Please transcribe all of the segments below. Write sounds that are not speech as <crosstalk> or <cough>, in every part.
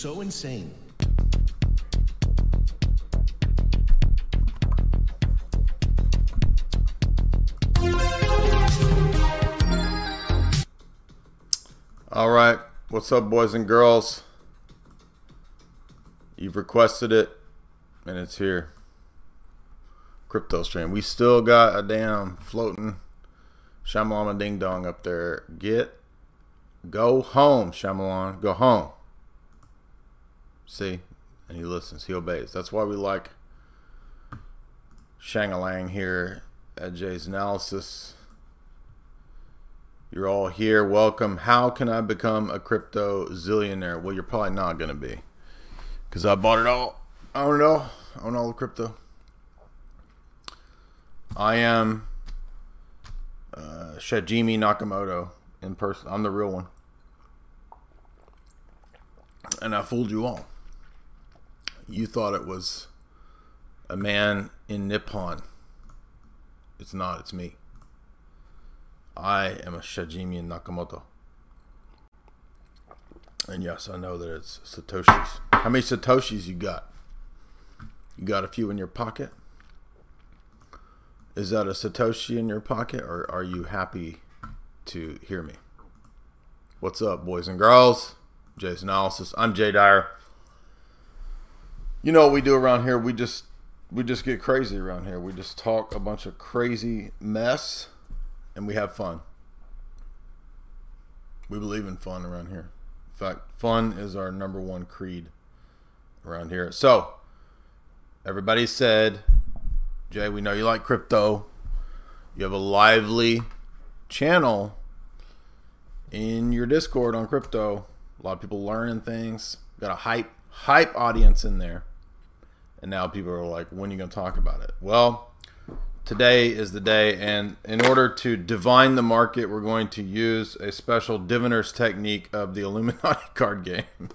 So insane. All right. What's up, boys and girls? You've requested it, and it's here. Crypto stream. We still got a damn floating Shamalama Ding Dong up there. Get, go home, Shyamalan. Go home. See? And he listens. He obeys. That's why we like Shangalang here at Jay's Analysis. You're all here. Welcome. How can I become a crypto zillionaire? Well, you're probably not going to be. Because I bought it all. I own it all. I own all the crypto. I am uh, Shajimi Nakamoto in person. I'm the real one. And I fooled you all. You thought it was a man in Nippon. It's not. It's me. I am a Shajimi Nakamoto. And yes, I know that it's Satoshis. How many Satoshis you got? You got a few in your pocket? Is that a Satoshi in your pocket or are you happy to hear me? What's up, boys and girls? Jay's Analysis. I'm Jay Dyer. You know what we do around here? We just we just get crazy around here. We just talk a bunch of crazy mess and we have fun. We believe in fun around here. In fact, fun is our number one creed around here. So, everybody said, Jay, we know you like crypto. You have a lively channel in your Discord on crypto. A lot of people learning things. Got a hype hype audience in there. And now people are like, when are you going to talk about it? Well, today is the day and in order to divine the market we're going to use a special diviner's technique of the illuminati <laughs> card game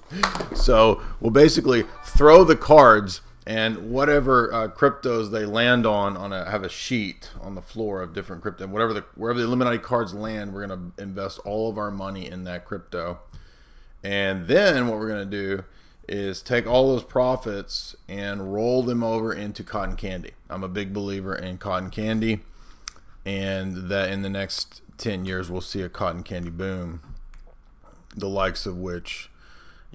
so we'll basically throw the cards and whatever uh, cryptos they land on on a have a sheet on the floor of different crypto whatever the wherever the illuminati cards land we're going to invest all of our money in that crypto and then what we're going to do is take all those profits and roll them over into cotton candy. I'm a big believer in cotton candy, and that in the next 10 years we'll see a cotton candy boom, the likes of which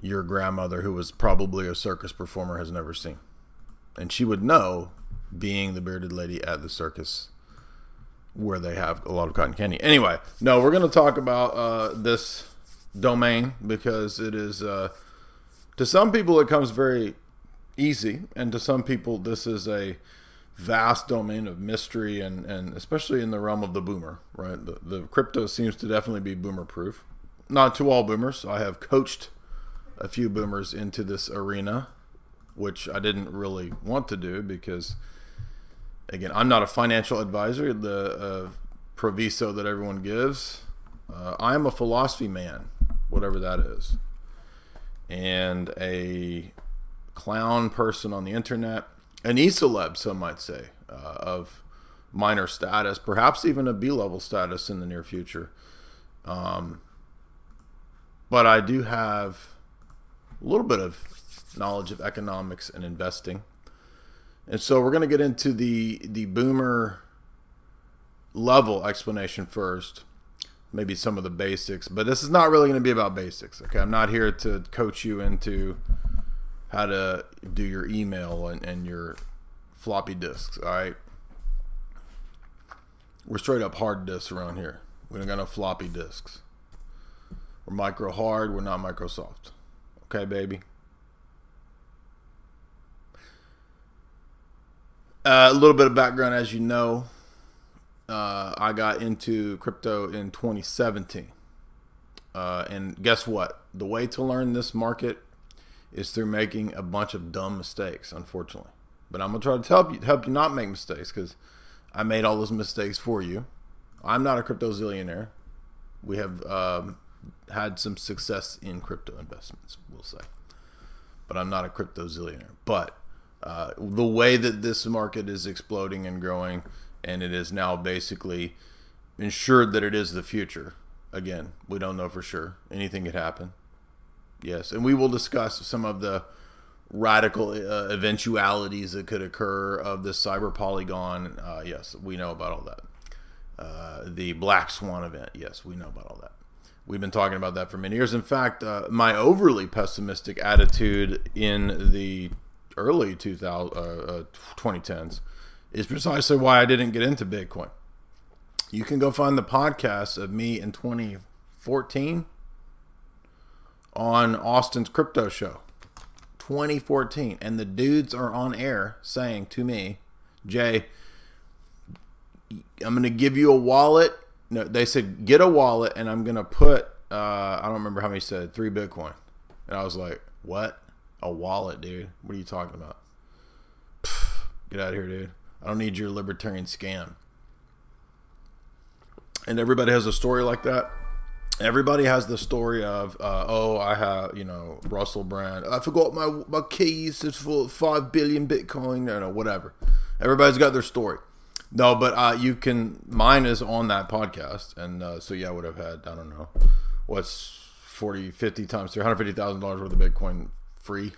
your grandmother, who was probably a circus performer, has never seen. And she would know, being the bearded lady at the circus where they have a lot of cotton candy. Anyway, no, we're going to talk about uh, this domain because it is. Uh, to some people it comes very easy and to some people this is a vast domain of mystery and, and especially in the realm of the boomer right? The, the crypto seems to definitely be boomer proof not to all boomers. I have coached a few boomers into this arena which i didn't really want to do because again i'm not a financial advisor. The uh, proviso that everyone gives uh, i am a philosophy man whatever that is and a clown person on the internet, an e-celeb, some might say, uh, of minor status, perhaps even a B-level status in the near future. Um, but I do have a little bit of knowledge of economics and investing. And so we're going to get into the the boomer level explanation first, maybe some of the basics, but this is not really going to be about basics. Okay, I'm not here to coach you into how to do your email and, and your floppy disks. All right, we're straight up hard disks around here. We don't got no floppy disks. We're micro hard. We're not Microsoft. Okay, baby. Uh, a little bit of background, as you know, uh, I got into crypto in 2017. Uh, and guess what? The way to learn this market is through making a bunch of dumb mistakes, unfortunately. But I'm gonna try to help you help you not make mistakes because I made all those mistakes for you. I'm not a crypto zillionaire. We have um, had some success in crypto investments, we'll say, but I'm not a crypto zillionaire. But uh, the way that this market is exploding and growing, and it is now basically ensured that it is the future. Again, we don't know for sure. Anything could happen. Yes, and we will discuss some of the radical uh, eventualities that could occur of the cyber polygon. Uh, yes, we know about all that. Uh, the black swan event. Yes, we know about all that. We've been talking about that for many years. In fact, uh, my overly pessimistic attitude in the early 2000, uh, 2010s uh, is precisely why I didn't get into Bitcoin. You can go find the podcast of me in 2014 on Austin's crypto show. 2014. And the dudes are on air saying to me, Jay, I'm going to give you a wallet. No, they said, get a wallet and I'm going to put, uh, I don't remember how many said, three Bitcoin. And I was like, what? A wallet, dude? What are you talking about? Pff, get out of here, dude. I don't need your libertarian scam. And everybody has a story like that. Everybody has the story of, uh, oh, I have, you know, Russell Brand. I forgot my my keys. It's for five billion Bitcoin, or whatever. Everybody's got their story. No, but uh, you can. Mine is on that podcast, and uh, so yeah, I would have had I don't know what's 40, 50 times three hundred fifty thousand dollars worth of Bitcoin free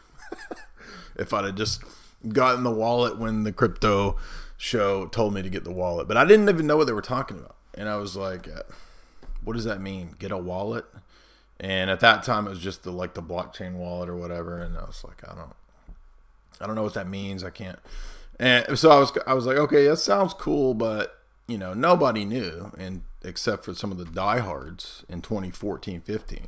<laughs> if I'd have just gotten the wallet when the crypto show told me to get the wallet. But I didn't even know what they were talking about. And I was like, uh, what does that mean? Get a wallet? And at that time it was just the like the blockchain wallet or whatever and I was like, I don't I don't know what that means. I can't. And so I was I was like, okay, that sounds cool, but you know, nobody knew and except for some of the diehards in 2014, 15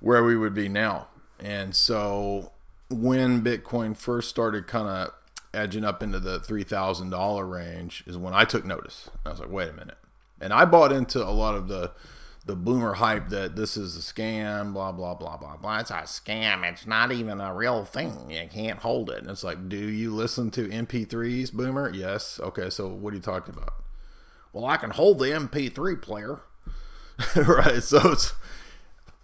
where we would be now. And so when Bitcoin first started kind of edging up into the $3,000 range is when I took notice. I was like, wait a minute. And I bought into a lot of the the boomer hype that this is a scam, blah blah blah blah blah. It's a scam. It's not even a real thing. You can't hold it. And it's like, do you listen to MP3s, boomer? Yes. Okay. So what are you talking about? Well, I can hold the MP3 player, <laughs> right? So it's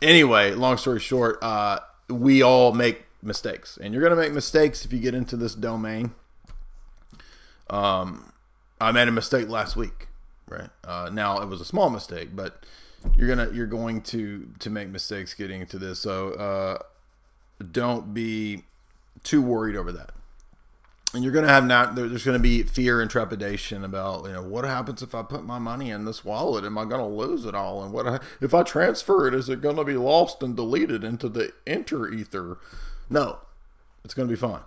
anyway. Long story short, uh, we all make mistakes, and you're gonna make mistakes if you get into this domain. Um, I made a mistake last week, right? Uh, now it was a small mistake, but you're gonna you're going to to make mistakes getting into this. So uh, don't be too worried over that. And you're gonna have not there's gonna be fear and trepidation about you know what happens if I put my money in this wallet? Am I gonna lose it all? And what if I transfer it? Is it gonna be lost and deleted into the inter ether? No, it's gonna be fine.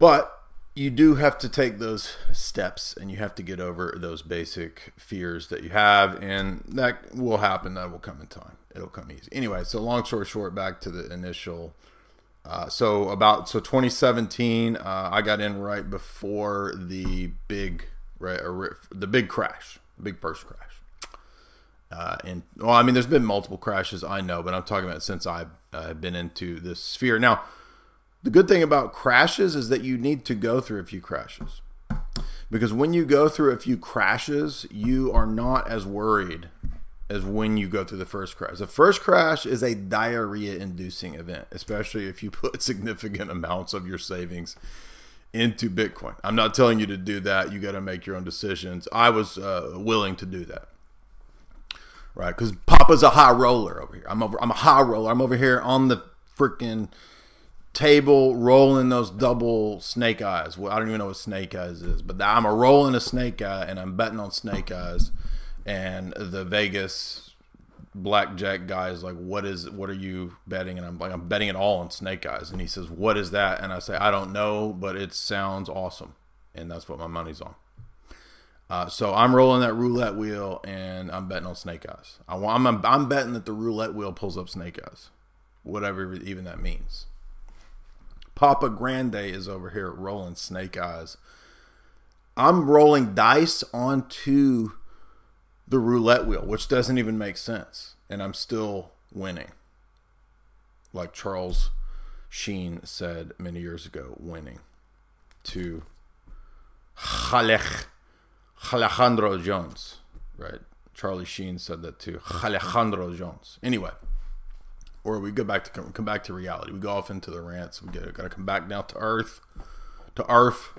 But you do have to take those steps and you have to get over those basic fears that you have and that will happen that will come in time. It'll come easy. Anyway so long story short back to the initial uh, so about so 2017 uh, i got in right before the big right the big crash big first crash uh, and well i mean there's been multiple crashes i know but i'm talking about since i've uh, been into this sphere now the good thing about crashes is that you need to go through a few crashes. Because when you go through a few crashes, you are not as worried as when you go through the first crash. The first crash is a diarrhea inducing event, especially if you <laughs> put significant amounts of your savings into Bitcoin. I'm not telling you to do that. You got to make your own decisions. I was uh, willing to do that. Right? Because Papa's a high roller over here. I'm over. I'm a high roller. I'm over here on the freaking table rolling those double snake eyes. Well, I don't even know what snake eyes is, but I'm a rolling a snake eye and I'm betting on snake eyes. And the Vegas blackjack guy is like, "What is? What are you betting?" And I'm like, "I'm betting it all on snake eyes." And he says, "What is that?" And I say, "I don't know, but it sounds awesome." And that's what my money's on. Uh, so I'm rolling that roulette wheel and I'm betting on snake eyes. I, am I'm, I'm betting that the roulette wheel pulls up snake eyes, whatever even that means. Papa Grande is over here rolling snake eyes. I'm rolling dice onto the roulette wheel, which doesn't even make sense. And I'm still winning. Like Charles Sheen said many years ago, winning to Alejandro Jones, right? Charlie Sheen said that to Alejandro Jones. Anyway, or we go back to come, come back to reality. We go off into the rants. We got to come back down to earth, to earth.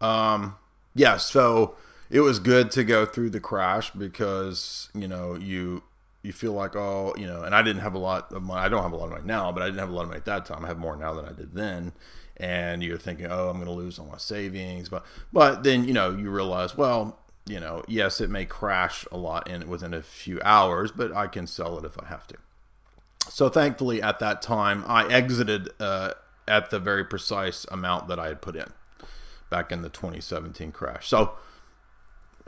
Um, yeah. So it was good to go through the crash because you know you you feel like oh you know, and I didn't have a lot of money. I don't have a lot of money now, but I didn't have a lot of money at that time. I have more now than I did then. And you're thinking, oh, I'm going to lose all my savings, but but then you know you realize, well, you know, yes, it may crash a lot in within a few hours, but I can sell it if I have to. So thankfully, at that time, I exited uh, at the very precise amount that I had put in back in the 2017 crash. So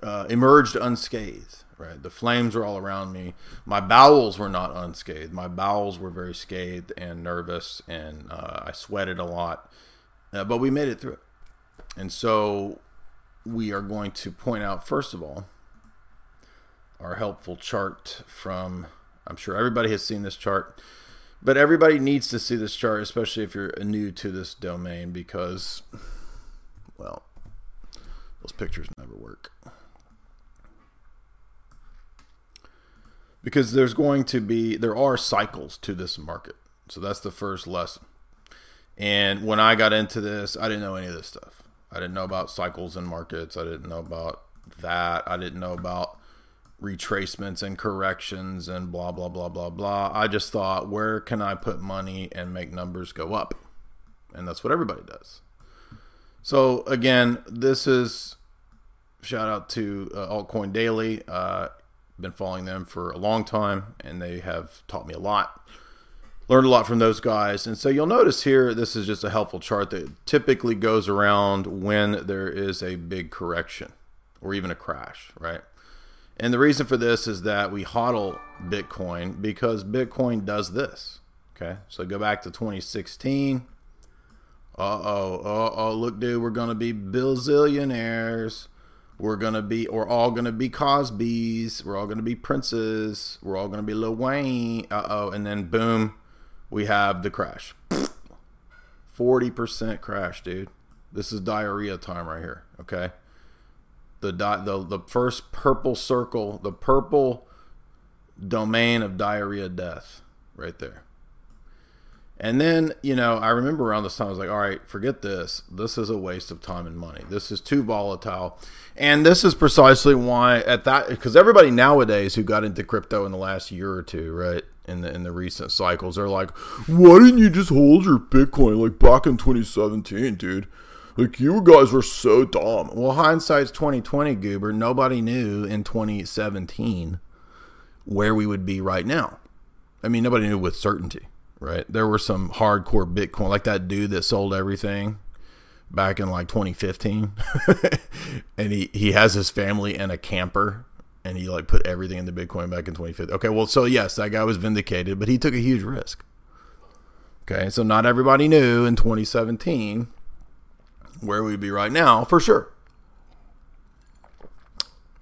uh, emerged unscathed. Right, the flames were all around me. My bowels were not unscathed. My bowels were very scathed and nervous, and uh, I sweated a lot. Uh, but we made it through it. And so we are going to point out, first of all, our helpful chart from I'm sure everybody has seen this chart, but everybody needs to see this chart, especially if you're new to this domain, because, well, those pictures never work. Because there's going to be, there are cycles to this market. So that's the first lesson. And when I got into this, I didn't know any of this stuff. I didn't know about cycles in markets. I didn't know about that. I didn't know about retracements and corrections and blah blah blah blah blah. I just thought, where can I put money and make numbers go up? And that's what everybody does. So again, this is shout out to uh, Altcoin Daily. Uh, been following them for a long time, and they have taught me a lot. Learned a lot from those guys, and so you'll notice here this is just a helpful chart that typically goes around when there is a big correction or even a crash, right? And the reason for this is that we hodl Bitcoin because Bitcoin does this. Okay, so go back to 2016. Uh oh, uh oh, look, dude, we're gonna be billionaires. We're gonna be, we're all gonna be Cosby's. We're all gonna be Princes. We're all gonna be Lil Wayne. Uh oh, and then boom, we have the crash. 40% crash, dude. This is diarrhea time right here. Okay the the the first purple circle, the purple domain of diarrhea death, right there. And then, you know, I remember around this time, I was like, all right, forget this. This is a waste of time and money. This is too volatile. And this is precisely why, at that, because everybody nowadays who got into crypto in the last year or two, right, in the in the recent cycles, they're like, why didn't you just hold your Bitcoin like back in 2017, dude? Like you guys were so dumb. Well, hindsight's twenty twenty, Goober. Nobody knew in twenty seventeen where we would be right now. I mean, nobody knew with certainty, right? There were some hardcore Bitcoin, like that dude that sold everything back in like 2015, <laughs> and he he has his family and a camper, and he like put everything in the Bitcoin back in 2015. Okay, well, so yes, that guy was vindicated, but he took a huge risk. Okay, so not everybody knew in 2017 where we'd be right now, for sure.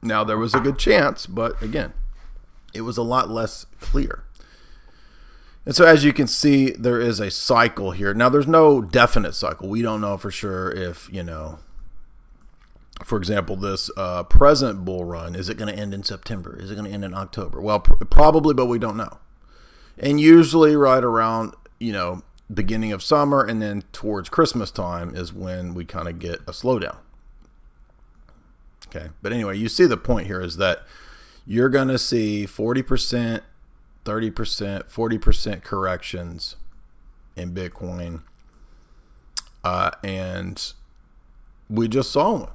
Now, there was a good chance, but again, it was a lot less clear. And so, as you can see, there is a cycle here. Now, there's no definite cycle. We don't know for sure if, you know, for example, this uh, present bull run, is it going to end in September? Is it going to end in October? Well, pr- probably, but we don't know. And usually, right around, you know, beginning of summer and then towards Christmas time is when we kind of get a slowdown. Okay. But anyway, you see the point here is that you're going to see 40%, 30%, 40% corrections in Bitcoin. Uh, and we just saw one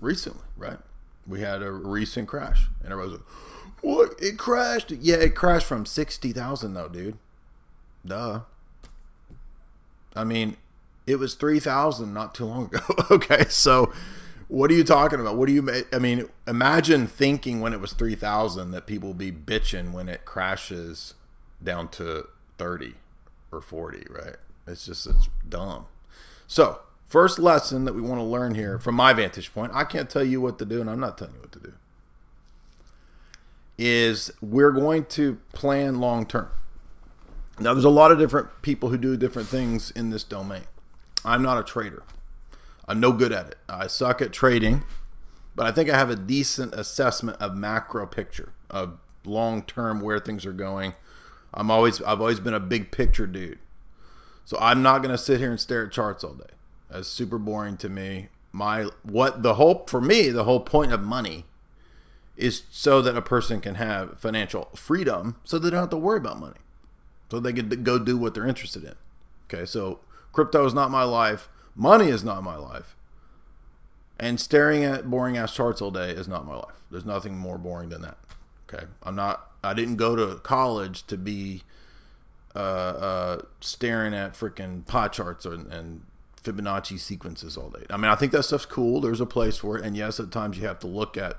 recently, right? We had a recent crash, and everybody was like, "What? It crashed? Yeah, it crashed from sixty thousand though, dude. Duh. I mean, it was three thousand not too long ago. <laughs> okay, so what are you talking about? What do you? I mean, imagine thinking when it was three thousand that people be bitching when it crashes down to thirty or forty, right? It's just it's dumb. So First lesson that we want to learn here, from my vantage point, I can't tell you what to do, and I'm not telling you what to do, is we're going to plan long term. Now, there's a lot of different people who do different things in this domain. I'm not a trader, I'm no good at it. I suck at trading, but I think I have a decent assessment of macro picture, of long term where things are going. I'm always I've always been a big picture dude. So I'm not going to sit here and stare at charts all day That's super boring to me. My what the whole for me the whole point of money is so that a person can have financial freedom, so they don't have to worry about money, so they can go do what they're interested in. Okay, so crypto is not my life. Money is not my life. And staring at boring ass charts all day is not my life. There's nothing more boring than that. Okay, I'm not. I didn't go to college to be uh, uh, staring at freaking pie charts and, and Fibonacci sequences all day. I mean, I think that stuff's cool. There's a place for it. And yes, at times you have to look at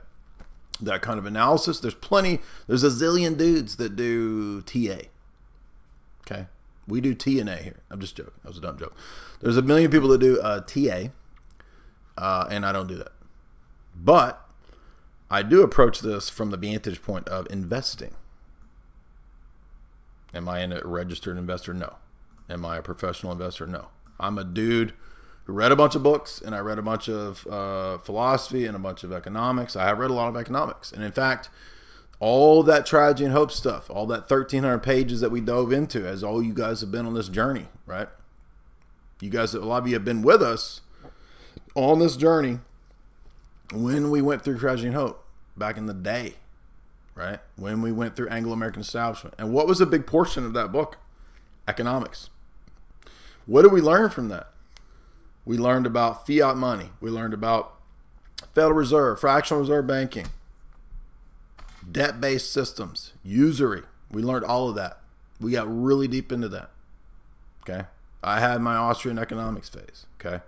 that kind of analysis. There's plenty, there's a zillion dudes that do TA. Okay. We do T and A here. I'm just joking. That was a dumb joke. There's a million people that do uh, TA, uh, and I don't do that. But I do approach this from the vantage point of investing. Am I a registered investor? No. Am I a professional investor? No. I'm a dude who read a bunch of books and I read a bunch of uh, philosophy and a bunch of economics. I have read a lot of economics. And in fact, all that tragedy and hope stuff, all that 1,300 pages that we dove into, as all you guys have been on this journey, right? You guys, a lot of you have been with us on this journey when we went through tragedy and hope back in the day, right? When we went through Anglo American establishment. And what was a big portion of that book? Economics. What did we learn from that? We learned about fiat money. We learned about Federal Reserve, fractional reserve banking, debt based systems, usury. We learned all of that. We got really deep into that. Okay. I had my Austrian economics phase. Okay.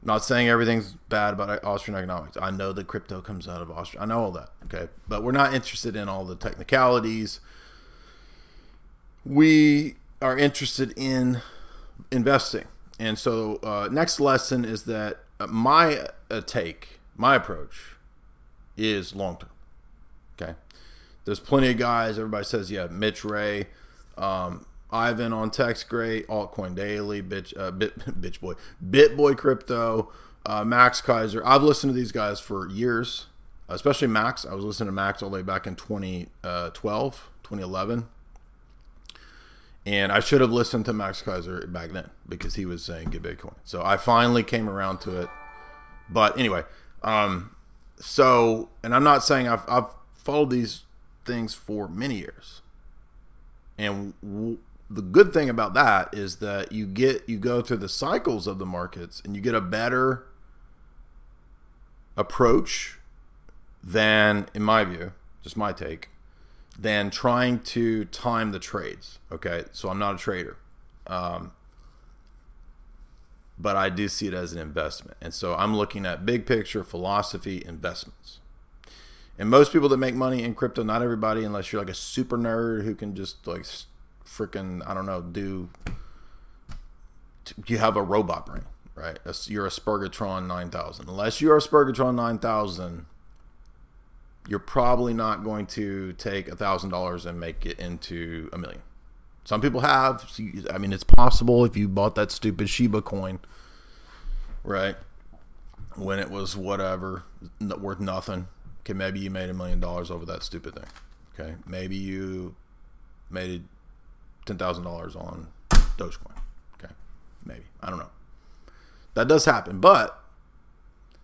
Not saying everything's bad about Austrian economics. I know that crypto comes out of Austria. I know all that. Okay. But we're not interested in all the technicalities. We are interested in investing. And so, uh, next lesson is that my uh, take, my approach is long term. Okay. There's plenty of guys, everybody says, yeah, Mitch Ray, um, Ivan on Tech Great, Altcoin Daily, Bitch, uh, Bit, <laughs> Bitch Boy, BitBoy Crypto, uh, Max Keiser. I've listened to these guys for years, especially Max. I was listening to Max all the way back in 2012, uh, 2011. And I should have listened to Max Keiser back then because he was saying get Bitcoin. So I finally came around to it. But anyway, um, so, and I'm not saying I've, I've followed these things for many years. And w- the good thing about that is that you get, you go through the cycles of the markets and you get a better approach than, in my view, just my take, than trying to time the trades. Okay, so I'm not a trader, um, but I do see it as an investment, and so I'm looking at big picture philosophy investments. And most people that make money in crypto, not everybody, unless you're like a super nerd who can just like freaking I don't know do. You have a robot brain, right? You're a Spurgatron 9000. Unless you're a Spurgatron 9000, you're probably not going to take a thousand dollars and make it into a million. Some people have. I mean, it's possible if you bought that stupid Shiba coin, right? when it was whatever, worth nothing. Okay, maybe you made a million dollars over that stupid thing. Okay, maybe you made ten thousand dollars on Dogecoin. Okay, maybe I don't know. That does happen, but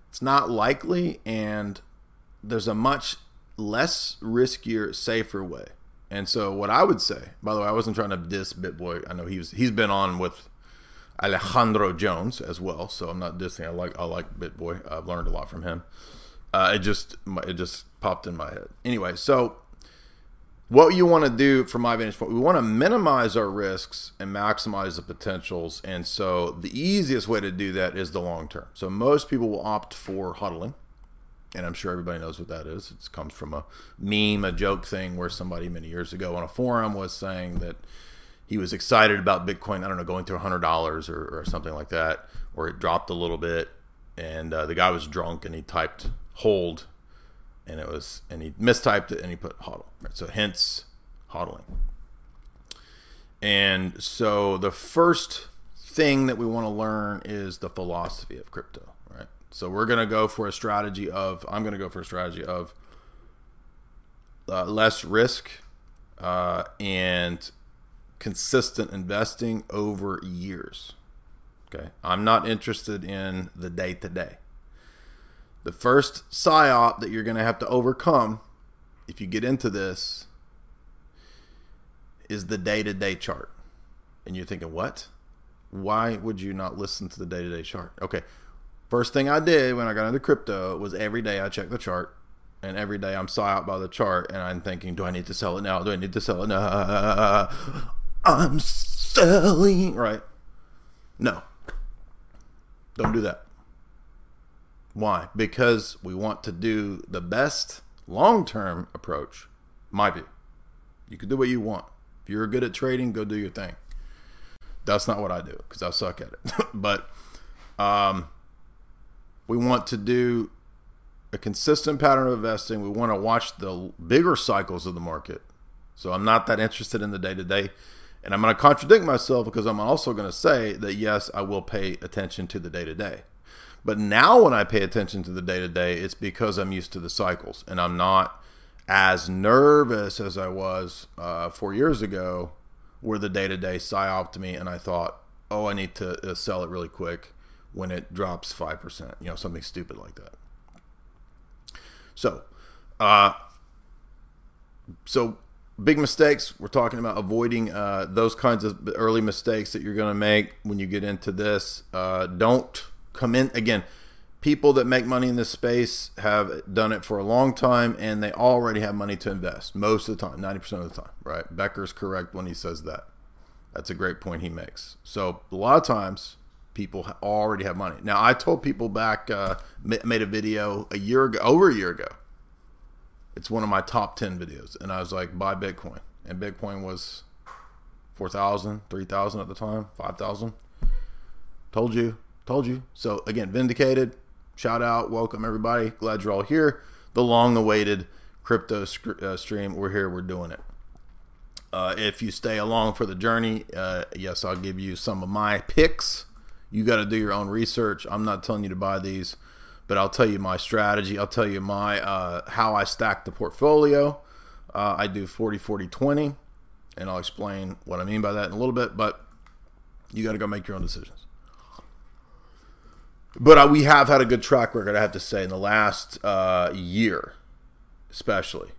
it's not likely, and there's a much less riskier, safer way. And so, what I would say, by the way, I wasn't trying to diss BitBoy. I know he's he's been on with Alejandro Jones as well, so I'm not dissing. I like I like BitBoy. I've learned a lot from him. Uh, it just it just popped in my head. Anyway, so what you want to do from my vantage point, we want to minimize our risks and maximize the potentials. And so the easiest way to do that is the long term. So most people will opt for hodling. And I'm sure everybody knows what that is. It comes from a meme, a joke thing where somebody many years ago on a forum was saying that he was excited about Bitcoin, I don't know, going through $100 or, or something like that, or it dropped a little bit. And uh, the guy was drunk and he typed hold and it was and he mistyped it and he put hodl. Right so hence hodling. And so the first thing that we want to learn is the philosophy of crypto right? So we're going to go for a strategy of i'm going to go for a strategy of uh, less risk uh, and consistent investing over years okay? I'm not interested in the day to day the first psyop that you're going to have to overcome if you get into this is the day to day chart. And you're thinking, what? Why would you not listen to the day to day chart? Okay. First thing I did when I got into crypto was every day I check the chart. And every day I'm psyop by the chart. And I'm thinking, do I need to sell it now? Do I need to sell it now? <laughs> I'm selling. Right? No. Don't do that. Why? Because we want to do the best long term approach, my view. You can do what you want. If you're good at trading, go do your thing. That's not what I do because I suck at it. <laughs> but um, we want to do a consistent pattern of investing. We want to watch the bigger cycles of the market. So I'm not that interested in the day to day. And I'm going to contradict myself because I'm also going to say that yes, I will pay attention to the day to day. But now when I pay attention to the day to day, it's because I'm used to the cycles and I'm not as nervous as I was uh, four years ago, where the day to day psyoped me and I thought, oh, I need to uh, sell it really quick when it drops 5%, you know, something stupid like that. So, uh, so big mistakes. We're talking about avoiding uh, those kinds of early mistakes that you're going to make when you get into this. Uh, don't come in again people that make money in this space have done it for a long time and they already have money to invest most of the time 90% of the time right? Becker's correct when he says that. That's a great point he makes. So a lot of times people already have money. Now i told people back uh, made a video a year ago over a year ago. It's one of my top 10 videos and i was like buy bitcoin. And bitcoin was 4000 3000 at the time 5000 told you Told you. So again, vindicated. Shout out, welcome everybody. Glad you're all here. The long-awaited crypto uh, stream. We're here. We're doing it. Uh, if you stay along for the journey, uh, yes, I'll give you some of my picks. You got to do your own research. I'm not telling you to buy these, but I'll tell you my strategy. I'll tell you my uh, how I stack the portfolio. Uh, I do 40, 40, 20, and I'll explain what I mean by that in a little bit. But you got to go make your own decisions but uh, we have had a good track record, I have to say, in the last uh, year, especially.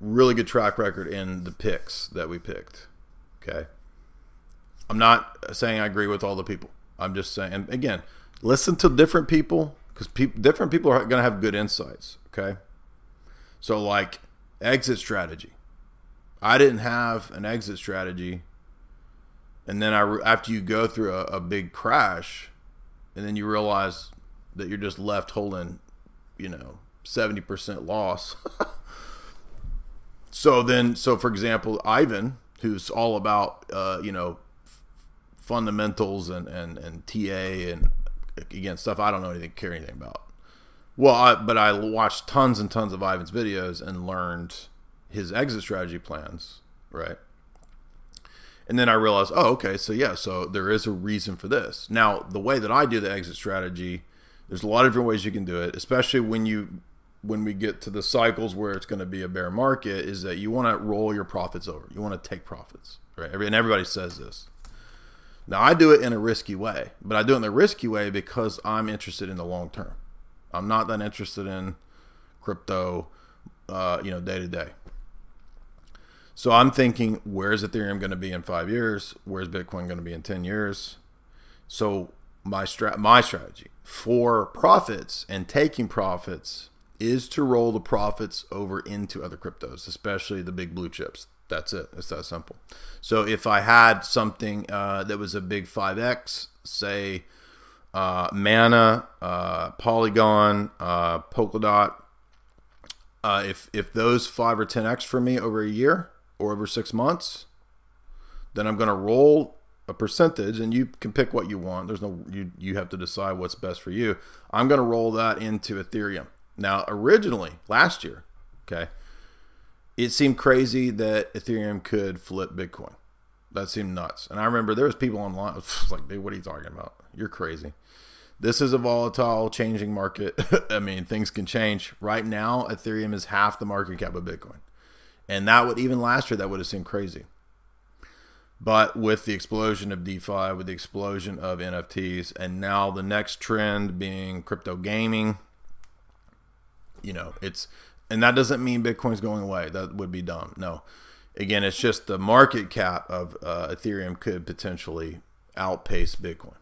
Really good track record in the picks that we picked. Okay. I'm not saying I agree with all the people. I'm just saying, again, listen to different people because pe- different people are going to have good insights. Okay. So, like exit strategy. I didn't have an exit strategy. And then I, after you go through a, a big crash, and then you realize that you're just left holding, you know, 70% loss. <laughs> so then, so for example, Ivan, who's all about, uh, you know, fundamentals and, and, and TA and again, stuff I don't know anything, care anything about. Well, I, but I watched tons and tons of Ivan's videos and learned his exit strategy plans, right? And then I realized, oh, okay, so yeah, so there is a reason for this. Now, the way that I do the exit strategy There's a lot of different ways you can do it, especially when you when we get to the cycles where it's going to be a bear market. Is that you want to roll your profits over? You want to take profits, right? And everybody says this. Now I do it in a risky way, but I do it in a risky way because I'm interested in the long term. I'm not that interested in crypto, uh, you know, day to day. So I'm thinking, where's Ethereum going to be in five years? Where's Bitcoin going to be in ten years? So my strat, my strategy for profits and taking profits is to roll the profits over into other cryptos, especially the big blue chips. That's it. It's that simple. So if I had something uh, that was a big 5x, say uh, Mana, uh, Polygon, uh, Polkadot, uh, if if those five or 10x for me over a year or over six months, then I'm going to roll a percentage, and you can pick what you want. There's no you you have to decide what's best for you. I'm going to roll that into Ethereum. Now, originally last year, okay it seemed crazy that Ethereum could flip Bitcoin. That seemed nuts. And I remember there was people online <laughs> was like, dude, what are you talking about? You're crazy. This is a volatile, changing market. <laughs> I mean, things can change. Right now, Ethereum is half the market cap of Bitcoin. And that would even last year that would have seemed crazy. But with the explosion of DeFi, with the explosion of NFTs, and now the next trend being crypto gaming, you know, it's and that doesn't mean Bitcoin's going away. That would be dumb. No. Again, it's just the market cap of uh, Ethereum could potentially outpace Bitcoin.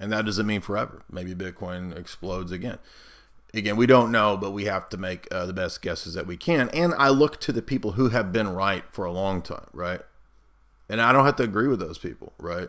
And that doesn't mean forever. Maybe Bitcoin explodes again. Again, we don't know, but we have to make uh, the best guesses that we can. And I look to the people who have been right for a long time, right? And I don't have to agree with those people, right?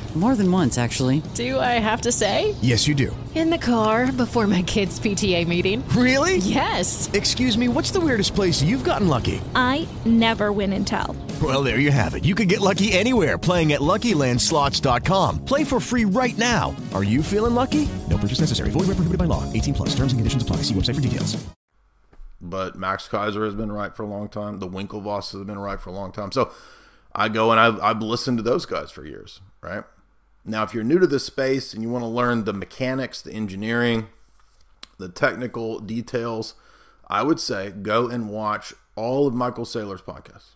More than once, actually. Do I have to say? Yes, you do. In the car before my kids' PTA meeting. Really? Yes. Excuse me, what's the weirdest place you've gotten lucky? I never win and tell. Well, there you have it. You can get lucky anywhere playing at LuckyLandSlots.com. Play for free right now. Are you feeling lucky? No purchase necessary. Void where prohibited by law. 18 plus. Terms and conditions apply. See website for details. But Max Keiser has been right for a long time. The Winklevoss has been right for a long time. So I go and I've, I've listened to those guys for years, right? Now, if you're new to this space and you want to learn the mechanics, the engineering, the technical details, I would say go and watch all of Michael Saylor's podcasts.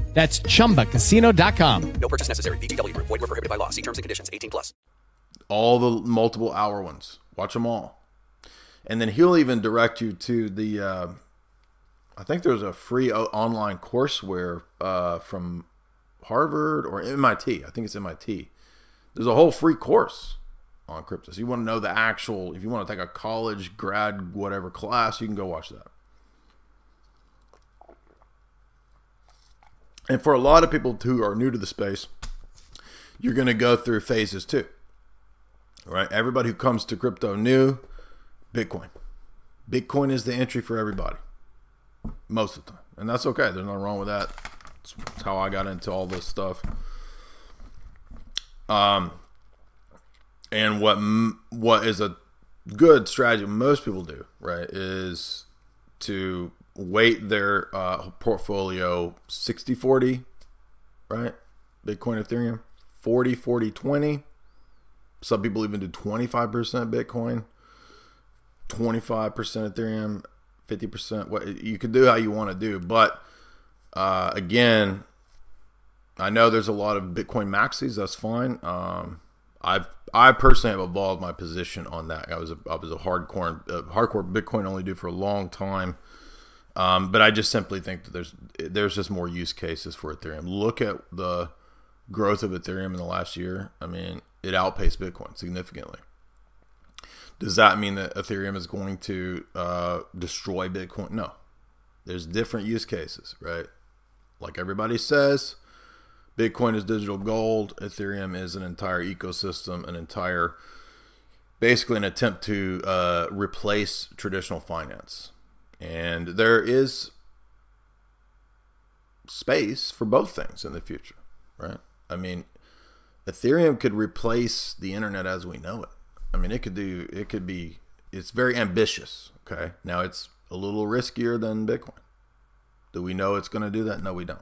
That's chumbacasino.com. No purchase necessary. VGW Group. Void were prohibited by law. See terms and conditions. 18 plus. All the multiple hour ones. Watch them all. And then he'll even direct you to the, uh, I think there's a free o- online courseware uh, from Harvard or MIT. I think it's MIT. There's a whole free course on crypto. So you want to know the actual, if you want to take a college grad whatever class, you can go watch that. And for a lot of people who are new to the space, you're going to go through phases too. Right? Everybody who comes to crypto new, Bitcoin. Bitcoin is the entry for everybody. Most of the time. And that's okay. There's nothing wrong with that. That's how I got into all this stuff. Um, and what what is a good strategy most people do right is to weight their uh, portfolio 60 40 right? Bitcoin ethereum. 40 40 20 some people even do 25% bitcoin 25% ethereum 50% what you can do how you want to do but uh, again i know there's a lot of bitcoin maxis that's fine. Um, I've I personally have evolved my position on that. I was a I was a hardcore a hardcore Bitcoin only dude for a long time, um, but I just simply think that there's there's just more use cases for Ethereum. Look at the growth of Ethereum in the last year. I mean, it outpaced Bitcoin significantly. Does that mean that Ethereum is going to uh, destroy Bitcoin? No. There's different use cases, right? Like everybody says, Bitcoin is digital gold. Ethereum is an entire ecosystem, an entire, basically an attempt to uh, replace traditional finance. And there is space for both things in the future, right? I mean, Ethereum could replace the internet as we know it. I mean, it could do, it could be, it's very ambitious, okay? Now, it's a little riskier than Bitcoin. Do we know it's going to do that? No, we don't.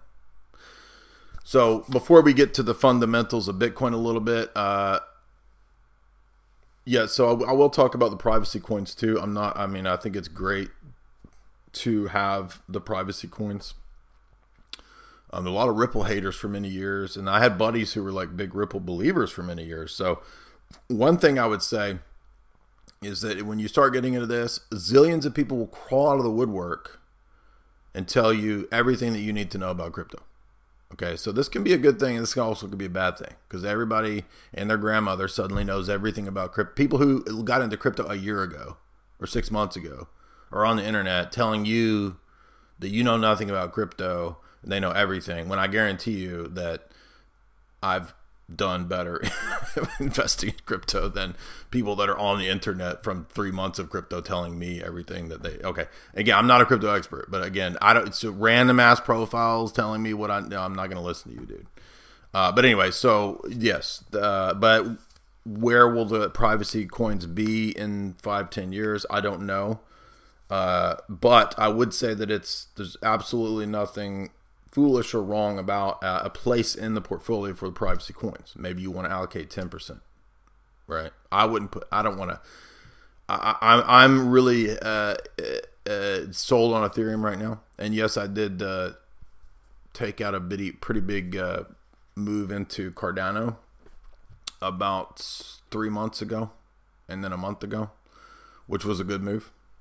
So before we get to the fundamentals of Bitcoin a little bit, uh, yeah, so I, I will talk about the privacy coins too. I'm not, I mean, I think it's great to have the privacy coins. Um, a lot of Ripple haters for many years, and I had buddies who were like big Ripple believers for many years. So, one thing I would say is that when you start getting into this, zillions of people will crawl out of the woodwork and tell you everything that you need to know about crypto. Okay, so this can be a good thing, and this also be a bad thing because everybody and their grandmother suddenly knows everything about crypto. People who got into crypto a year ago or six months ago are on the internet telling you that you know nothing about crypto and they know everything. When I guarantee you that I've done better <laughs> investing in crypto than people that are on the internet from three months of crypto telling me everything that they okay. Again i'm not a crypto expert but again i don't it's random ass profiles telling me what i no, i'm not going to listen to you dude. Uh, but anyway so yes uh, but where will the privacy coins be in five ten years? I don't know uh, but i would say that it's there's absolutely nothing foolish or wrong about uh, a place in the portfolio for the privacy coins. Maybe you want to allocate 10%. Right? I wouldn't put, I don't want to, I, I'm really uh, uh, sold on Ethereum right now. And yes, I did uh, take out a bitty, pretty big uh, move into Cardano about three months ago and then a month ago, which was a good move.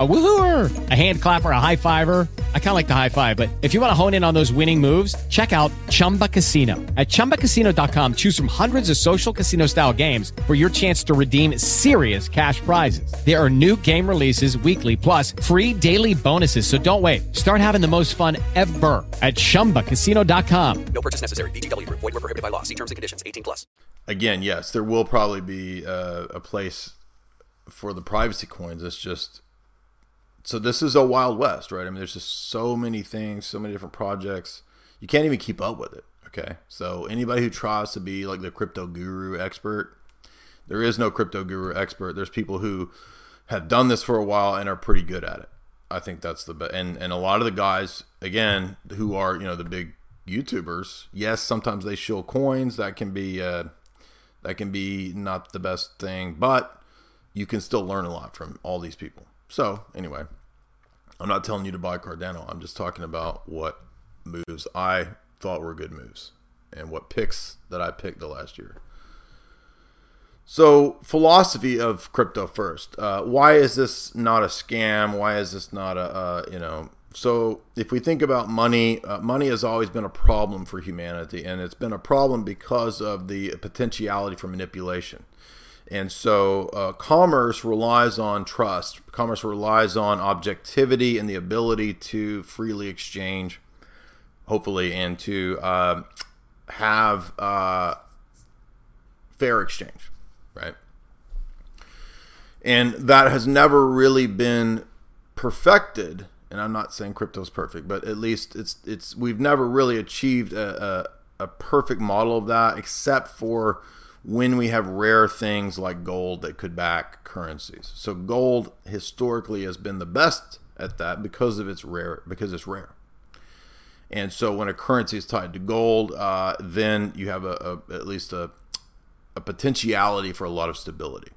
A woohooer, a hand clapper, a high fiver. I kind of like the high five, but if you want to hone in on those winning moves, check out Chumba Casino. At ChumbaCasino.com, choose from hundreds of social casino style games for your chance to redeem serious cash prizes. There are new game releases weekly, plus free daily bonuses. So don't wait. Start having the most fun ever at ChumbaCasino.com. No purchase necessary. VGW. Void were prohibited by law. See terms and conditions. 18 plus. Again, yes, there will probably be uh, a place for the privacy coins. It's just so this is a wild west, right? I mean, there's just so many things, so many different projects. You can't even keep up with it. Okay, so anybody who tries to be like the crypto guru expert, there is no crypto guru expert. There's people who have done this for a while and are pretty good at it. I think that's the best. And and a lot of the guys, again, who are you know the big YouTubers, yes, sometimes they show coins. That can be uh, that can be not the best thing, but you can still learn a lot from all these people. So, anyway, I'm not telling you to buy Cardano. I'm just talking about what moves I thought were good moves and what picks that I picked the last year. So, philosophy of crypto first. Uh, why is this not a scam? Why is this not a, uh, you know, so if we think about money, uh, money has always been a problem for humanity, and it's been a problem because of the potentiality for manipulation. And so, uh, commerce relies on trust. Commerce relies on objectivity and the ability to freely exchange, hopefully, and to uh, have uh, fair exchange right? And that has never really been perfected. And I'm not saying crypto's perfect, but at least it's it's we've never really achieved a, a, a perfect model of that, except for when we have rare things like gold that could back currencies. So gold historically has been the best at that because of its rare because it's rare. And so when a currency is tied to gold, uh, then you have a, a, at least a a potentiality for a lot of stability.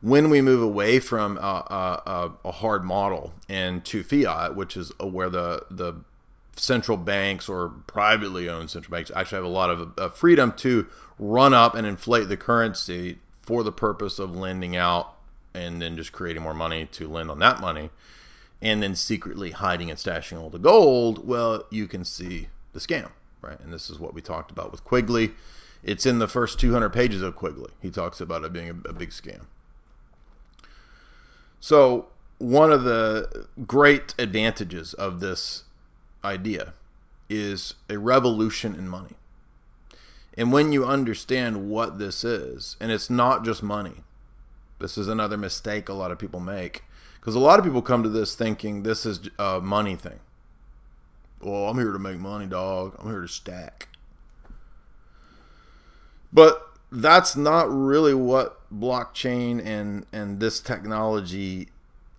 When we move away from a, a, a hard model and to fiat, which is where the the central banks or privately owned central banks actually have a lot of uh, freedom to run up and inflate the currency for the purpose of lending out and then just creating more money to lend on that money and then secretly hiding and stashing all the gold, well, you can see the scam, right? And this is what we talked about with Quigley. It's in the first 200 pages of Quigley. He talks about it being a, a big scam. So, one of the great advantages of this idea is a revolution in money. And when you understand what this is, and it's not just money, this is another mistake a lot of people make. Because a lot of people come to this thinking this is a money thing. Well, I'm here to make money, dog. I'm here to stack. But that's not really what blockchain and and this technology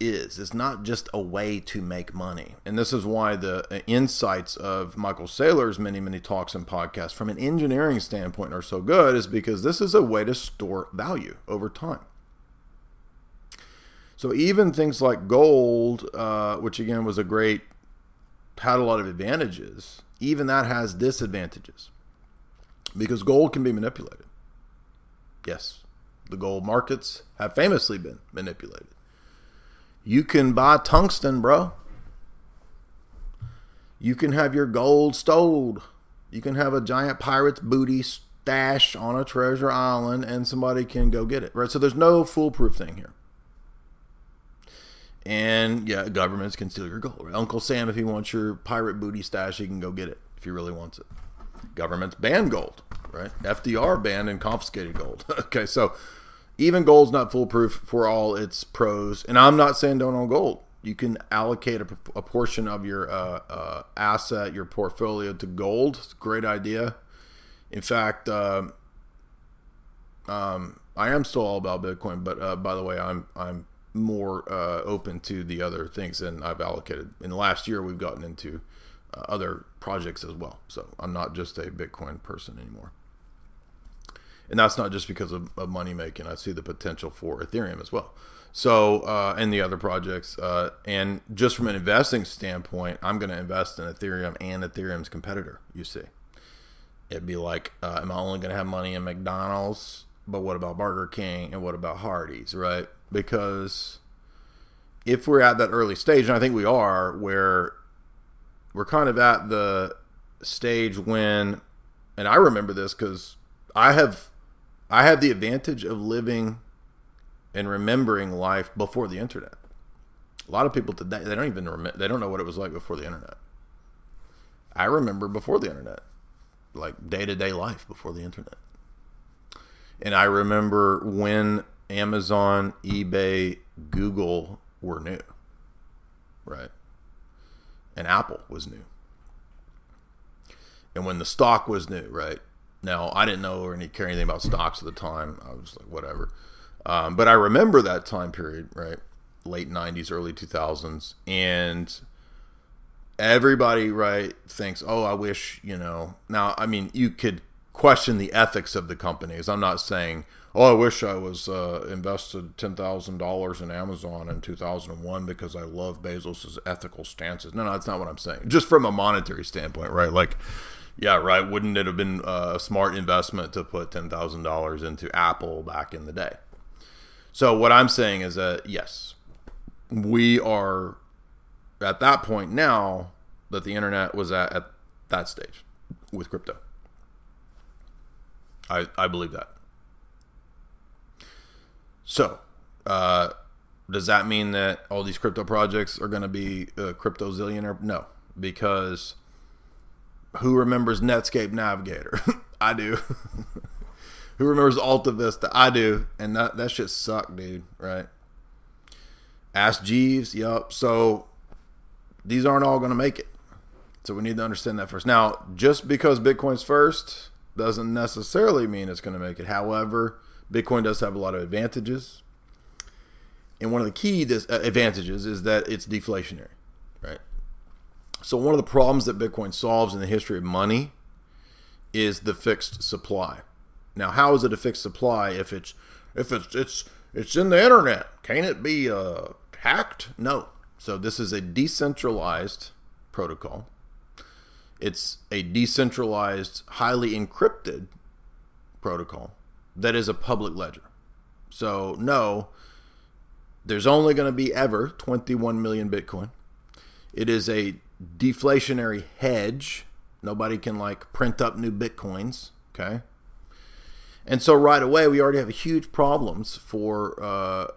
is. It's not just a way to make money. And this is why the insights of Michael Saylor's many, many talks and podcasts from an engineering standpoint are so good, is because this is a way to store value over time. So even things like gold, uh, which again was a great, had a lot of advantages, even that has disadvantages because gold can be manipulated. Yes, the gold markets have famously been manipulated. You can buy tungsten, bro. You can have your gold stowed. You can have a giant pirate's booty stash on a treasure island and somebody can go get it, right? So there's no foolproof thing here. And yeah, governments can steal your gold. Right? Uncle Sam, if he wants your pirate booty stash, he can go get it if he really wants it governments ban gold, right? FDR banned and confiscated gold. <laughs> okay, so even gold's not foolproof for all its pros. And I'm not saying don't own gold. You can allocate a, a portion of your uh, uh, asset, your portfolio to gold. Great idea. In fact, uh, um, I am still all about Bitcoin, but uh, by the way, I'm I'm more uh, open to the other things than I've allocated. In the last year, we've gotten into uh, other projects as well. So I'm not just a Bitcoin person anymore. And that's not just because of, of money making. I see the potential for Ethereum as well. So, uh, and the other projects. Uh, and just from an investing standpoint, I'm going to invest in Ethereum and Ethereum's competitor, you see. It'd be like, uh, am I only going to have money in McDonald's? But what about Burger King? And what about Hardee's, right? Because if we're at that early stage, and I think we are, where we're kind of at the stage when, and I remember this because I have, I have the advantage of living and remembering life before the internet. A lot of people today they don't even remember, they don't know what it was like before the internet. I remember before the internet, like day to day life before the internet. And I remember when Amazon, eBay, Google were new. Right and Apple was new. And when the stock was new, right? Now, I didn't know or any care anything about stocks at the time. I was like, whatever. Um, but I remember that time period, right? Late 90s, early 2000s. And everybody, right, thinks, oh, I wish, you know. Now, I mean, you could question the ethics of the companies. I'm not saying, oh, I wish I was uh, invested ten thousand dollars in Amazon in 2001 because I love Bezos's ethical stances. No, no, that's not what I'm saying. Just from a monetary standpoint, right? Like, Yeah, right. Wouldn't it have been a smart investment to put ten thousand dollars into Apple back in the day? So what I'm saying is that yes, we are at that point now that the internet was at, at that stage with crypto. I I believe that. So, uh, does that mean that all these crypto projects are going to be uh, crypto zillionaire? No, because who remembers Netscape Navigator? <laughs> I do. <laughs> who remembers Alta Vista? I do, and that that shit sucked, dude. Right? Ask Jeeves. Yup. So these aren't all going to make it. So we need to understand that first. Now, just because Bitcoin's first doesn't necessarily mean it's going to make it. However, Bitcoin does have a lot of advantages. And one of the key uh, advantages is that it's deflationary, right? So one of the problems that Bitcoin solves in the history of money is the fixed supply. Now, how is it a fixed supply if it's if it's it's it's in the internet? Can it be uh, hacked? No. So this is a decentralized protocol. It's a decentralized, highly encrypted protocol that is a public ledger. So no, there's only going to be ever 21 million Bitcoin. It is a deflationary hedge. Nobody can like print up new Bitcoins. Okay. And so right away, we already have huge problems for uh,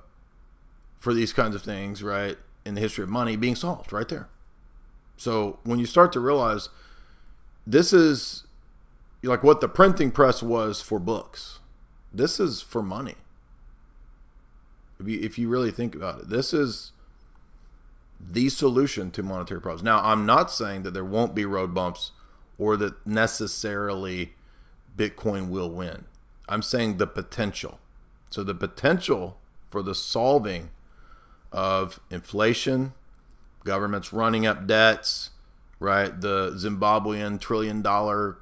for these kinds of things, right? In the history of money being solved right there. So when you start to realize this is like what the printing press was for books, this is for money. If you, if you really think about it, this is the solution to monetary problems. Now, I'm not saying that there won't be road bumps or that necessarily Bitcoin will win. I'm saying the potential. So, the potential for the solving of inflation, governments running up debts, right? The Zimbabwean trillion dollar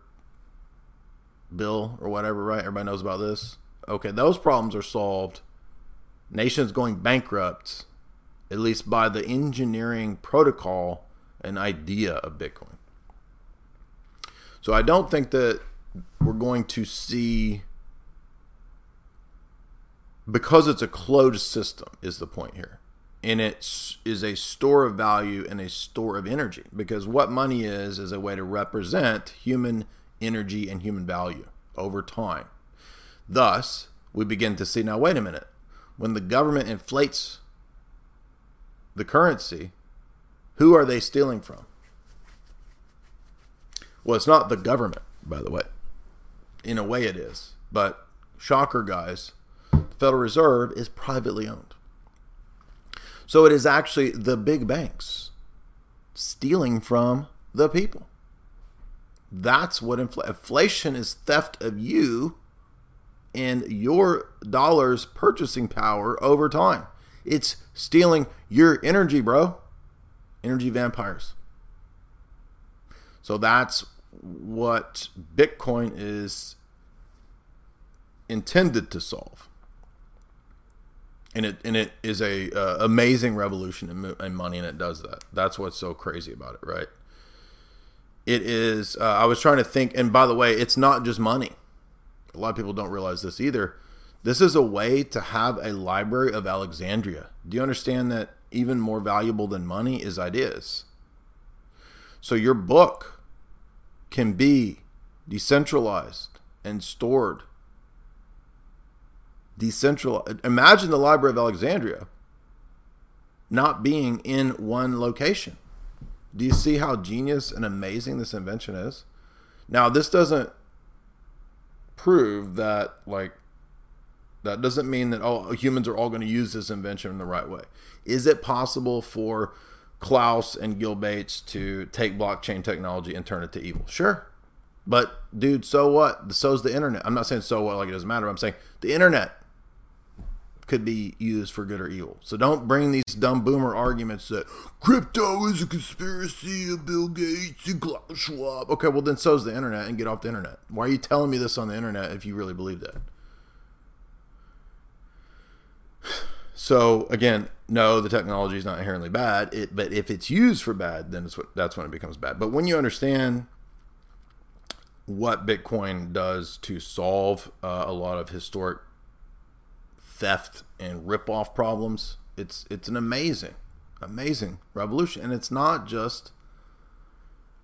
bill or whatever, right? Everybody knows about this. Okay, those problems are solved. Nations going bankrupt, at least by the engineering protocol and idea of Bitcoin. So I don't think that we're going to see because it's a closed system is the point here. And it is a store of value and a store of energy because what money is is a way to represent human energy and human value over time. Thus we begin to see now wait a minute. When the government inflates the currency who are they stealing from well it's not the government by the way in a way it is but shocker guys the federal reserve is privately owned so it is actually the big banks stealing from the people. That's what infl- inflation is theft of you and your dollar's purchasing power over time. It's stealing your energy, bro. Energy vampires. So that's what Bitcoin is intended to solve and it and it is a uh, amazing revolution in, in, money, and it does that. That's what's so crazy about it, right? It is. Uh, I was trying to think, and by the way, it's not just money. A lot of people don't realize this either. This is a way to have a library of Alexandria. Do you understand that even more valuable than money is ideas? So your book can be decentralized and stored decentralized. Imagine the Library of Alexandria not being in one location. Do you see how genius and amazing this invention is? Now, this doesn't prove that, like, that doesn't mean that all humans are all going to use this invention in the right way. Is it possible for Klaus and Gil Bates to take blockchain technology and turn it to evil? Sure. But dude, so what? So's the internet. I'm not saying so what like it doesn't matter. I'm saying the internet could be used for good or evil. So don't bring these dumb boomer arguments that crypto is a conspiracy of Bill Gates and Klaus Schwab. Okay, well then so's the internet and get off the internet. Why are you telling me this on the internet if you really believe that? So again, no, the technology is not inherently bad. It, but if it's used for bad, then it's what, that's when it becomes bad. But when you understand what Bitcoin does to solve uh, a lot of historic theft and rip-off problems. It's it's an amazing, amazing revolution, and it's not just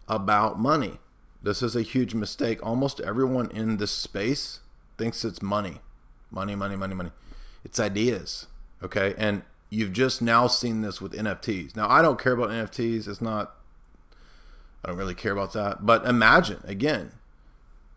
about money. This is a huge mistake. Almost everyone in this space thinks it's money, money, money, money, money. It's ideas, okay? And you've just now seen this with NFTs. Now I don't care about NFTs. It's not. I don't really care about that. But imagine again,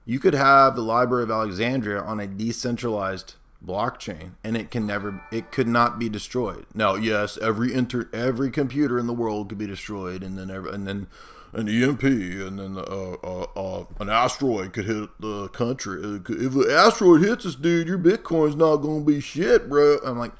you could have the Library of Alexandria on a decentralized blockchain and it can never it could not be destroyed now yes every inter every computer in the world could be destroyed and then every, and then an EMP and then uh, uh, uh, an asteroid could hit the country if an asteroid hits us dude your bitcoin's not gonna be shit bro i'm like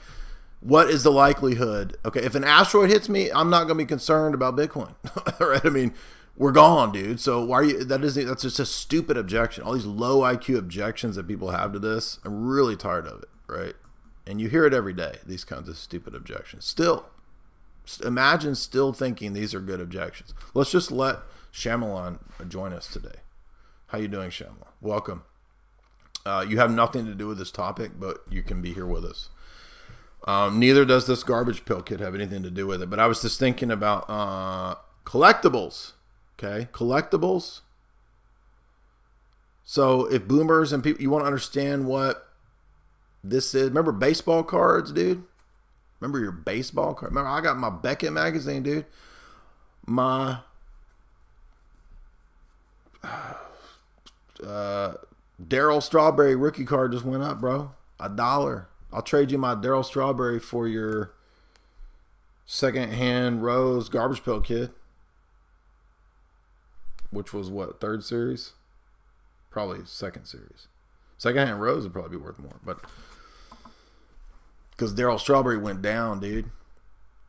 what is the likelihood okay if an asteroid hits me i'm not gonna be concerned about bitcoin <laughs> right i mean we're gone, dude. So why are you? That is that's just a stupid objection. All these low IQ objections that people have to this, I'm really tired of it, right? And you hear it every day. These kinds of stupid objections. Still, imagine still thinking these are good objections. Let's just let Shyamalan join us today. How you doing, Shyamalan? Welcome. Uh, you have nothing to do with this topic, but you can be here with us. Um, neither does this garbage pill kit have anything to do with it. But I was just thinking about uh, collectibles Okay, collectibles. So if boomers and people, you want to understand what this is. Remember baseball cards, dude. Remember your baseball card. Remember I got my Beckett magazine, dude. My <sighs> uh, Darryl Strawberry rookie card just went up, bro. A dollar. I'll trade you my Darryl Strawberry for your secondhand Rose garbage pail kid which was what third series, probably second series. Second hand Rose would probably be worth more, but because Darryl Strawberry went down, dude.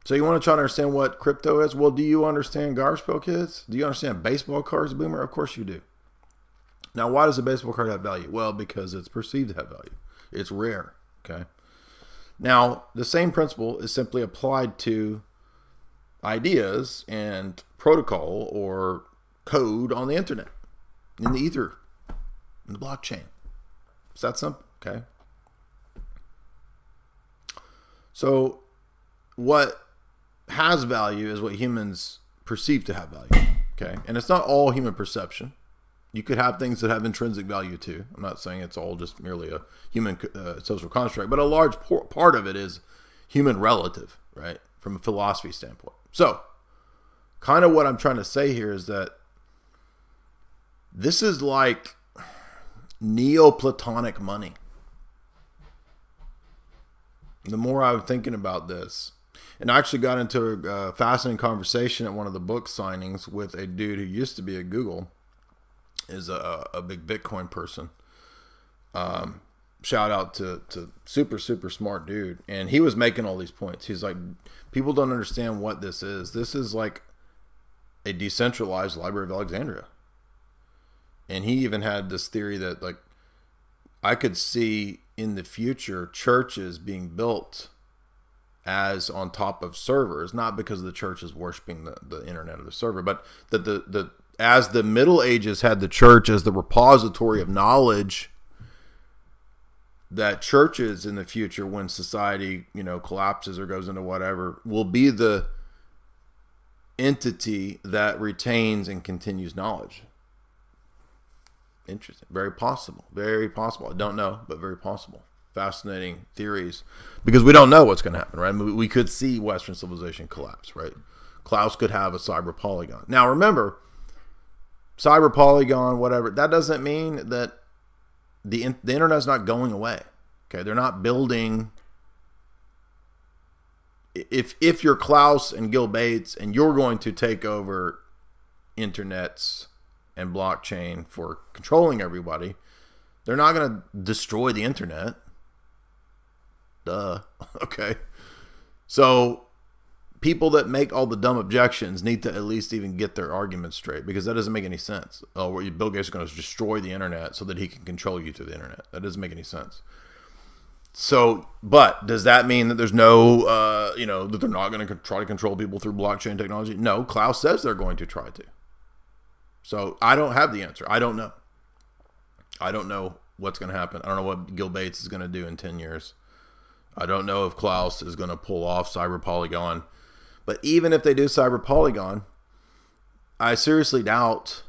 So you want to try to understand what crypto is? Well, do you understand garbage kids? Do you understand baseball cards, Boomer? Of course you do. Now, why does a baseball card have value? Well, because it's perceived to have value. It's rare. Okay. Now, the same principle is simply applied to ideas and protocol or code on the internet, in the ether, in the blockchain. Is that simple? Okay. So, what has value is what humans perceive to have value. Okay. And it's not all human perception. You could have things that have intrinsic value too. I'm not saying it's all just merely a human uh, social construct, but a large part of it is human relative, right? From a philosophy standpoint. So, kind of what I'm trying to say here is that this is like Neoplatonic money. The more I'm thinking about this, and I actually got into a fascinating conversation at one of the book signings with a dude who used to be at Google, is a, a big Bitcoin person. Um, shout out to, to super super smart dude, and he was making all these points. He's like, people don't understand what this is. This is like a decentralized Library of Alexandria and he even had this theory that like I could see in the future churches being built as on top of servers, not because the church is worshiping the, the internet or the server, but that the, the as the Middle Ages had the church as the repository of knowledge, that churches in the future, when society, you know, collapses or goes into whatever, will be the entity that retains and continues knowledge. Interesting. Very possible. Very possible. I don't know, but very possible. Fascinating theories because we don't know what's going to happen, right? we could see Western civilization collapse, right? Klaus could have a cyber polygon. Now, remember, cyber polygon, whatever, that doesn't mean that the, the internet's not going away. Okay. They're not building. If, if you're Klaus and Gil Bates and you're going to take over internets and blockchain for controlling everybody, they're not going to destroy the internet. Duh. <laughs> okay. So people that make all the dumb objections need to at least even get their arguments straight because that doesn't make any sense. Oh, Bill Gates is going to destroy the internet so that he can control you through the internet. That doesn't make any sense. So, but does that mean that there's no, uh, you know, that they're not going to try to control people through blockchain technology? No, Klaus says they're going to try to. So I don't have the answer. I don't know. I don't know what's going to happen. I don't know what Gil Bates is going to do in 10 years. I don't know if Klaus is going to pull off Cyber Polygon. But even if they do Cyber Polygon, I seriously doubt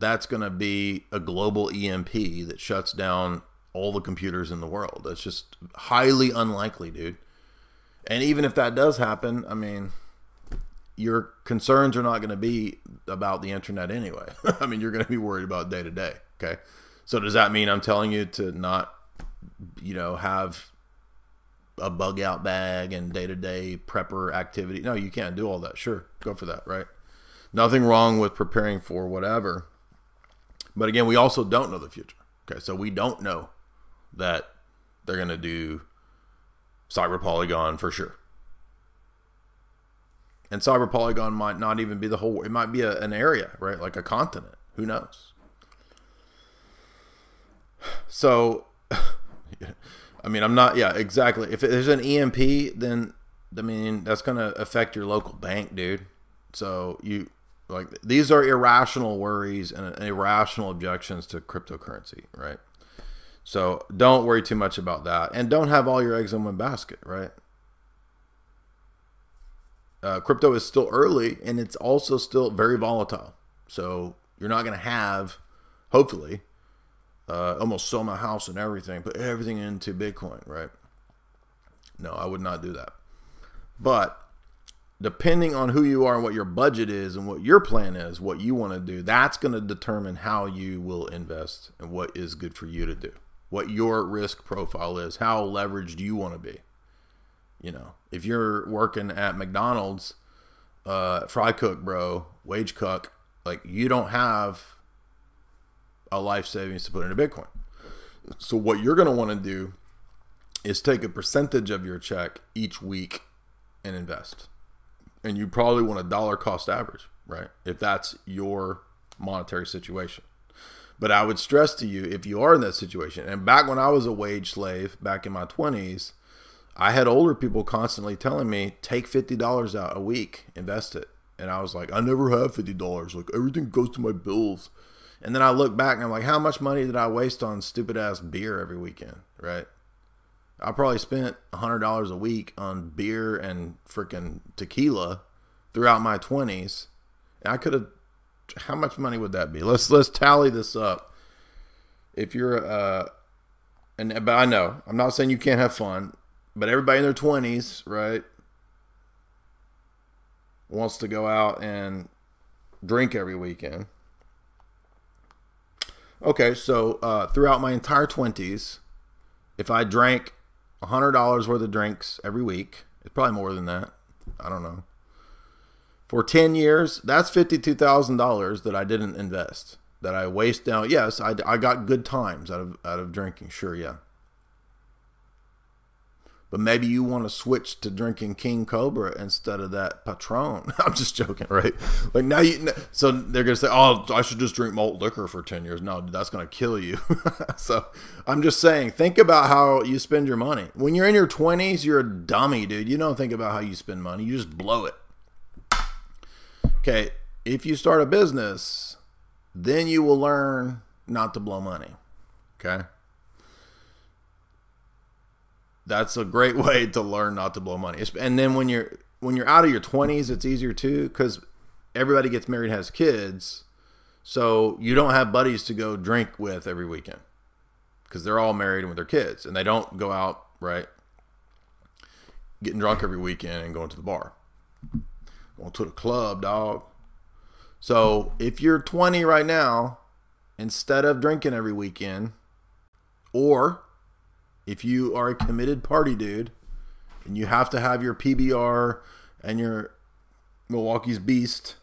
that's going to be a global EMP that shuts down all the computers in the world. That's just highly unlikely, dude. And even if that does happen, I mean, your concerns are not going to be about the internet anyway. <laughs> I mean, you're going to be worried about day to day. Okay. So does that mean I'm telling you to not, you know, have a bug out bag and day to day prepper activity? No, you can't do all that. Sure. Go for that. Right. Nothing wrong with preparing for whatever. But again, we also don't know the future. Okay. So we don't know that they're going to do Cyber Polygon for sure. And Cyber Polygon might not even be the whole, it might be a, an area, right? Like a continent. Who knows? So, <laughs> I mean, I'm not, yeah, exactly. If there's an EMP, then, I mean, that's going to affect your local bank, dude. So, you, like, these are irrational worries and irrational objections to cryptocurrency, right? So, don't worry too much about that. And don't have all your eggs in one basket, right? Uh, crypto is still early and it's also still very volatile. So you're not going to have, hopefully, uh, almost sell my house and everything, put everything into Bitcoin, right? No, I would not do that. But depending on who you are and what your budget is and what your plan is, what you want to do, that's going to determine how you will invest and what is good for you to do, what your risk profile is, how leveraged you want to be. You know, if you're working at McDonald's, uh, fry cook, bro, wage cook, like you don't have a life savings to put into Bitcoin. So what you're going to want to do is take a percentage of your check each week and invest. And you probably want a dollar cost average, right? If that's your monetary situation. But I would stress to you if you are in that situation, and back when I was a wage slave back in my 20s, I had older people constantly telling me, take $50 out a week, invest it. And I was like, I never have $50. Like, everything goes to my bills. And then I look back and I'm like, how much money did I waste on stupid ass beer every weekend, right? I probably spent $100 a week on beer and freaking tequila throughout my 20s. And I could have, how much money would that be? Let's, let's tally this up. If you're, uh, and, but I know, I'm not saying you can't have fun but everybody in their 20s, right, wants to go out and drink every weekend. Okay, so uh, throughout my entire 20s, if I drank $100 worth of drinks every week, it's probably more than that. I don't know. For 10 years, that's $52,000 that I didn't invest, that I waste down. Yes, I, I got good times out of, out of drinking, sure, yeah but maybe you want to switch to drinking King Cobra instead of that Patron. <laughs> I'm just joking, right? Like now you, so they're gonna say, "Oh, I should just drink malt liquor for ten years." No, that's gonna kill you. <laughs> so I'm just saying, think about how you spend your money. When you're in your 20s, you're a dummy, dude. You don't think about how you spend money; you just blow it. Okay, if you start a business, then you will learn not to blow money. Okay that's a great <laughs> way to learn not to blow money. And then when you're when you're out of your 20s, it's easier too because everybody gets married has kids, so you don't have buddies to go drink with every weekend because they're all married and with their kids, and they don't go out right getting drunk every weekend and going to the bar, going to the club, dog. So if you're 20 right now, instead of drinking every weekend, or if you are a committed party dude and you have to have your PBR and your Milwaukee's Beast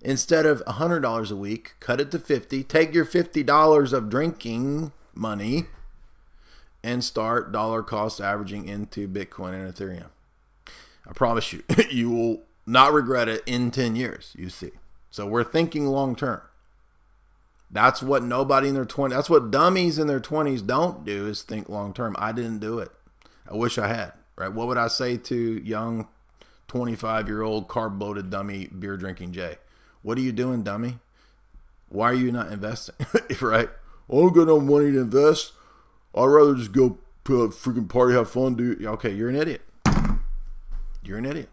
instead of $100 a week, cut it to 50. Take your $50 of drinking money and start dollar cost averaging into Bitcoin and Ethereum. I promise you, <laughs> you will not regret it in 10 years, you see. So we're thinking long term. That's what nobody in their 20s, that's what dummies in their 20s don't do is think long term. I didn't do it. I wish I had, right? What would I say to young 25 year old carb bloated dummy beer drinking Jay? What are you doing, dummy? Why are you not investing, <laughs> right? I don't got no money to invest. I'd rather just go put uh, a freaking party, have fun, dude. Okay, you're an idiot. You're an idiot.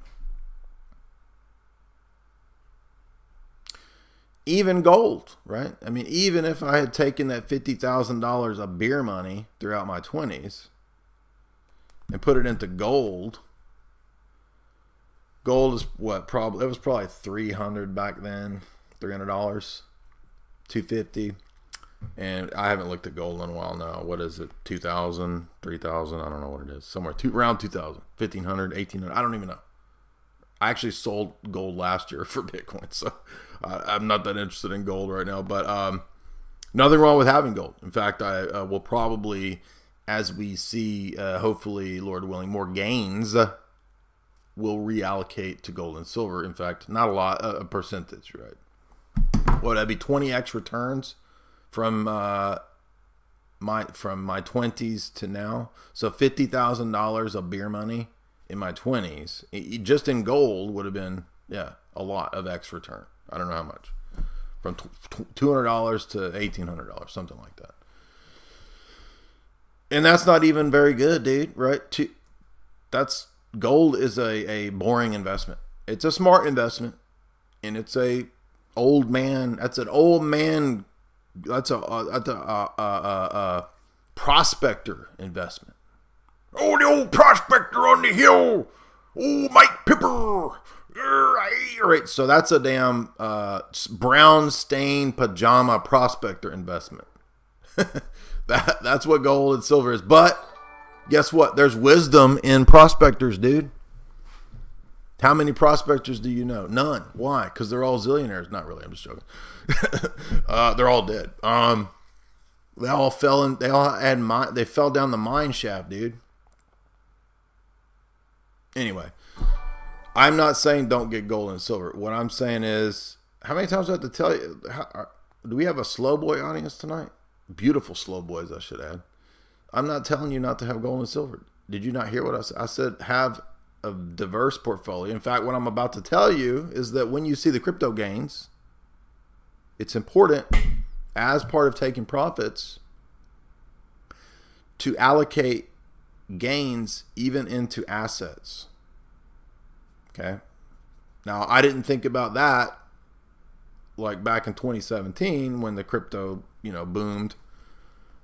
Even gold, right? I mean, even if I had taken that $50,000 of beer money throughout my 20s and put it into gold, gold is what probably it was probably 300 back then, $300, 250 and I haven't looked at gold in a while now. What is it? 2000, 3000, I don't know what it is. Somewhere two, around 2000, 1500, 1800, I don't even know. I actually sold gold last year <laughs> for Bitcoin, so I'm not that interested in gold right now. But um, nothing wrong with having gold. In fact, I uh, will probably, as we see, uh, hopefully, Lord willing, more gains, uh, will reallocate to gold and silver. In fact, not a lot, a percentage, right? What that'd be 20x returns from uh, my from my 20s to now. So $50,000 of beer money in my 20s, just in gold would have been yeah, a lot of X return. I don't know how much. From $200 to $1800, something like that. And that's not even very good, dude, right? That's gold is a, a boring investment. It's a smart investment and it's a old man, that's an old man that's a, a, a, a, a prospector investment. Oh, the old prospector on the hill. Oh, Mike Pipper. All right, so that's a damn uh, brown stained pajama prospector investment. <laughs> that that's what gold and silver is. But guess what? There's wisdom in prospectors, dude. How many prospectors do you know? None. Why? Because they're all zillionaires. Not really. I'm just joking. <laughs> uh, they're all dead. Um, they all fell in. They all had mine. They fell down the mine shaft, dude. Anyway, I'm not saying don't get gold and silver. What I'm saying is, how many times do I have to tell you? How, do we have a slow boy audience tonight? Beautiful slow boys, I should add. I'm not telling you not to have gold and silver. Did you not hear what I said? I said have a diverse portfolio. In fact, what I'm about to tell you is that when you see the crypto gains, it's important as part of taking profits to allocate gains even into assets. Okay. Now, I didn't think about that like back in 2017 when the crypto, you know, boomed.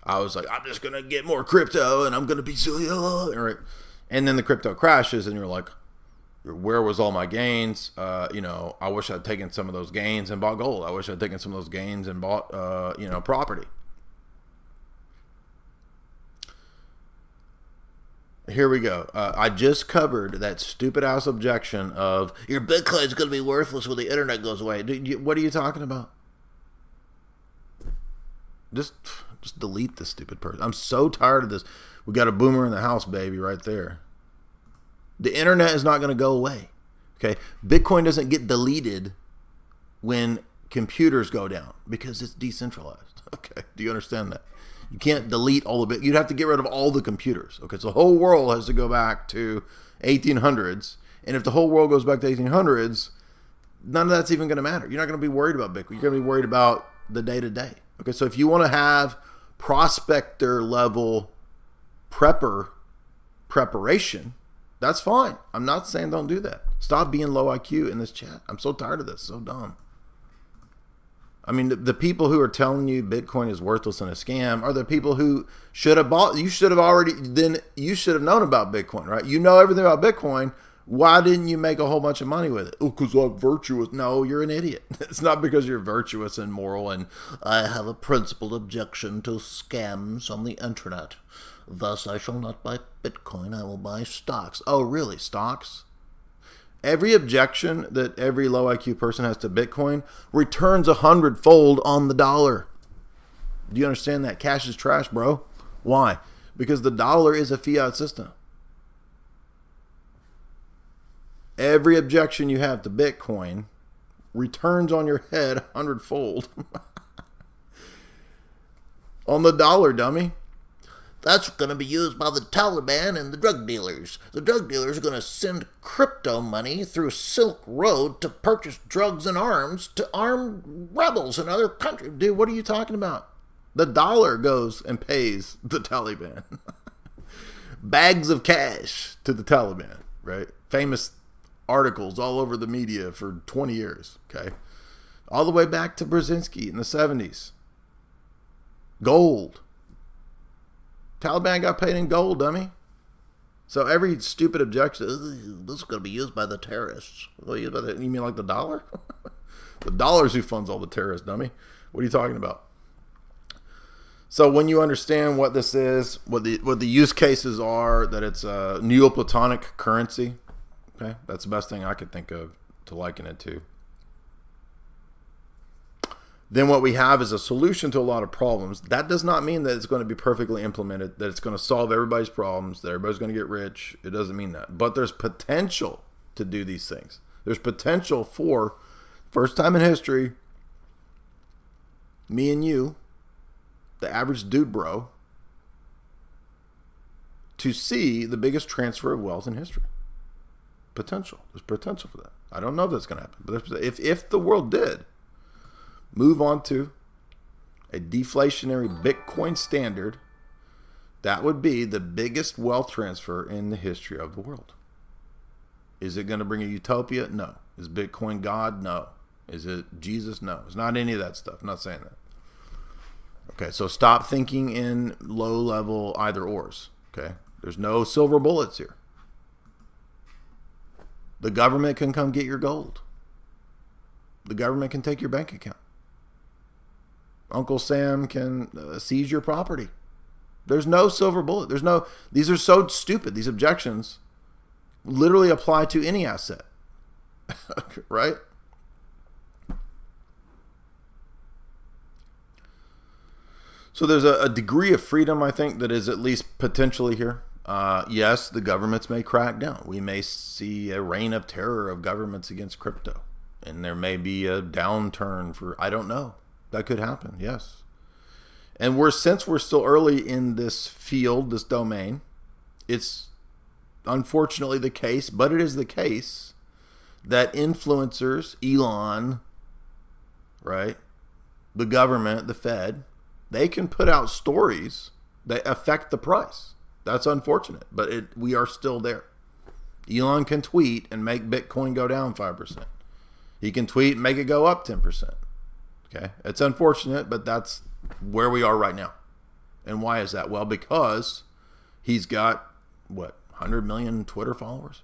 I was like, I'm just going to get more crypto and I'm going to be silly. And then the crypto crashes and you're like, where was all my gains? Uh, you know, I wish I'd taken some of those gains and bought gold. I wish I'd taken some of those gains and bought, uh, you know, property. Here we go. Uh, I just covered that stupid ass objection of your Bitcoin's going to be worthless when the internet goes away. You, what are you talking about? Just, just delete this stupid person. I'm so tired of this. We got a boomer in the house, baby, right there. The internet is not going to go away. Okay. Bitcoin doesn't get deleted when computers go down because it's decentralized. <laughs> Okay. Do you understand that? You can't delete all of it. You'd have to get rid of all the computers. Okay. So the whole world has to go back to 1800s. And if the whole world goes back to 1800s, none of that's even going to matter. You're not going to be worried about Bitcoin. You're going to be worried about the day to day. Okay. So if you want to have prospector level prepper preparation, that's fine. I'm not saying don't do that. Stop being low IQ in this chat. I'm so tired of this. So dumb. I mean, the, the, people who are telling you Bitcoin is worthless and a scam are the people who should have bought. You should have already then. You should have known about Bitcoin, right? You know everything about Bitcoin. Why didn't you make a whole bunch of money with it? Oh, because I'm virtuous. No, you're an idiot. <laughs> It's not because you're virtuous and moral and I have a principled objection to scams on the internet. Thus, I shall not buy Bitcoin, I will buy stocks. Oh, really? Stocks? Every objection that every low IQ person has to Bitcoin returns a hundredfold on the dollar. Do you understand that? Cash is trash, bro. Why? Because the dollar is a fiat system. Every objection you have to Bitcoin returns on your head a hundredfold. <laughs> on the dollar, dummy. That's going to be used by the Taliban and the drug dealers. The drug dealers are going to send crypto money through Silk Road to purchase drugs and arms to arm rebels in other countries. Dude, what are you talking about? The dollar goes and pays the Taliban. <laughs> Bags of cash to the Taliban, right? Famous articles all over the media for 20 years, okay? All the way back to Brzezinski in the 70s. Gold. Taliban got paid in gold, dummy. So every stupid objection, this is going to be used by the terrorists. Used by the, you mean like the dollar? <laughs> the dollar's who funds all the terrorists, dummy. What are you talking about? So when you understand what this is, what the what the use cases are, that it's a Neoplatonic currency, okay, that's the best thing I could think of to liken it to. Then what we have is a solution to a lot of problems. That does not mean that it's going to be perfectly implemented, that it's going to solve everybody's problems, that everybody's going to get rich. It doesn't mean that. But there's potential to do these things. There's potential for first time in history me and you the average dude bro to see the biggest transfer of wealth in history. Potential. There's potential for that. I don't know if that's going to happen, but if if the world did move on to a deflationary Bitcoin standard, that would be the biggest wealth transfer in the history of the world. Is it going to bring a utopia? No. Is Bitcoin God? No. Is it Jesus? No. It's not any of that stuff. I'm not saying that. Okay, so stop thinking in low level either ors. Okay, there's no silver bullets here. The government can come get your gold. The government can take your bank account. Uncle Sam can uh, seize your property. There's no silver bullet. There's no, these are so stupid. These objections literally apply to any asset, <laughs> right? So there's a, a, degree of freedom, I think, that is at least potentially here. Uh, yes, the governments may crack down. We may see a reign of terror of governments against crypto, and there may be a downturn for I don't know. That could happen. Yes, and we're since we're still early in this field, this domain, it's unfortunately the case, but it is the case that influencers, Elon, right, the government, the Fed they can put out stories that affect the price. That's unfortunate, but it, we are still there. Elon can tweet and make Bitcoin go down 5%. He can tweet and make it go up 10%. Okay. It's unfortunate, but that's where we are right now. And why is that? Well, because he's got, what, 100 million Twitter followers?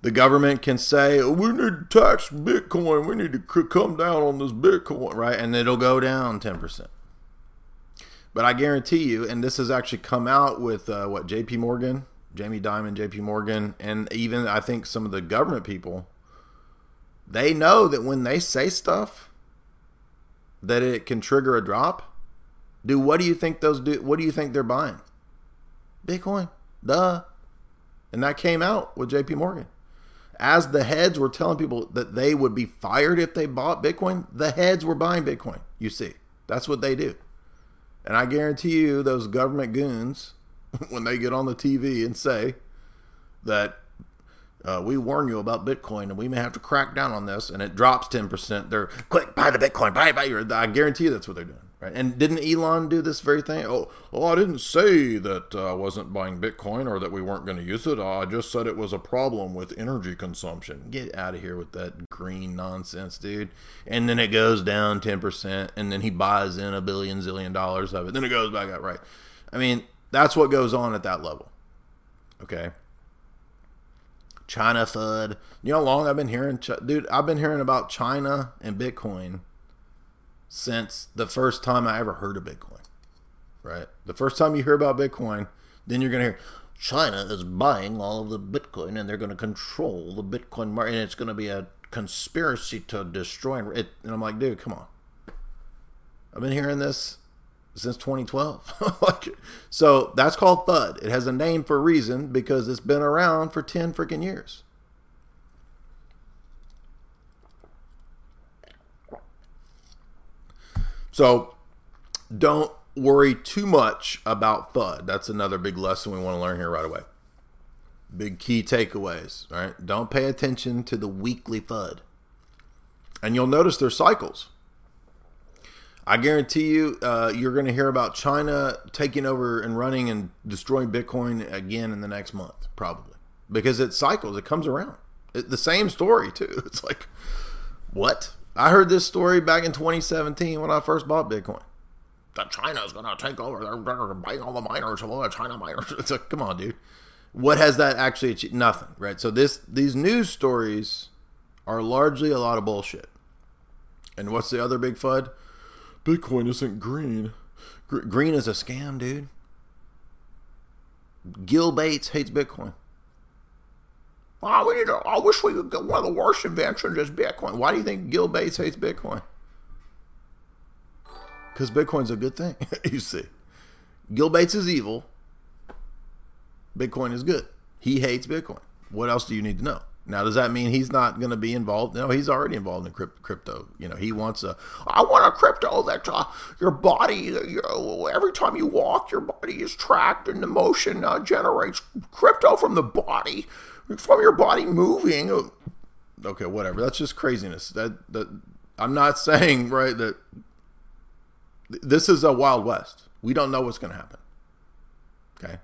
the government can say we need to tax Bitcoin. We need to come down on this Bitcoin, right? And it'll go down ten percent. But I guarantee you, and this has actually come out with uh, what J.P. Morgan, Jamie Dimon, J.P. Morgan, and even I think some of the government people. They know that when they say stuff, that it can trigger a drop. Do what do you think those do? What do you think they're buying? Bitcoin, duh. And that came out with J.P. Morgan as the heads were telling people that they would be fired if they bought Bitcoin, the heads were buying Bitcoin. You see, that's what they do. And I guarantee you, those government goons, <laughs> when they get on the TV and say that uh, we warn you about Bitcoin and we may have to crack down on this, and it drops 10%, they're quick, buy the Bitcoin, buy, buy your. I guarantee you that's what they're doing. Right. And didn't Elon do this very thing? Oh, oh I didn't say that uh, I wasn't buying Bitcoin or that we weren't going to use it. I just said it was a problem with energy consumption. Get out of here with that green nonsense, dude. And then it goes down 10%, and then he buys in a billion, zillion dollars of it. Then it goes back up, right? I mean, that's what goes on at that level. Okay. China FUD. You know how long I've been hearing, dude? I've been hearing about China and Bitcoin since the first time I ever heard of Bitcoin. Right? The first time you hear about Bitcoin, then you're going to hear China is buying all of the Bitcoin and they're going to control the Bitcoin market and it's going to be a conspiracy to destroy it. And I'm like, dude, come on. I've been hearing this since 2012. <laughs> so that's called FUD. It has a name for a reason because it's been around for 10 freaking years. So don't worry too much about FUD. That's another big lesson we want to learn here right away. Big key takeaways. All right. Don't pay attention to the weekly FUD. And you'll notice there's cycles. I guarantee you, uh, you're going to hear about China taking over and running and destroying Bitcoin again in the next month, probably because it cycles, it comes around. It, the same story too. <laughs> It's like, what? I heard this story back in 2017 when I first bought Bitcoin. That China is going to take over. They're, they're buying all the miners, all the China miners. <laughs> It's like, come on, dude. What has that actually achieved? Nothing, right? So this these news stories are largely a lot of bullshit. And what's the other big fud? Bitcoin isn't green. Gr- green is a scam, dude. Gil Bates hates Bitcoin. Oh, we need to, I wish we could get one of the worst inventions is Bitcoin. Why do you think Gil Bates hates Bitcoin? Because Bitcoin's a good thing, <laughs> you see. Gil Bates is evil. Bitcoin is good. He hates Bitcoin. What else do you need to know? Now, does that mean he's not going to be involved? No, he's already involved in crypto. You know, he wants a. I want a crypto that uh, your body, know, every time you walk, your body is tracked, and the motion uh, generates crypto from the body, from your body moving. Okay, whatever. That's just craziness. That that I'm not saying right that this is a wild west. We don't know what's going to happen. Okay,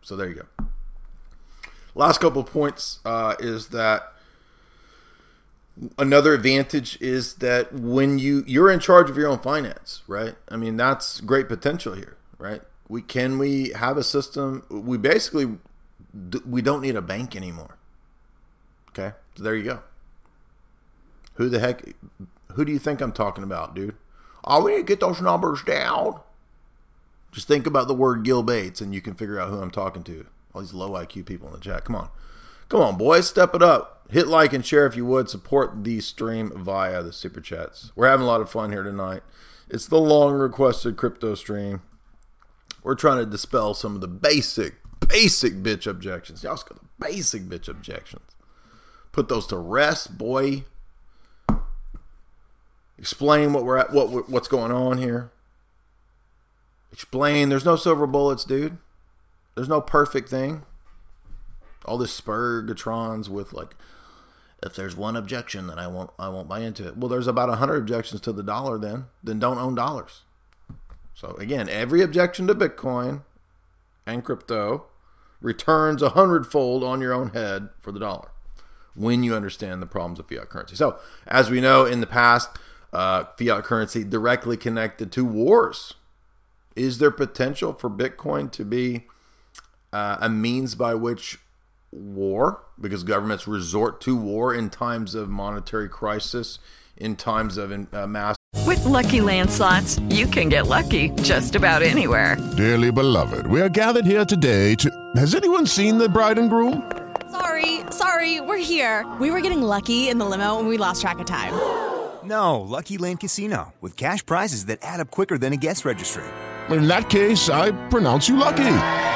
so there you go. Last couple points uh, is that another advantage is that when you you're in charge of your own finance, right? I mean, that's great potential here, right? We can we have a system. We basically we don't need a bank anymore. Okay, so there you go. Who the heck? Who do you think I'm talking about, dude? Oh, we need to get those numbers down. Just think about the word Gil Bates, and you can figure out who I'm talking to. All these low IQ people in the chat. Come on. Come on, boys. Step it up. Hit like and share if you would. Support the stream via the super chats. We're having a lot of fun here tonight. It's the long requested crypto stream. We're trying to dispel some of the basic, basic bitch objections. Y'all got the basic bitch objections. Put those to rest, boy. Explain what we're at, what what's going on here. Explain. There's no silver bullets, dude. There's no perfect thing. All this spurgatrons with like, if there's one objection, then I won't I won't buy into it. Well, there's about hundred objections to the dollar. Then then don't own dollars. So again, every objection to Bitcoin and crypto returns a hundredfold on your own head for the dollar when you understand the problems of fiat currency. So as we know in the past, uh, fiat currency directly connected to wars. Is there potential for Bitcoin to be uh, a means by which war, because governments resort to war in times of monetary crisis, in times of uh, mass. With LuckyLand Slots, you can get lucky just about anywhere. Dearly beloved, we are gathered here today to. Has anyone seen the bride and groom? Sorry, sorry, we're here. We were getting lucky in the limo and we lost track of time. No, Lucky Land Casino, with cash prizes that add up quicker than a guest registry. In that case, I pronounce you lucky.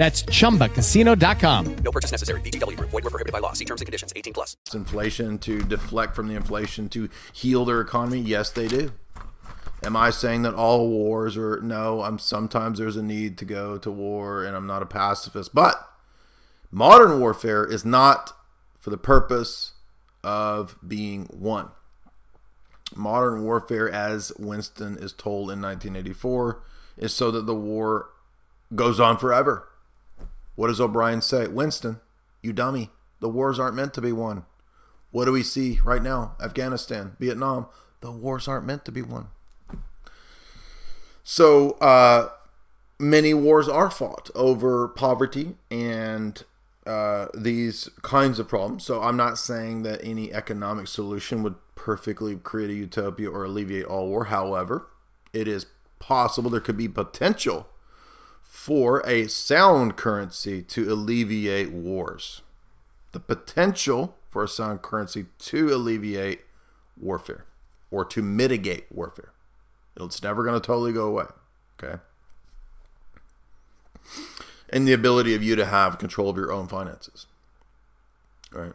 That's chumbacasino.com. No purchase necessary. VGW Group. Void were prohibited by law. See terms and conditions. 18 plus. Inflation to deflect from the inflation to heal their economy. Yes, they do. Am I saying that all wars are no? I'm sometimes there's a need to go to war, and I'm not a pacifist. But modern warfare is not for the purpose of being won. Modern warfare, as Winston is told in 1984, is so that the war goes on forever. What does O'Brien say? Winston, you dummy. The wars aren't meant to be won. What do we see right now? Afghanistan, Vietnam. The wars aren't meant to be won. So uh, many wars are fought over poverty and uh, these kinds of problems. So I'm not saying that any economic solution would perfectly create a utopia or alleviate all war. However, it is possible there could be potential for a sound currency to alleviate wars. The potential for a sound currency to alleviate warfare or to mitigate warfare. It's never going to totally go away. Okay. And the ability of you to have control of your own finances. All right.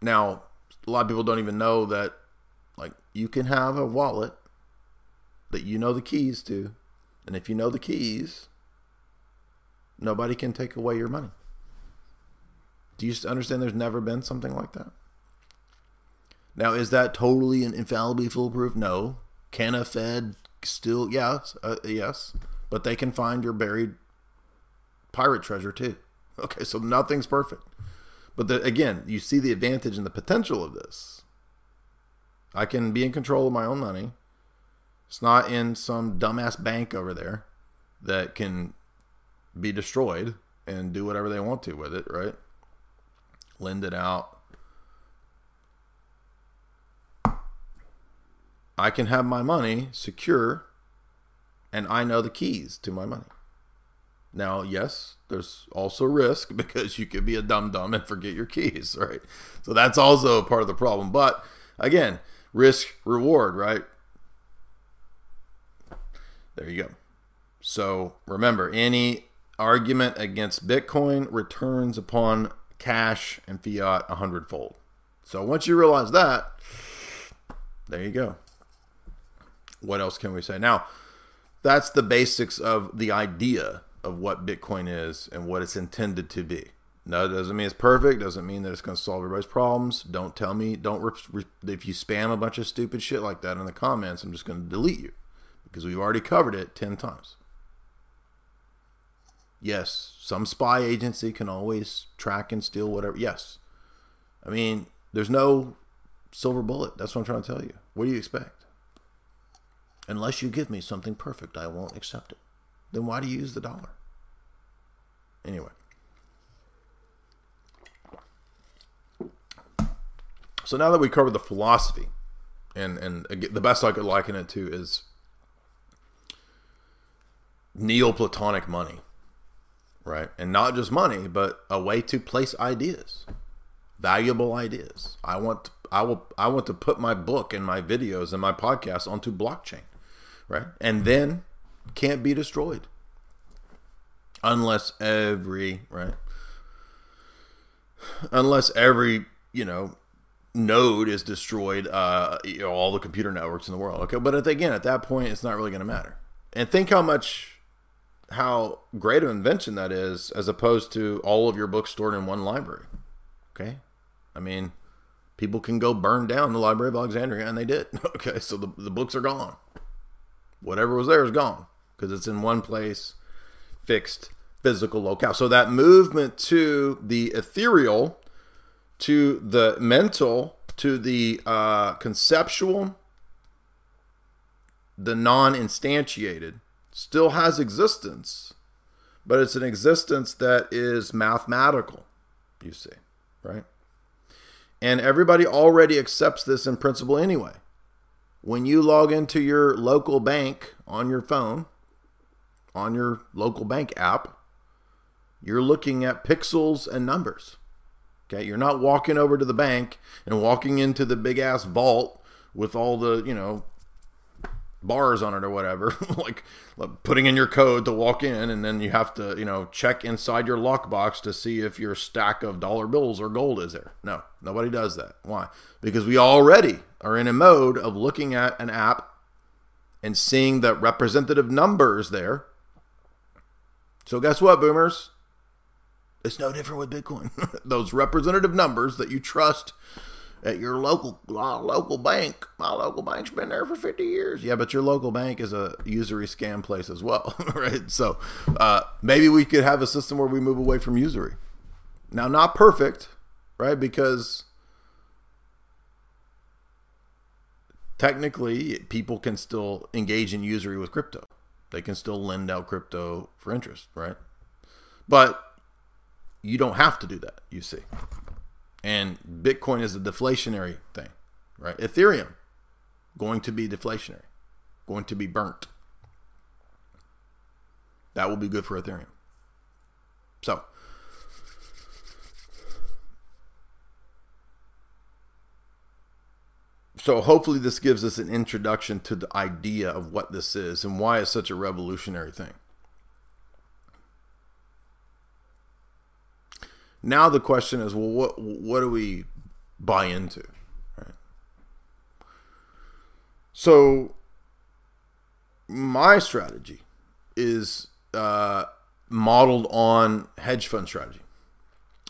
Now, a lot of people don't even know that, like, you can have a wallet that you know the keys to. And if you know the keys, nobody can take away your money. Do you understand there's never been something like that? Now, is that totally and infallibly foolproof? No. Can a Fed still, yes, uh, yes, but they can find your buried pirate treasure too. <laughs> Okay, so nothing's perfect. But the, again, you see the advantage and the potential of this. I can be in control of my own money. It's not in some dumbass bank over there that can be destroyed and do whatever they want to with it, right? Lend it out. I can have my money secure and I know the keys to my money. Now, yes, there's also risk <laughs> because you could be a dumb dumb and forget your keys, right? So that's also part of the problem. But again, risk reward, right? There you go. So remember, any argument against Bitcoin returns upon cash and fiat a hundredfold. So once you realize that, there you go. What else can we say? Now, that's the basics of the idea of what Bitcoin is and what it's intended to be. No, it doesn't mean it's perfect. Doesn't mean that it's going to solve everybody's problems. Don't tell me. Don't re- if you spam a bunch of stupid shit like that in the comments, I'm just going to delete you because we've already covered it ten times. Yes, some spy agency can always track and steal whatever. Yes, I mean there's no silver bullet. That's what I'm trying to tell you. What do you expect? Unless you give me something perfect, I won't accept it. Then why do you use the dollar? Anyway. So now that we covered the philosophy, and and the best I could liken it to is Neoplatonic money, right? And not just money, but a way to place ideas, valuable ideas. I want I will I want to put my book and my videos and my podcast onto blockchain, right? And then can't be destroyed unless every right unless every you know node is destroyed uh you know, all the computer networks in the world okay but at, again at that point it's not really going to matter and think how much how great an invention that is as opposed to all of your books stored in one library okay? I mean people can go burn down the library of alexandria and they did. <laughs> Okay so the, the books are gone. Whatever was there is gone because it's in one place, fixed physical locale. So that movement to the ethereal, to the mental, to the uh, conceptual, the non instantiated, still has existence, but it's an existence that is mathematical, you see, right? And everybody already accepts this in principle anyway. When you log into your local bank on your phone, on your local bank app, you're looking at pixels and numbers. Okay, you're not walking over to the bank and walking into the big ass vault with all the, you know, bars on it or whatever, <laughs> like, putting in your code to walk in and then you have to, you know, check inside your lockbox to see if your stack of dollar bills or gold is there. No, nobody does that. Why? Because we already are in a mode of looking at an app and seeing the representative numbers there so guess what, boomers? It's no different with Bitcoin. <laughs> Those representative numbers that you trust at your local local bank. My local bank's been there for 50 years. Yeah, but your local bank is a usury scam place as well, <laughs> right? So uh, maybe we could have a system where we move away from usury. Now, not perfect, right? Because technically, people can still engage in usury with crypto. They can still lend out crypto for interest, right? But you don't have to do that, you see. And Bitcoin is a deflationary thing, right? Ethereum going to be deflationary, going to be burnt. That will be good for Ethereum. So, So hopefully this gives us an introduction to the idea of what this is and why it's such a revolutionary thing. Now the question is, well, what what do we buy into? Right. So my strategy is uh, modeled on hedge fund strategy.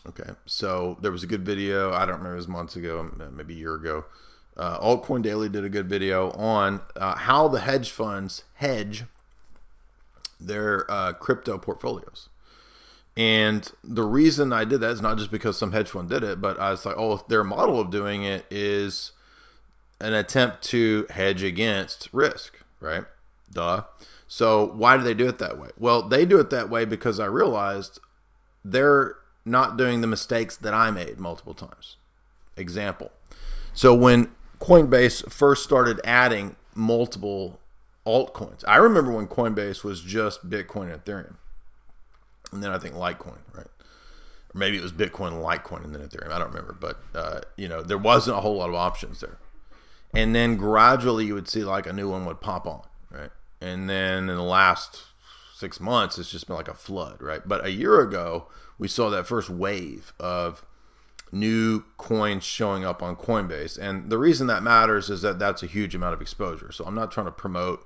Okay, so there was a good video. I don't remember it was months ago, maybe a year ago. Uh, Altcoin Daily did a good video on uh, how the hedge funds hedge their uh, crypto portfolios. And the reason I did that is not just because some hedge fund did it, but I was like, oh, their model of doing it is an attempt to hedge against risk, right? Duh. So why do they do it that way? Well, they do it that way because I realized they're not doing the mistakes that I made multiple times. Example. So when Coinbase first started adding multiple altcoins, I remember when Coinbase was just Bitcoin and Ethereum. And then I think Litecoin, right? Or maybe it was Bitcoin, Litecoin, and then Ethereum. I don't remember. But, uh, you know, there wasn't a whole lot of options there. And then gradually you would see like a new one would pop on, right? And then in the last six months, it's just been like a flood, right? But a year ago, we saw that first wave of new coins showing up on Coinbase. And the reason that matters is that that's a huge amount of exposure. So I'm not trying to promote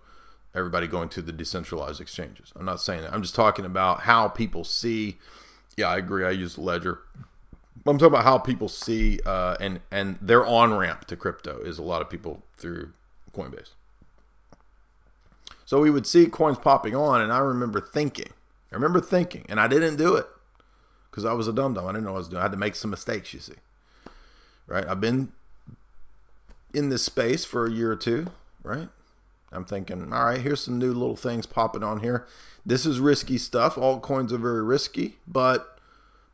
everybody going to the decentralized exchanges. I'm not saying that. I'm just talking about how people see. Yeah, I agree. I use Ledger. I'm talking about how people see uh, and and their on ramp to crypto is a lot of people through Coinbase. So we would see coins popping on, and I remember thinking, I remember thinking, and I didn't do it because I was a dum dum. I didn't know what I was doing. I had to make some mistakes. You see, right? I've been in this space for a year or two, right? I'm thinking, all right, here's some new little things popping on here. This is risky stuff. Altcoins are very risky, but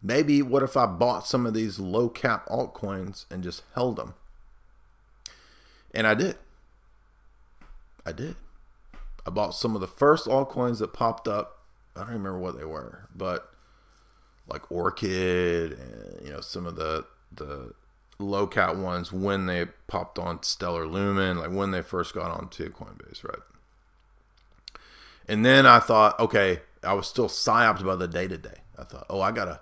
maybe what if I bought some of these low cap altcoins and just held them? And I did. I did. I bought some of the first altcoins that popped up. I don't remember what they were, but like Orchid and you know some of the the low cap ones when they popped on Stellar Lumen, like when they first got onto Coinbase, right? And then I thought, okay, I was still psyoped by the day to day. I thought, oh, I gotta,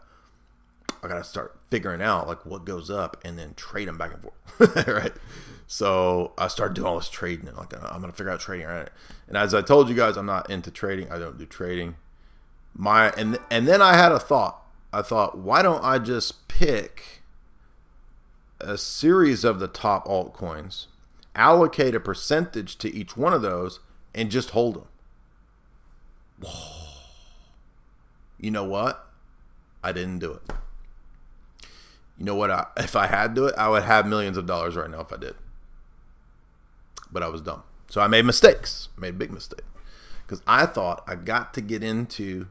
I gotta start figuring out like what goes up and then trade them back and forth, <laughs> right? So I started doing all this trading and like uh, I'm gonna figure out trading, right? And as I told you guys, I'm not into trading. I don't do trading. My and and then I had a thought. I thought, why don't I just pick a series of the top altcoins, allocate a percentage to each one of those, and just hold them. You know what? I didn't do it. You know what? I, if I had to do it, I would have millions of dollars right now if I did. But I was dumb. So I made mistakes, made a big mistake. Because I thought I got to get into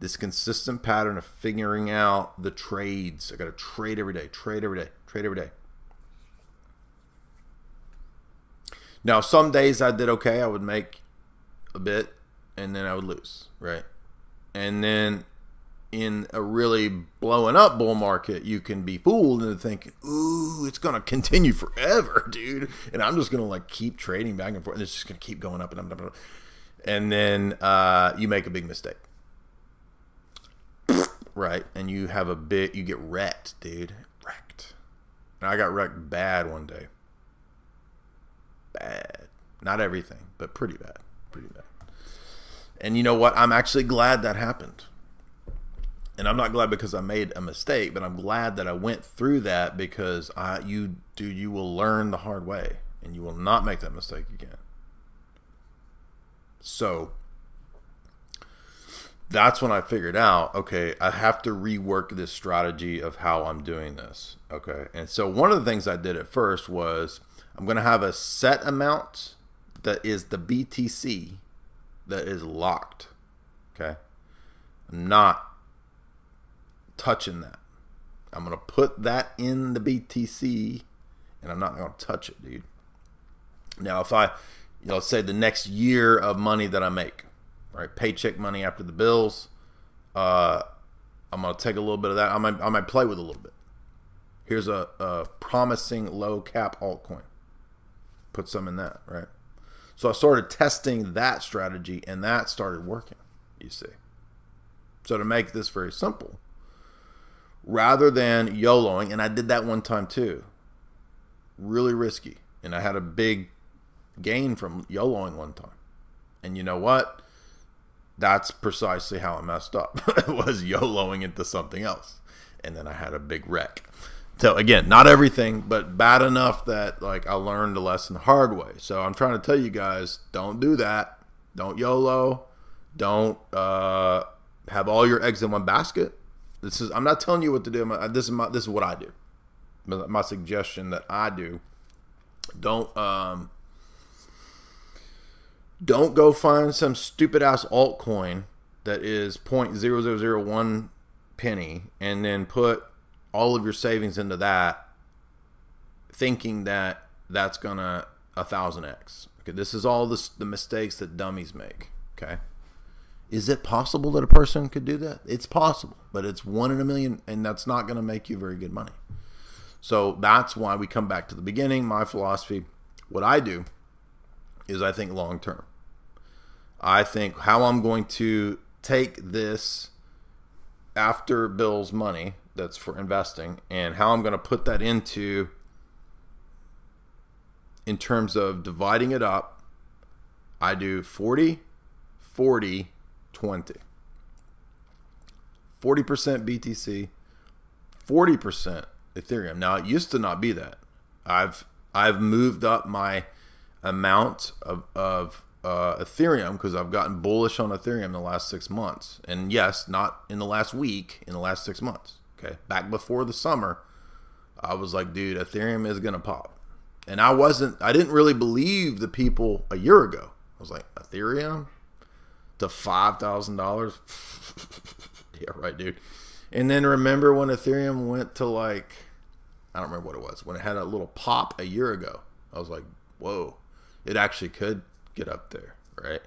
this consistent pattern of figuring out the trades. I got to trade every day, trade every day, trade every day. Now, some days I did okay. I would make a bit and then I would lose, right? And then in a really blowing up bull market, you can be fooled into thinking, ooh, it's going to continue forever, <laughs> dude. And I'm just going to like keep trading back and forth and it's just going to keep going up and up and up. And then uh, you make a big mistake. Right. And you have a bit, you get wrecked, dude. Wrecked. And I got wrecked bad one day. Bad. Not everything, but pretty bad. Pretty bad. And you know what? I'm actually glad that happened. And I'm not glad because I made a mistake, but I'm glad that I went through that because I you do you will learn the hard way and you will not make that mistake again. So that's when I figured out, okay, I have to rework this strategy of how I'm doing this. Okay. And so one of the things I did at first was I'm going to have a set amount that is the BTC that is locked. Okay. I'm not touching that. I'm going to put that in the BTC and I'm not going to touch it, dude. Now, if I, you know, say the next year of money that I make, right, paycheck money after the bills, uh, I'm to take a little bit of that. I might, I might play with a little bit. Here's a, a promising low cap altcoin. put some in that, right? So I started testing that strategy and that started working, you see. So to make this very simple, rather than YOLOing, and I did that one time too, really risky. And I had a big gain from YOLOing one time. And you know what? That's precisely how I messed up. <laughs> it was YOLOing into something else. And then I had a big wreck. So again, not everything, but bad enough that like I learned a lesson the hard way. So I'm trying to tell you guys, don't do that. Don't YOLO. Don't uh, have all your eggs in one basket. This is I'm not telling you what to do. This is my this is what I do. My suggestion that I do. Don't um don't go find some stupid ass altcoin that is 0.0001 penny and then put all of your savings into that, thinking that that's gonna a thousand x. Okay, this is all this, the mistakes that dummies make. Okay, is it possible that a person could do that? It's possible, but it's one in a million, and that's not gonna make you very good money. So that's why we come back to the beginning. My philosophy, what I do, is I think long term. I think how I'm going to take this after bills money that's for investing and how I'm going to put that into in terms of dividing it up. I do 40 40 20. 40% BTC, 40% Ethereum. Now it used to not be that. I've I've moved up my amount of, of uh, Ethereum because I've gotten bullish on Ethereum the last six months. And yes, not in the last week, in the last six months. Okay. Back before the summer, I was like, dude, Ethereum is going to pop. And I wasn't, I didn't really believe the people a year ago. I was like, Ethereum to $5,000? <laughs> yeah, right, dude. And then remember when Ethereum went to like, I don't remember what it was, when it had a little pop a year ago. I was like, whoa, it actually could get up there, right?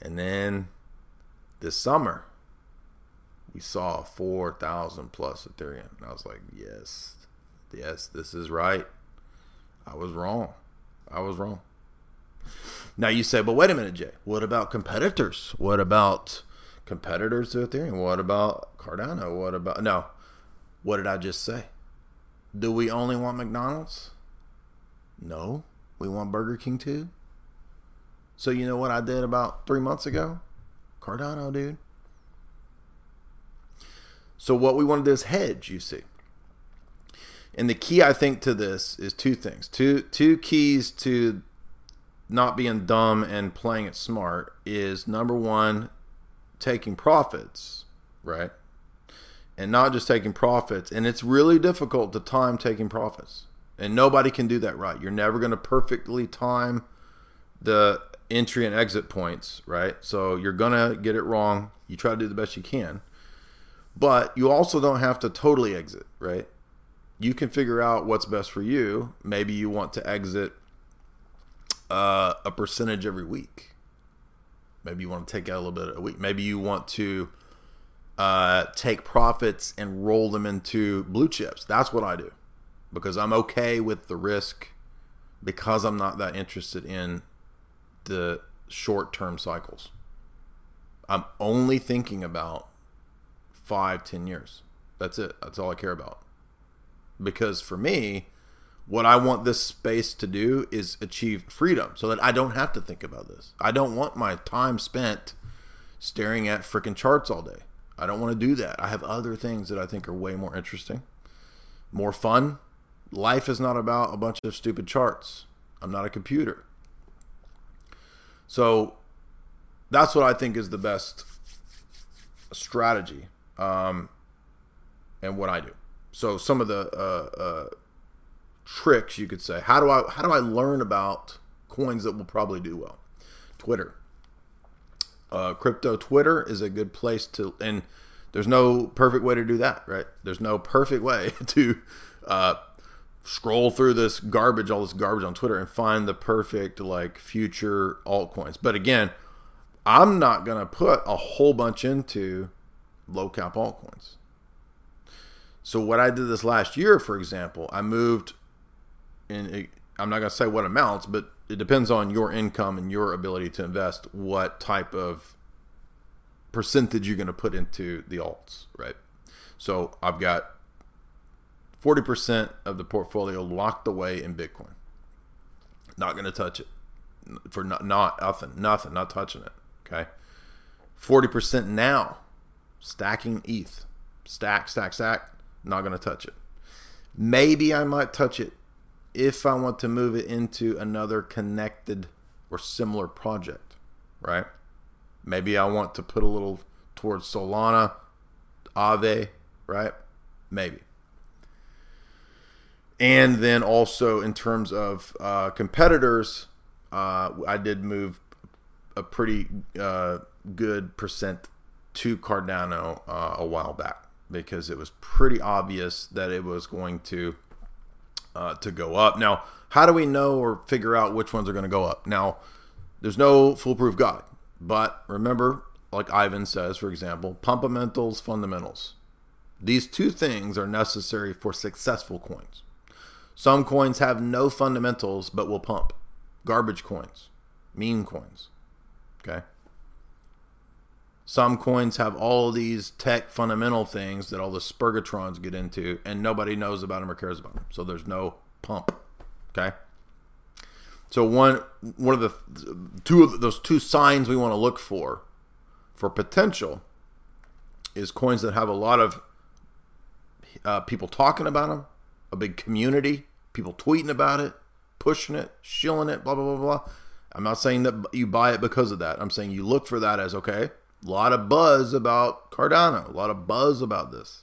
And then this summer, we saw 4,000 plus Ethereum. And I was like, yes, yes, this is right. I was wrong. I was wrong. Now you say, but wait a minute, Jay. What about competitors? What about competitors to Ethereum? What about Cardano? What about no? What did I just say? Do we only want McDonald's? No, we want Burger King too. So you know what I did about three months ago? Cardano, dude. So what we want to do is hedge, you see. And the key I think to this is two things. Two two keys to not being dumb and playing it smart is number 1 taking profits, right? And not just taking profits, and it's really difficult to time taking profits. And nobody can do that right. You're never going to perfectly time the entry and exit points, right? So you're going to get it wrong. You try to do the best you can. But you also don't have to totally exit, right? You can figure out what's best for you. Maybe you want to exit uh, a percentage every week. Maybe you want to take out a little bit a week. Maybe you want to uh, take profits and roll them into blue chips. That's what I do because I'm okay with the risk because I'm not that interested in the short term cycles. I'm only thinking about five, ten years. That's it. That's all I care about. Because for me, what I want this space to do is achieve freedom so that I don't have to think about this. I don't want my time spent staring at freaking charts all day. I don't want to do that. I have other things that I think are way more interesting, more fun. Life is not about a bunch of stupid charts. I'm not a computer. So that's what I think is the best strategy um, and what I do. So some of the uh, uh, tricks you could say. How do I how do I learn about coins that will probably do well? Twitter, uh, crypto Twitter is a good place to and there's no perfect way to do that, right? There's no perfect way <laughs> to uh, scroll through this garbage, all this garbage on Twitter, and find the perfect like future altcoins. But again, I'm not gonna put a whole bunch into low cap altcoins. So what I did this last year, for example, I moved in I'm not going to say what amounts, but it depends on your income and your ability to invest, what type of percentage you're going to put into the alts, right? So I've got 40% of the portfolio locked away in Bitcoin. Not going to touch it for not, not nothing, nothing, not touching it. Okay. 40% now, stacking ETH. Stack, stack, stack, not going to touch it. Maybe I might touch it if I want to move it into another connected or similar project, right? Maybe I want to put a little towards Solana, Aave, right? Maybe. And then also in terms of uh, competitors, uh, I did move a pretty uh, good percent to Cardano uh, a while back because it was pretty obvious that it was going to uh, to go up. Now, how do we know or figure out which ones are going to go up? Now, there's no foolproof guide, but remember, like Ivan says, for example, pumpamentals, fundamentals. These two things are necessary for successful coins. Some coins have no fundamentals but will pump. Garbage coins, meme coins. Okay. Some coins have all these tech fundamental things that all the spurgatrons get into, and nobody knows about them or cares about them. So there's no pump. Okay. So one one of the two of those two signs we want to look for for potential is coins that have a lot of uh, people talking about them, a big community, people tweeting about it, pushing it, shilling it, blah blah blah blah. I'm not saying that you buy it because of that. I'm saying you look for that as okay, a lot of buzz about Cardano, a lot of buzz about this.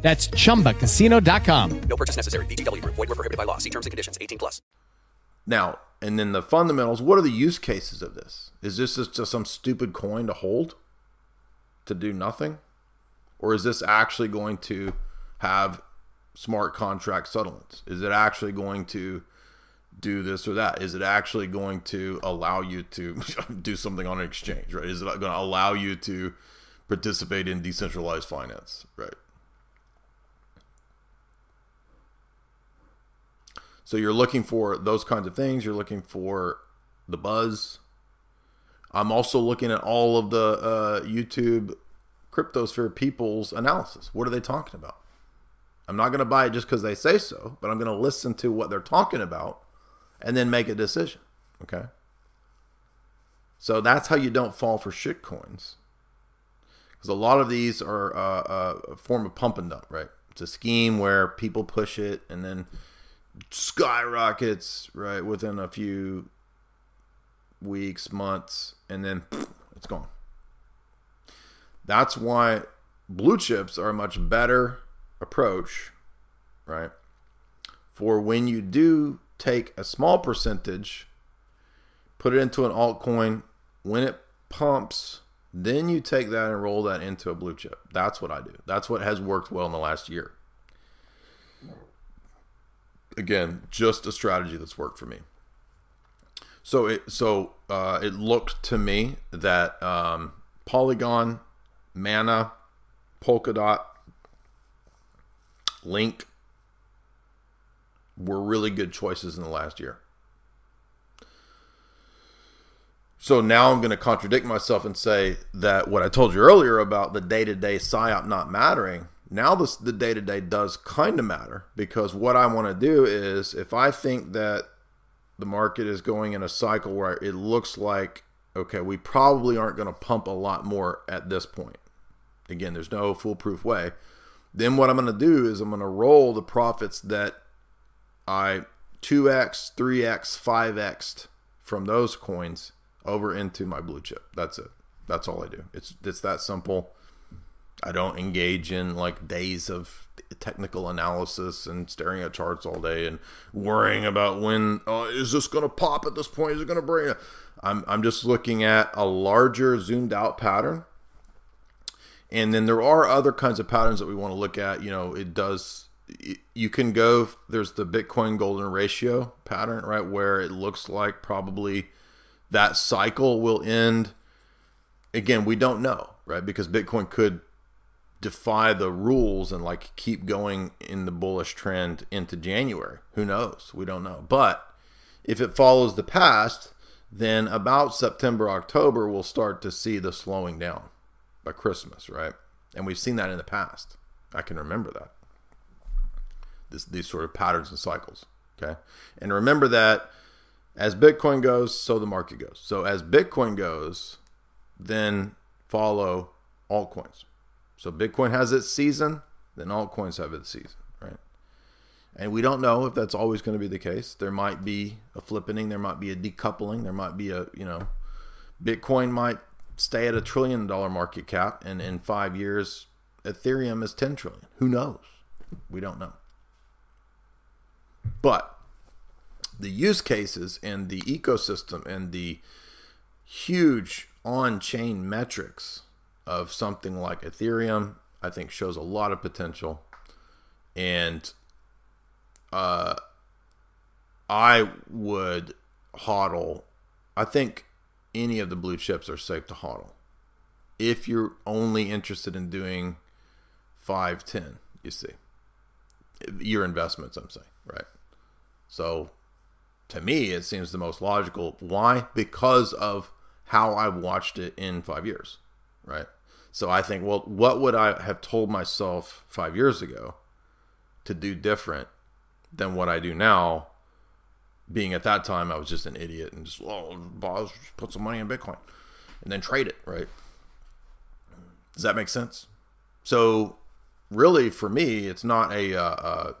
That's chumbacasino.com. No purchase necessary. VGW Group. Void were prohibited by law. See terms and conditions. 18 plus. Now, and then the fundamentals. What are the use cases of this? Is this just some stupid coin to hold, to do nothing, or is this actually going to have smart contract settlements? Is it actually going to do this or that? Is it actually going to allow you to <laughs> do something on an exchange? Right? Is it going to allow you to participate in decentralized finance? Right? So you're looking for those kinds of things. You're looking for the buzz. I'm also looking at all of the uh, YouTube cryptosphere people's analysis. What are they talking about? I'm not going to buy it just because they say so, but I'm going to listen to what they're talking about and then make a decision. Okay. So that's how you don't fall for shit coins. Because a lot of these are uh, uh, a form of pump and dump, right? It's a scheme where people push it and then skyrockets right within a few weeks, months, and then <sniffs> it's gone. That's why blue chips are a much better approach, right? For when you do take a small percentage, put it into an altcoin, when it pumps, then you take that and roll that into a blue chip. That's what I do. That's what has worked well in the last year again, just a strategy that's worked for me. So it so uh, it looked to me that um, Polygon, Mana, Polkadot, Link were really good choices in the last year. So now I'm going to contradict myself and say that what I told you earlier about the day to day PSYOP not mattering now this, the day to day does kind of matter because what I want to do is if I think that the market is going in a cycle where it looks like, okay, we probably aren't going to pump a lot more at this point. Again, there's no foolproof way. Then what I'm going to do is I'm going to roll the profits that I 2x, 3x, 5x from those coins over into my blue chip. That's it. That's all I do. It's it's that simple. I don't engage in like days of technical analysis and staring at charts all day and worrying about when oh, is this going to pop at this point? Is it going to bring? I'm I'm just looking at a larger zoomed out pattern. And then there are other kinds of patterns that we want to look at. You know, it does. You can go. There's the Bitcoin golden ratio pattern, right, where it looks like probably that cycle will end. Again, we don't know, right, because Bitcoin could defy the rules and like keep going in the bullish trend into January. Who knows? We don't know. But if it follows the past, then about September, October, we'll start to see the slowing down by Christmas, right? And we've seen that in the past. I can remember that. This, these sort of patterns and cycles. Okay. And remember that as Bitcoin goes, so the market goes. So as Bitcoin goes, then follow altcoins. So Bitcoin has its season, then altcoins have its season, right? And we don't know if that's always going to be the case. There might be a flippening, there might be a decoupling, there might be a, you know, Bitcoin might stay at a trillion dollar market cap and in 5 years Ethereum is 10 trillion. Who knows? We don't know. But the use cases and the ecosystem and the huge on-chain metrics of something like Ethereum, I think shows a lot of potential. And uh, I would hodl. I think any of the blue chips are safe to hodl. If you're only interested in doing 5, 10, you see. Your investments, I'm saying, right? So to me, it seems the most logical. Why? Because of how I've watched it in five years, right? So I think, well, what would I have told myself five years ago to do different than what I do now? Being at that time, I was just an idiot and just, well, boss, put some money in Bitcoin and then trade it, right? Does that make sense? So, really, for me, it's not a. Uh, uh,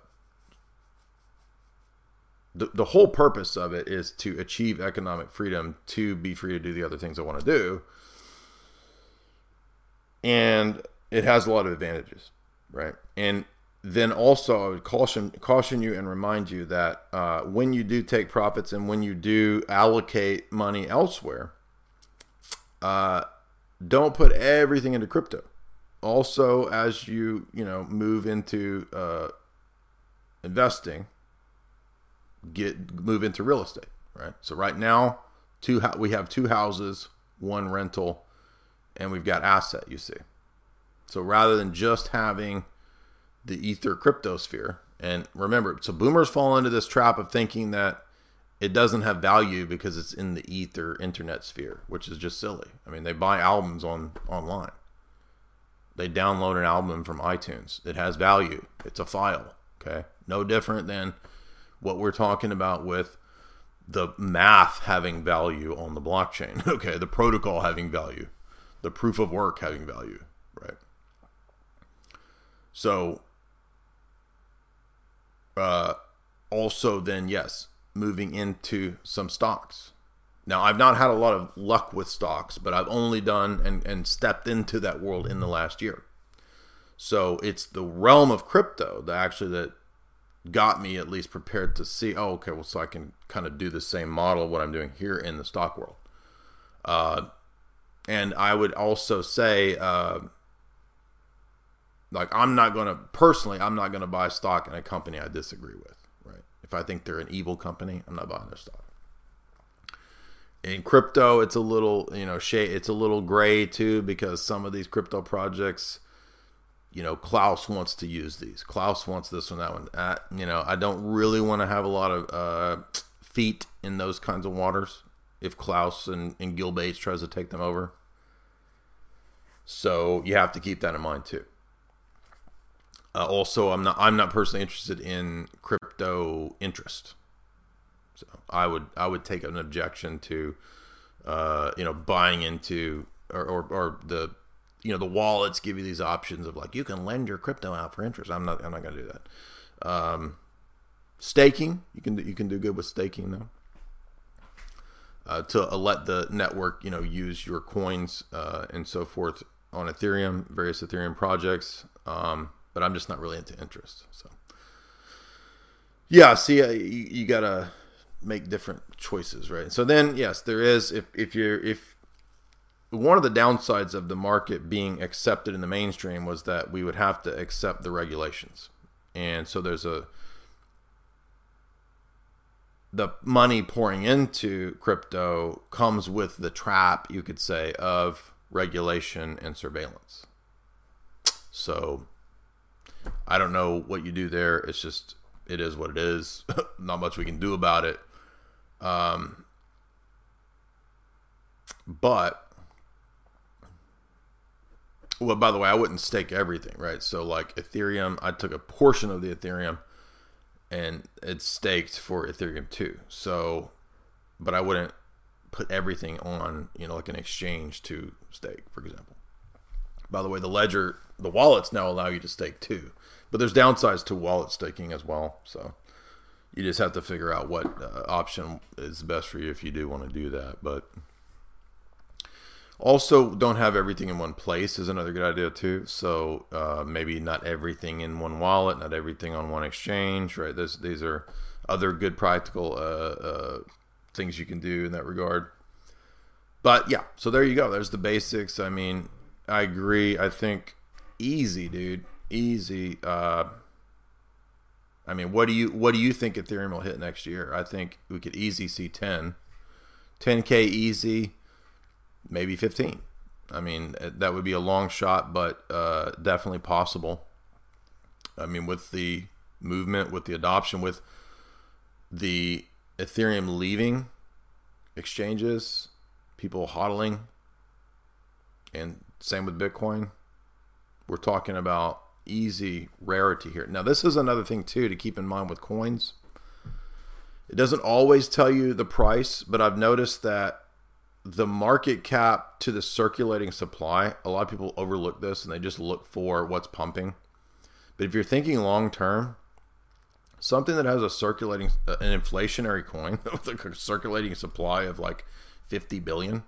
the, the whole purpose of it is to achieve economic freedom to be free to do the other things I want to do and it has a lot of advantages, right? And then also, I would caution caution you and remind you that uh, when you do take profits and when you do allocate money elsewhere, uh, don't put everything into crypto. Also, as you you know move into uh, investing, get move into real estate, right? So right now, two we have two houses, one rental and we've got asset, you see. So rather than just having the Ether cryptosphere, and remember, so boomers fall into this trap of thinking that it doesn't have value because it's in the Ether internet sphere, which is just silly. I mean, they buy albums on online. They download an album from iTunes. It has value. It's a file. Okay. No different than what we're talking about with the math having value on the blockchain. <laughs> Okay. The protocol having value the proof of work having value, right? So, uh, also then yes, moving into some stocks. Now I've not had a lot of luck with stocks, but I've only done and, and stepped into that world in the last year. So it's the realm of crypto that actually that got me at least prepared to see, oh, okay, well, so I can kind of do the same model what I'm doing here in the stock world. Uh, and I would also say, uh, like, I'm not going to, personally, I'm not going to buy stock in a company I disagree with, right? If I think they're an evil company, I'm not buying their stock. In crypto, it's a little, you know, shade, it's a little gray too, because some of these crypto projects, you know, Klaus wants to use these. Klaus wants this one, that one. Uh, you know, I don't really want to have a lot of uh, feet in those kinds of waters if Klaus and, and Gil Bates tries to take them over. So you have to keep that in mind too. Uh, also, I'm not I'm not personally interested in crypto interest. So I would I would take an objection to uh, you know buying into or, or, or the you know the wallets give you these options of like you can lend your crypto out for interest. I'm not I'm not going to do that. Um, staking you can you can do good with staking though uh, to uh, let the network, you know, use your coins uh, and so forth on Ethereum, various Ethereum projects, um, but I'm just not really into interest. So, yeah, see, uh, you, you gotta make different choices, right? So then, yes, there is. If if you're if one of the downsides of the market being accepted in the mainstream was that we would have to accept the regulations, and so there's a the money pouring into crypto comes with the trap, you could say, of regulation and surveillance. So I don't know what you do there. It's just it is what it is. <laughs> Not much we can do about it. Um, but well, by the way, I wouldn't stake everything, right? So like Ethereum, I took a portion of the Ethereum and it's staked for Ethereum two. So, but I wouldn't put everything on, you know, like an exchange to stake, for example. By the way, the ledger, the wallets now allow you to stake too, but there's downsides to wallet staking as well. So you just have to figure out what uh, option is best for you if you do want to do that. But also, don't have everything in one place is another good idea too. So uh, maybe not everything in one wallet, not everything on one exchange, right? This, these are other good practical uh, uh, things you can do in that regard. But yeah, so there you go. There's the basics. I mean, I agree. I think easy, dude, easy. Uh, I mean, what do you what do you think Ethereum will hit next year? I think we could easy see 10, 10k easy maybe 15. I mean, uh, that would be a long shot, but uh, definitely possible. I mean, with the movement, with the adoption, with the Ethereum leaving exchanges, people hodling, and same with Bitcoin, we're talking about easy rarity here. Now, this is another thing, too, to keep in mind with coins. It doesn't always tell you the price, but I've noticed that the market cap to the circulating supply, a lot of people overlook this and they just look for what's pumping. But if you're thinking long term, something that has a circulating, uh, an inflationary coin <laughs> with a circulating supply of like 50 billion,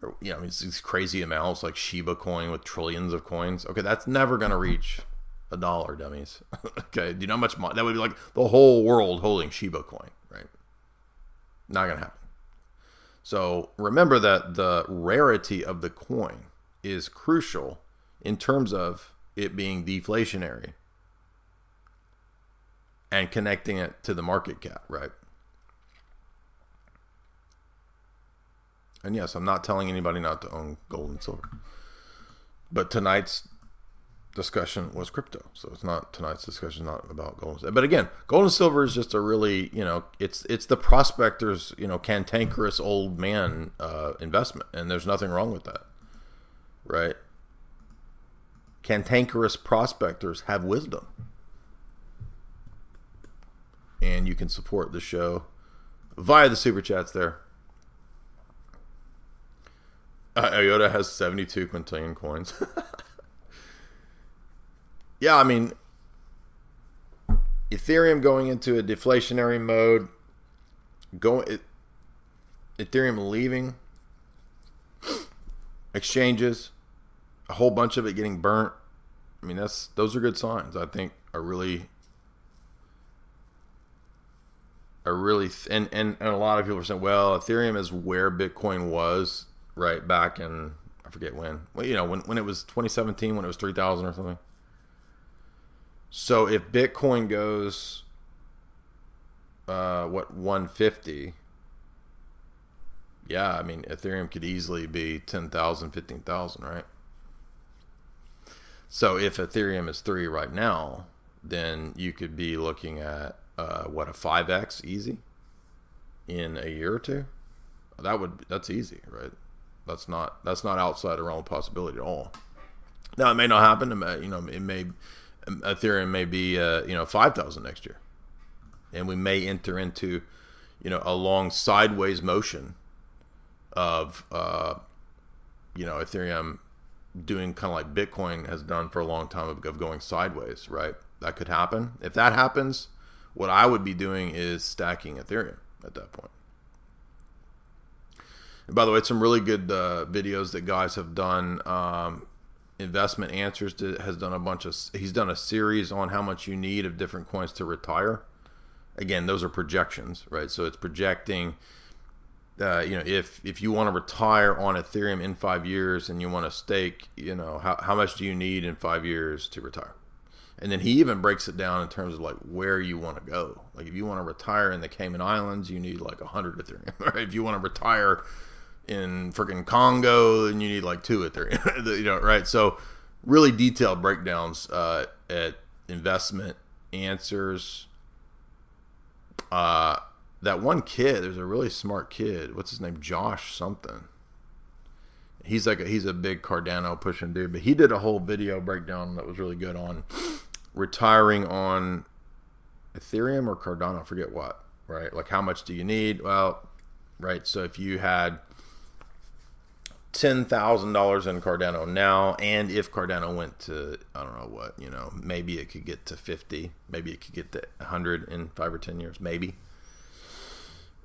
or, you know, it's these crazy amounts like Shiba coin with trillions of coins. Okay, that's never going to reach a dollar, dummies. <laughs> okay, do you know how much money? That would be like the whole world holding Shiba coin, right? Not going to happen. So remember that the rarity of the coin is crucial in terms of it being deflationary and connecting it to the market cap, right? And yes, I'm not telling anybody not to own gold and silver. But tonight's discussion was crypto. So it's not tonight's discussion not about gold. and silver, But again, gold and silver is just a really you know it's it's the prospector's you know cantankerous old man uh, investment, and there's nothing wrong with that, right? Cantankerous prospectors have wisdom, and you can support the show via the super chats there. Uh, IOTA has 72 quintillion coins. <laughs> yeah, I mean, Ethereum going into a deflationary mode, going Ethereum leaving <sniffs> exchanges, a whole bunch of it getting burnt. I mean, that's those are good signs. I think are really really th- and, and and a lot of people are saying, well, Ethereum is where Bitcoin was right back in I forget when. Well, you know, when when it was 2017, when it was 3,000 or something. So if Bitcoin goes, uh, what 150? Yeah, I mean Ethereum could easily be 10,000, 15,000, right? So if Ethereum is three right now, then you could be looking at uh, what a 5x easy in a year or two. That would that's easy, right? That's not that's not outside the realm of possibility at all. Now it may not happen. You know, it may Ethereum may be uh, you know five thousand next year, and we may enter into you know a long sideways motion of uh, you know Ethereum doing kind of like Bitcoin has done for a long time of going sideways. Right, that could happen. If that happens, what I would be doing is stacking Ethereum at that point. And by the way, it's some really good uh, videos that guys have done. Um, investment answers to, has done a bunch of he's done a series on how much you need of different coins to retire again those are projections right so it's projecting uh, you know if if you want to retire on ethereum in five years and you want to stake you know how, how much do you need in five years to retire and then he even breaks it down in terms of like where you want to go like if you want to retire in the cayman islands you need like 100 ethereum <laughs> right if you want to retire in freaking Congo, then you need like two at there, <laughs> you know, right? So really detailed breakdowns uh, at investment answers. Uh, that one kid, there's a really smart kid. What's his name? Josh something. He's like a, he's a big Cardano pushing dude, but he did a whole video breakdown that was really good on retiring on Ethereum or Cardano, I forget what, right? Like how much do you need? Well, right. So if you had ten thousand dollars in Cardano now, and if Cardano went to I don't know what, you know, maybe it could get to fifty, maybe it could get to hundred in five or ten years, maybe.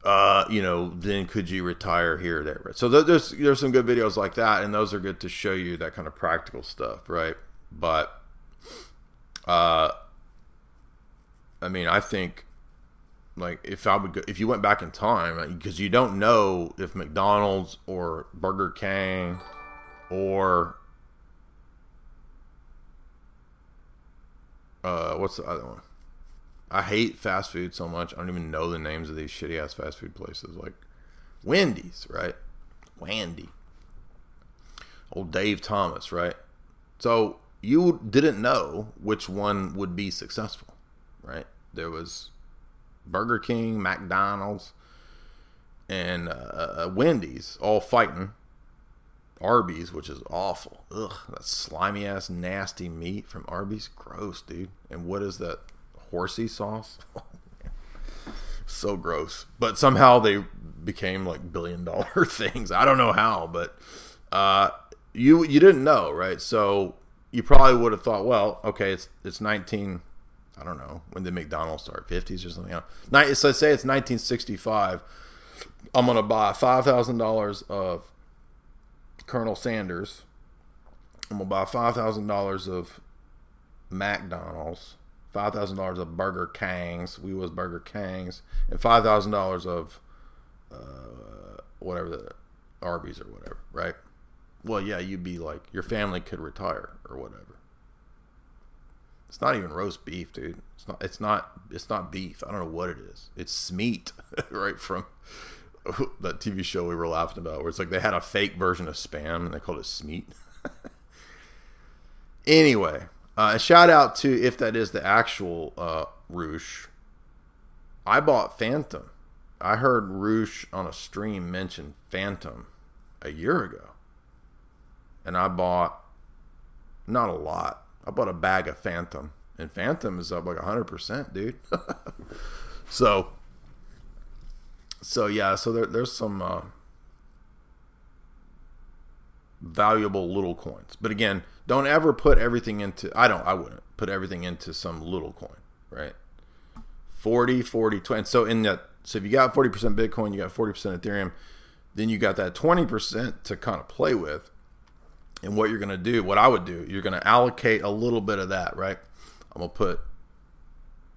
Uh, you know, then could you retire here or there? So there's there's some good videos like that, and those are good to show you that kind of practical stuff, right? But, uh, I mean, I think like if I would go, if you went back in time, because you don't know if McDonald's or Burger King or uh, what's the other one? I hate fast food so much. I don't even know the names of these shitty ass fast food places like Wendy's, right? Wendy. Old Dave Thomas, right? So you didn't know which one would be successful, right? There was Burger King, McDonald's, and uh, uh, Wendy's all fighting. Arby's, which is awful. Ugh, that slimy ass, nasty meat from Arby's. Gross, dude. And what is that horsey sauce? <laughs> so gross. But somehow they became like billion dollar <laughs> things. I don't know how, but uh, you you didn't know, right? So you probably would have thought, well, okay, it's it's 19 I don't know when did McDonald's start? Fifties or something. Know. So say it's 1965. I'm gonna buy five thousand dollars of Colonel Sanders. I'm gonna buy five thousand dollars of McDonald's, five thousand dollars of Burger Kings. We was Burger Kings, and five thousand dollars of uh, whatever the Arby's or whatever. Right? Well, yeah, you'd be like your family could retire or whatever. It's not even roast beef, dude. It's not. It's not. It's not beef. I don't know what it is. It's meat, <laughs> right from <laughs> that TV show we were laughing about, where it's like they had a fake version of spam and they called it Smeat. <laughs> anyway, uh, a shout out to if that is the actual uh, Roosh. I bought Fantom. I heard Roosh on a stream mention Fantom a year ago, and I bought not a lot I bought a bag of Fantom, and Fantom is up like hundred percent, dude. <laughs> so, so yeah, so there, there's some uh, valuable little coins, but again, don't ever put everything into. I don't. I wouldn't put everything into some little coin, right? 40, 40, 20. So in that, so if you got 40% Bitcoin, you got 40% Ethereum, then you got that 20% to kind of play with and what you're going to do, what I would do, you're going to allocate a little bit of that, right? I'm going to put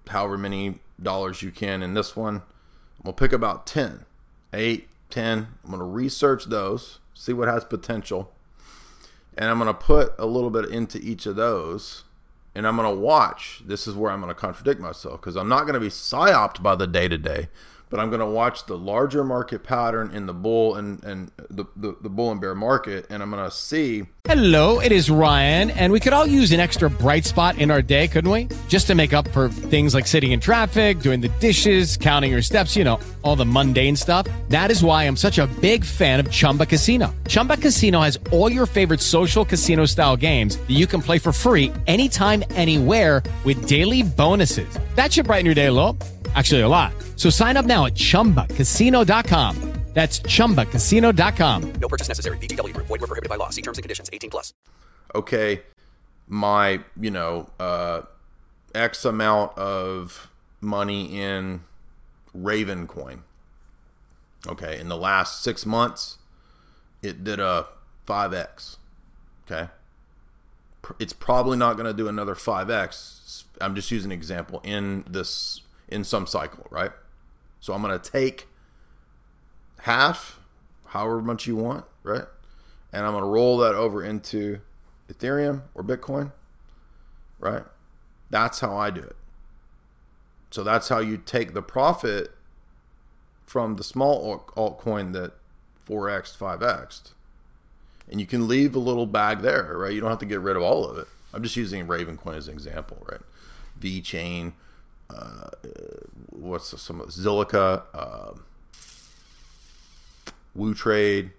however many dollars you can in this one. I'm going to pick about 10, 8, 10. I'm going to research those, see what has potential. And I'm going to put a little bit into each of those. And I'm going to watch. This is where I'm going to contradict myself because I'm not going to be psyoped by the day to day but I'm going to watch the larger market pattern in the bull and, and the, the, the bull and bear market, and I'm going to see. Hello, it is Ryan, and we could all use an extra bright spot in our day, couldn't we? Just to make up for things like sitting in traffic, doing the dishes, counting your steps, you know, all the mundane stuff. That is why I'm such a big fan of Chumba Casino. Chumba Casino has all your favorite social casino style games that you can play for free anytime, anywhere with daily bonuses. That should brighten your day a little. Actually, a lot. So sign up now at ChumbaCasino.com. That's ChumbaCasino.com. No purchase necessary. VGW. Void were prohibited by law. See terms and conditions. 18 plus. Okay, my, you know, uh, X amount of money in Raven coin. Okay, in the last six months, it did a 5X. Okay. it's probably not going to do another 5x. I'm just using an example in this in some cycle, right? So I'm going to take half, however much you want, right? And I'm going to roll that over into Ethereum or Bitcoin, right? That's how I do it. So that's how you take the profit from the small altcoin that 4x, 5x, and you can leave a little bag there, right? You don't have to get rid of all of it. I'm just using Ravencoin as an example, right? VeChain, uh, what's some Zilliqa, uh, Woo Trade.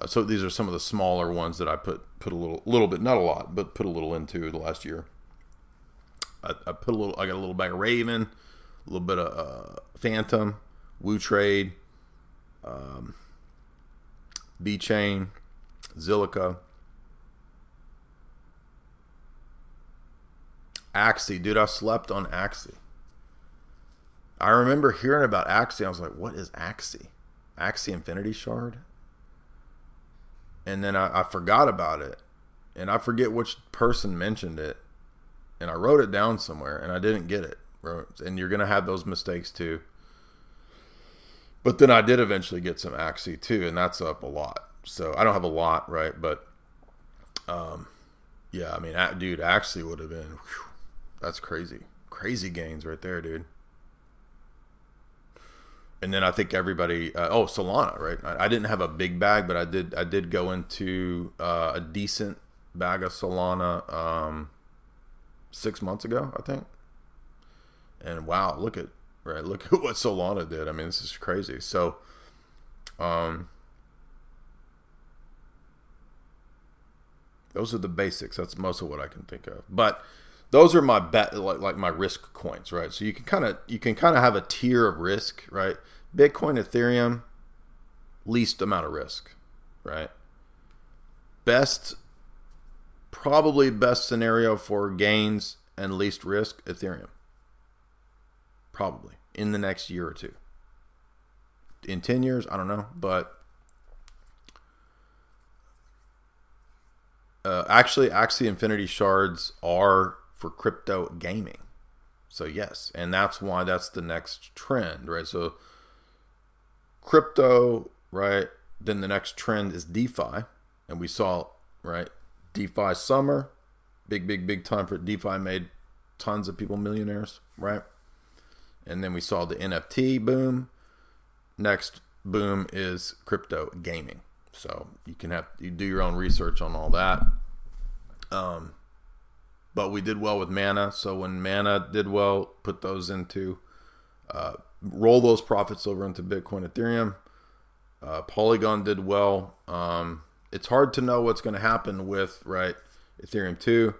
Uh, so these are some of the smaller ones that I put put a little little bit, not a lot, but put a little into the last year. I, I put a little. I got a little bag of Raven, a little bit of uh, Fantom, Woo Trade, um, VeChain, Zilliqa. Axie, dude, I slept on Axie. I remember hearing about Axie. I was like, what is Axie? Axie Infinity Shard? And then I, I forgot about it. And I forget which person mentioned it. And I wrote it down somewhere and I didn't get it. And you're going to have those mistakes too. But then I did eventually get some Axie too, and that's up a lot. So I don't have a lot, right? But um, yeah, I mean, dude, Axie would have been. Whew, that's crazy, crazy gains right there, dude. And then I think everybody. Uh, oh, Solana, right? I, I, didn't have a big bag, but I did. I did go into uh, a decent bag of Solana um, six months ago, I think. And wow, look at right, look <laughs> at what Solana did. I mean, this is crazy. So, um, Those are the basics. That's most of what I can think of. But those are my bet like, like my risk coins, right? So you can kind of you can kind of have a tier of risk, right? Bitcoin, Ethereum, least amount of risk, right? Best probably best scenario for gains and least risk Ethereum. Probably in the next year or two. In 10 years, I don't know, but uh, actually, Axie Infinity Shards are for crypto gaming. So yes, and that's why that's the next trend, right? So crypto, right? Then the next trend is DeFi, and we saw right DeFi summer, big, big, big time for DeFi made tons of people millionaires, right? And then we saw the NFT boom. Next boom is crypto gaming. So you can have you do your own research on all that. Um, but we did well with Mana. So when Mana did well, put those into uh, roll those profits over into Bitcoin, Ethereum. Uh, Polygon did well. Um, it's hard to know what's going to happen with right Ethereum two,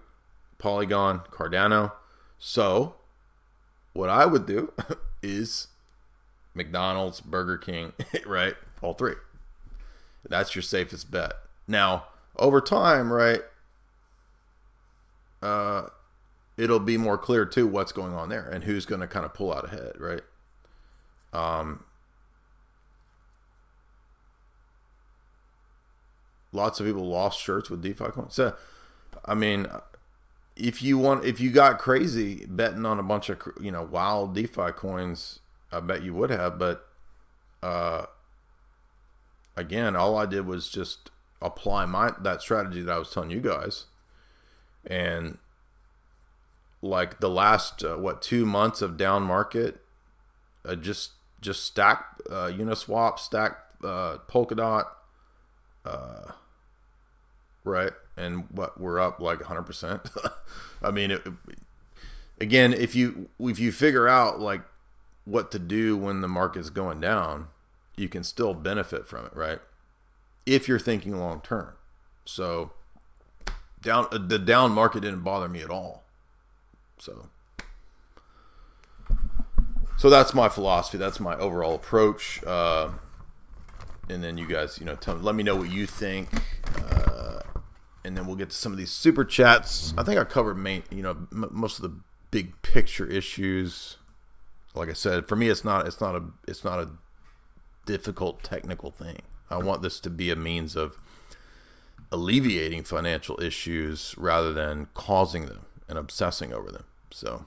Polygon, Cardano. So what I would do <laughs> is McDonald's, Burger King, <laughs> right? All three. That's your safest bet. Now, over time, right? Uh, it'll be more clear too what's going on there and who's going to kind of pull out ahead, right? Um, lots of people lost shirts with DeFi coins. So, I mean, if you want, if you got crazy betting on a bunch of you know wild DeFi coins, I bet you would have. But uh, again, all I did was just apply my that strategy that I was telling you guys, and like the last uh, what two months of down market, uh, just just stack uh, Uniswap, stack uh, Polkadot, uh, right, and what we're up like 100. percent <laughs> I mean, it, again, if you if you figure out like what to do when the market's going down, you can still benefit from it, right? If you're thinking long term. So down the down market didn't bother me at all. So so that's my philosophy. That's my overall approach. Uh, and then you guys, you know, tell, let me know what you think. Uh, and then we'll get to some of these super chats. I think I covered main, you know, m- most of the big picture issues. Like I said, for me, it's not, it's not a, it's not a difficult technical thing. I want this to be a means of alleviating financial issues rather than causing them and obsessing over them. So,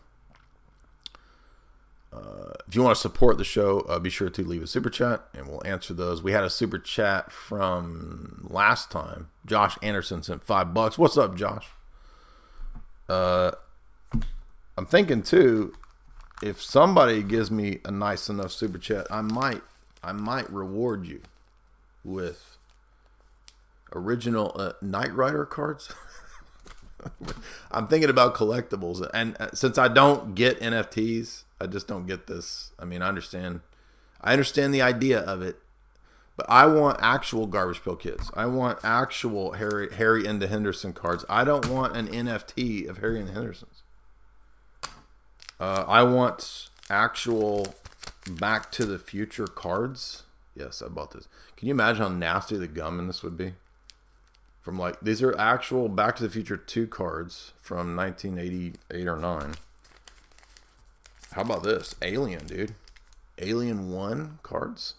uh, if you want to support the show, uh, be sure to leave a super chat and we'll answer those. We had a super chat from last time. Josh Anderson sent five bucks. What's up, Josh? Uh, I'm thinking too, if somebody gives me a nice enough super chat, I might, I might reward you with original uh, Knight Rider cards. <laughs> I'm thinking about collectibles, and uh, since I don't get NFTs, I just don't get this. I mean, I understand, I understand the idea of it, but I want actual Garbage Pail Kids. I want actual Harry Harry and the Henderson cards. I don't want an NFT of Harry and the Hendersons. Uh, I want actual Back to the Future cards. Yes, I bought this. Can you imagine how nasty the gum in this would be? From like these are actual Back to the Future 2 cards from 1988 or 9. How about this? Alien, dude. Alien 1 cards.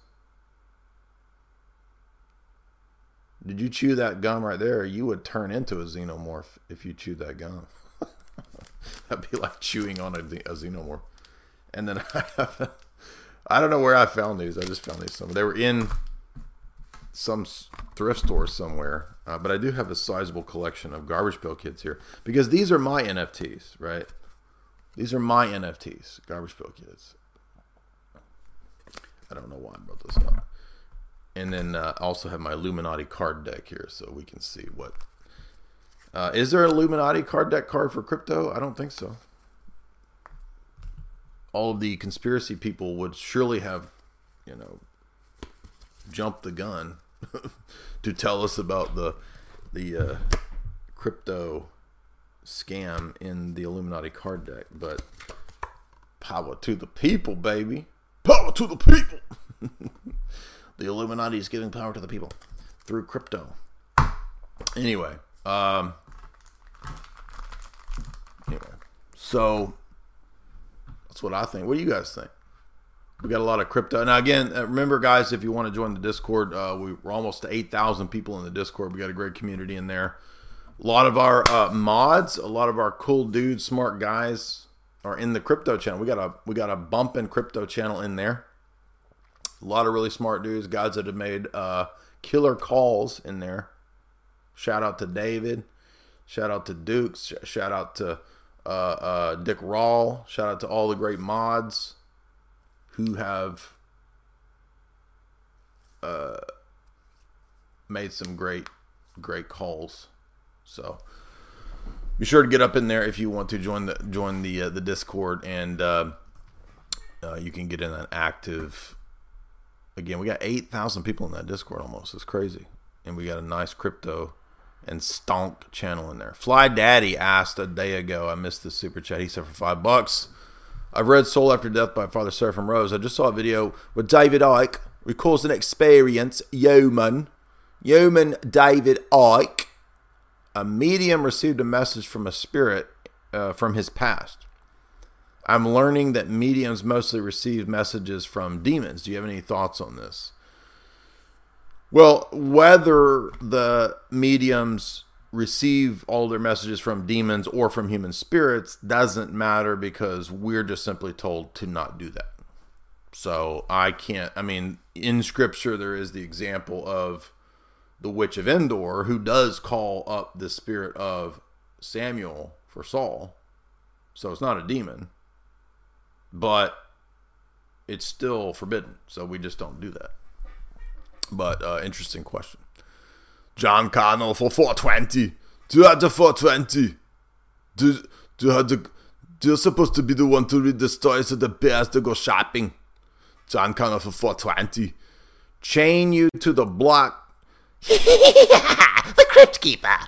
Did you chew that gum right there? You would turn into a xenomorph if you chewed that gum. <laughs> That'd be like chewing on a, a xenomorph. And then I <laughs> I don't know where I found these. I just found these somewhere. They were in some thrift store somewhere. Uh, but I do have a sizable collection of Garbage Pail Kids here because these are my NFTs, right? These are my NFTs, Garbage Pail Kids. I don't know why I brought this up. And then uh, also have my Illuminati card deck here so we can see what. Uh, is there an Illuminati card deck card for crypto? I don't think so. All of the conspiracy people would surely have, you know, jumped the gun <laughs> to tell us about the the uh, crypto scam in the Illuminati card deck. But power to the people, baby. Power to the people. <laughs> the Illuminati is giving power to the people through crypto. Anyway, um, anyway, so that's what I think. What do you guys think? We got a lot of crypto. Now, again, uh, remember, guys, if you want to join the Discord, uh, we, are almost to 8,000 people in the Discord. We got a great community in there. A lot of our uh, mods, a lot of our cool dudes, smart guys are in the crypto channel. We got a we got a bump in crypto channel in there. A lot of really smart dudes, guys that have made uh, killer calls in there. Shout out to David. Shout out to Dukes. Shout out to uh, uh, Dick Rawl. Shout out to all the great mods who have uh, made some great, great calls. So be sure to get up in there if you want to join the join the uh, the Discord, and uh, uh, you can get in an active. Again, we got eight thousand people in that Discord almost. It's crazy, and we got a nice crypto and stonk channel in there. Fly Daddy asked a day ago. I missed the super chat. He said for five bucks. I've read Soul After Death by Father Seraphim Rose. I just saw a video where David Icke recalls an experience. Yeoman, Yeoman David Icke, a medium received a message from a spirit uh, from his past. I'm learning that mediums mostly receive messages from demons. Do you have any thoughts on this? Well, whether the mediums receive all their messages from demons or from human spirits doesn't matter because we're just simply told to not do that. So I can't, I mean, in scripture, there is the example of the witch of Endor who does call up the spirit of Samuel for Saul. So it's not a demon, but it's still forbidden. So we just don't do that. But uh, interesting question. John Connell for 420. Du hade 420. Du, du hade... You're supposed to be the one to read the stories of the bears to go shopping. John Connell for 420. Chain you to the block. <laughs> the Crypt Keeper.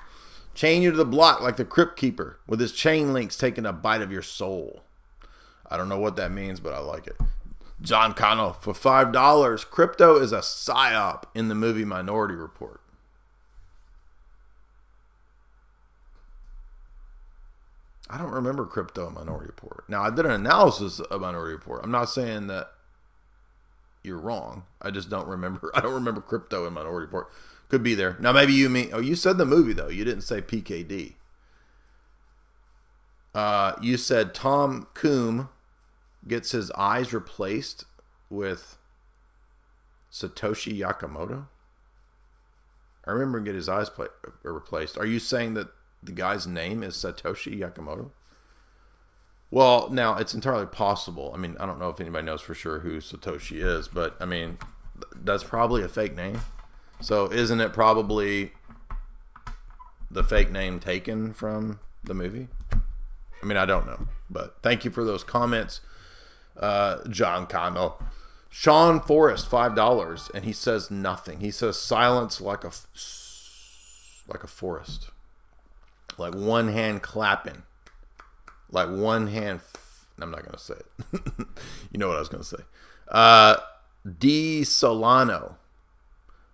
Chain you to the block like the Crypt Keeper, with his chain links taking a bite of your soul. I don't know what that means, but I like it. John Connell for $5. Crypto is a psyop in the movie Minority Report. I don't remember crypto in Minority Report. Now I did an analysis of Minority Report. I'm not saying that you're wrong. I just don't remember. <laughs> I don't remember crypto in Minority Report. Could be there. Now maybe you mean oh you said the movie though. You didn't say PKD. Uh, you said Tom Cruise gets his eyes replaced with Satoshi Yakamoto. I remember him get his eyes replaced. Are you saying that the guy's name is Satoshi Yakamoto? Well, now it's entirely possible. I mean, I don't know if anybody knows for sure who Satoshi is, but I mean, that's probably a fake name. So isn't it probably the fake name taken from the movie? I mean, I don't know, but thank you for those comments, uh, John Cano. Sean Forrest, five dollars, and he says nothing. He says silence like a like a forest, like one hand clapping, like one hand. F- I'm not gonna say it. <laughs> you know what I was gonna say. Uh, D Solano,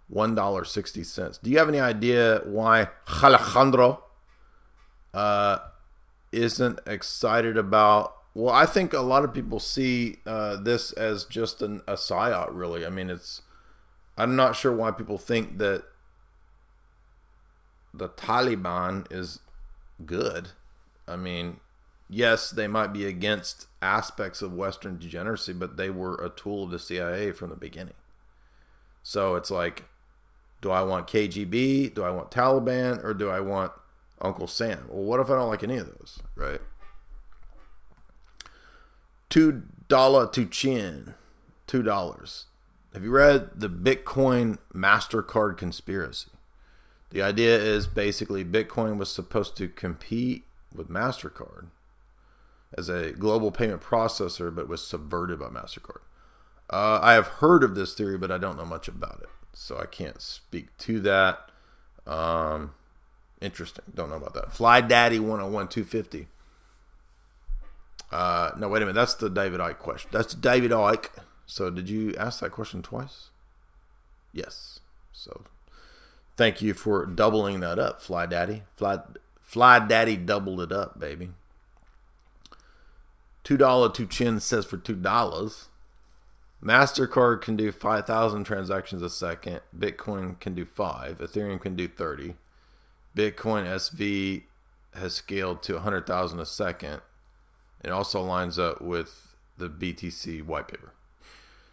one dollar sixty cents. Do you have any idea why Alejandro uh, isn't excited about? Well, I think a lot of people see uh, this as just an, a psyop. Really, I mean, it's. I'm not sure why people think that the Taliban is good. I mean, yes, they might be against aspects of Western degeneracy, but they were a tool of the CIA from the beginning. So it's like, do I want KGB? Do I want Taliban? Or do I want Uncle Sam? Well, what if I don't like any of those, right? Two dollar to chin, two dollars. Have you read the Bitcoin Mastercard conspiracy? The idea is basically Bitcoin was supposed to compete with Mastercard as a global payment processor, but was subverted by MasterCard. Uh, I have heard of this theory, but I don't know much about it. So I can't speak to that. Um, interesting. Don't know about that. Fly Daddy 101 250. Uh, no, wait a minute. That's the David Icke question. That's David Icke. So did you ask that question twice? Yes. So thank you for doubling that up, Fly Daddy. Fly, Fly Daddy doubled it up, baby. Two dollar two chin says for two dollars. Mastercard can do five thousand transactions a second. Bitcoin can do five. Ethereum can do thirty. Bitcoin SV has scaled to hundred thousand a second. It also lines up with the BTC white paper.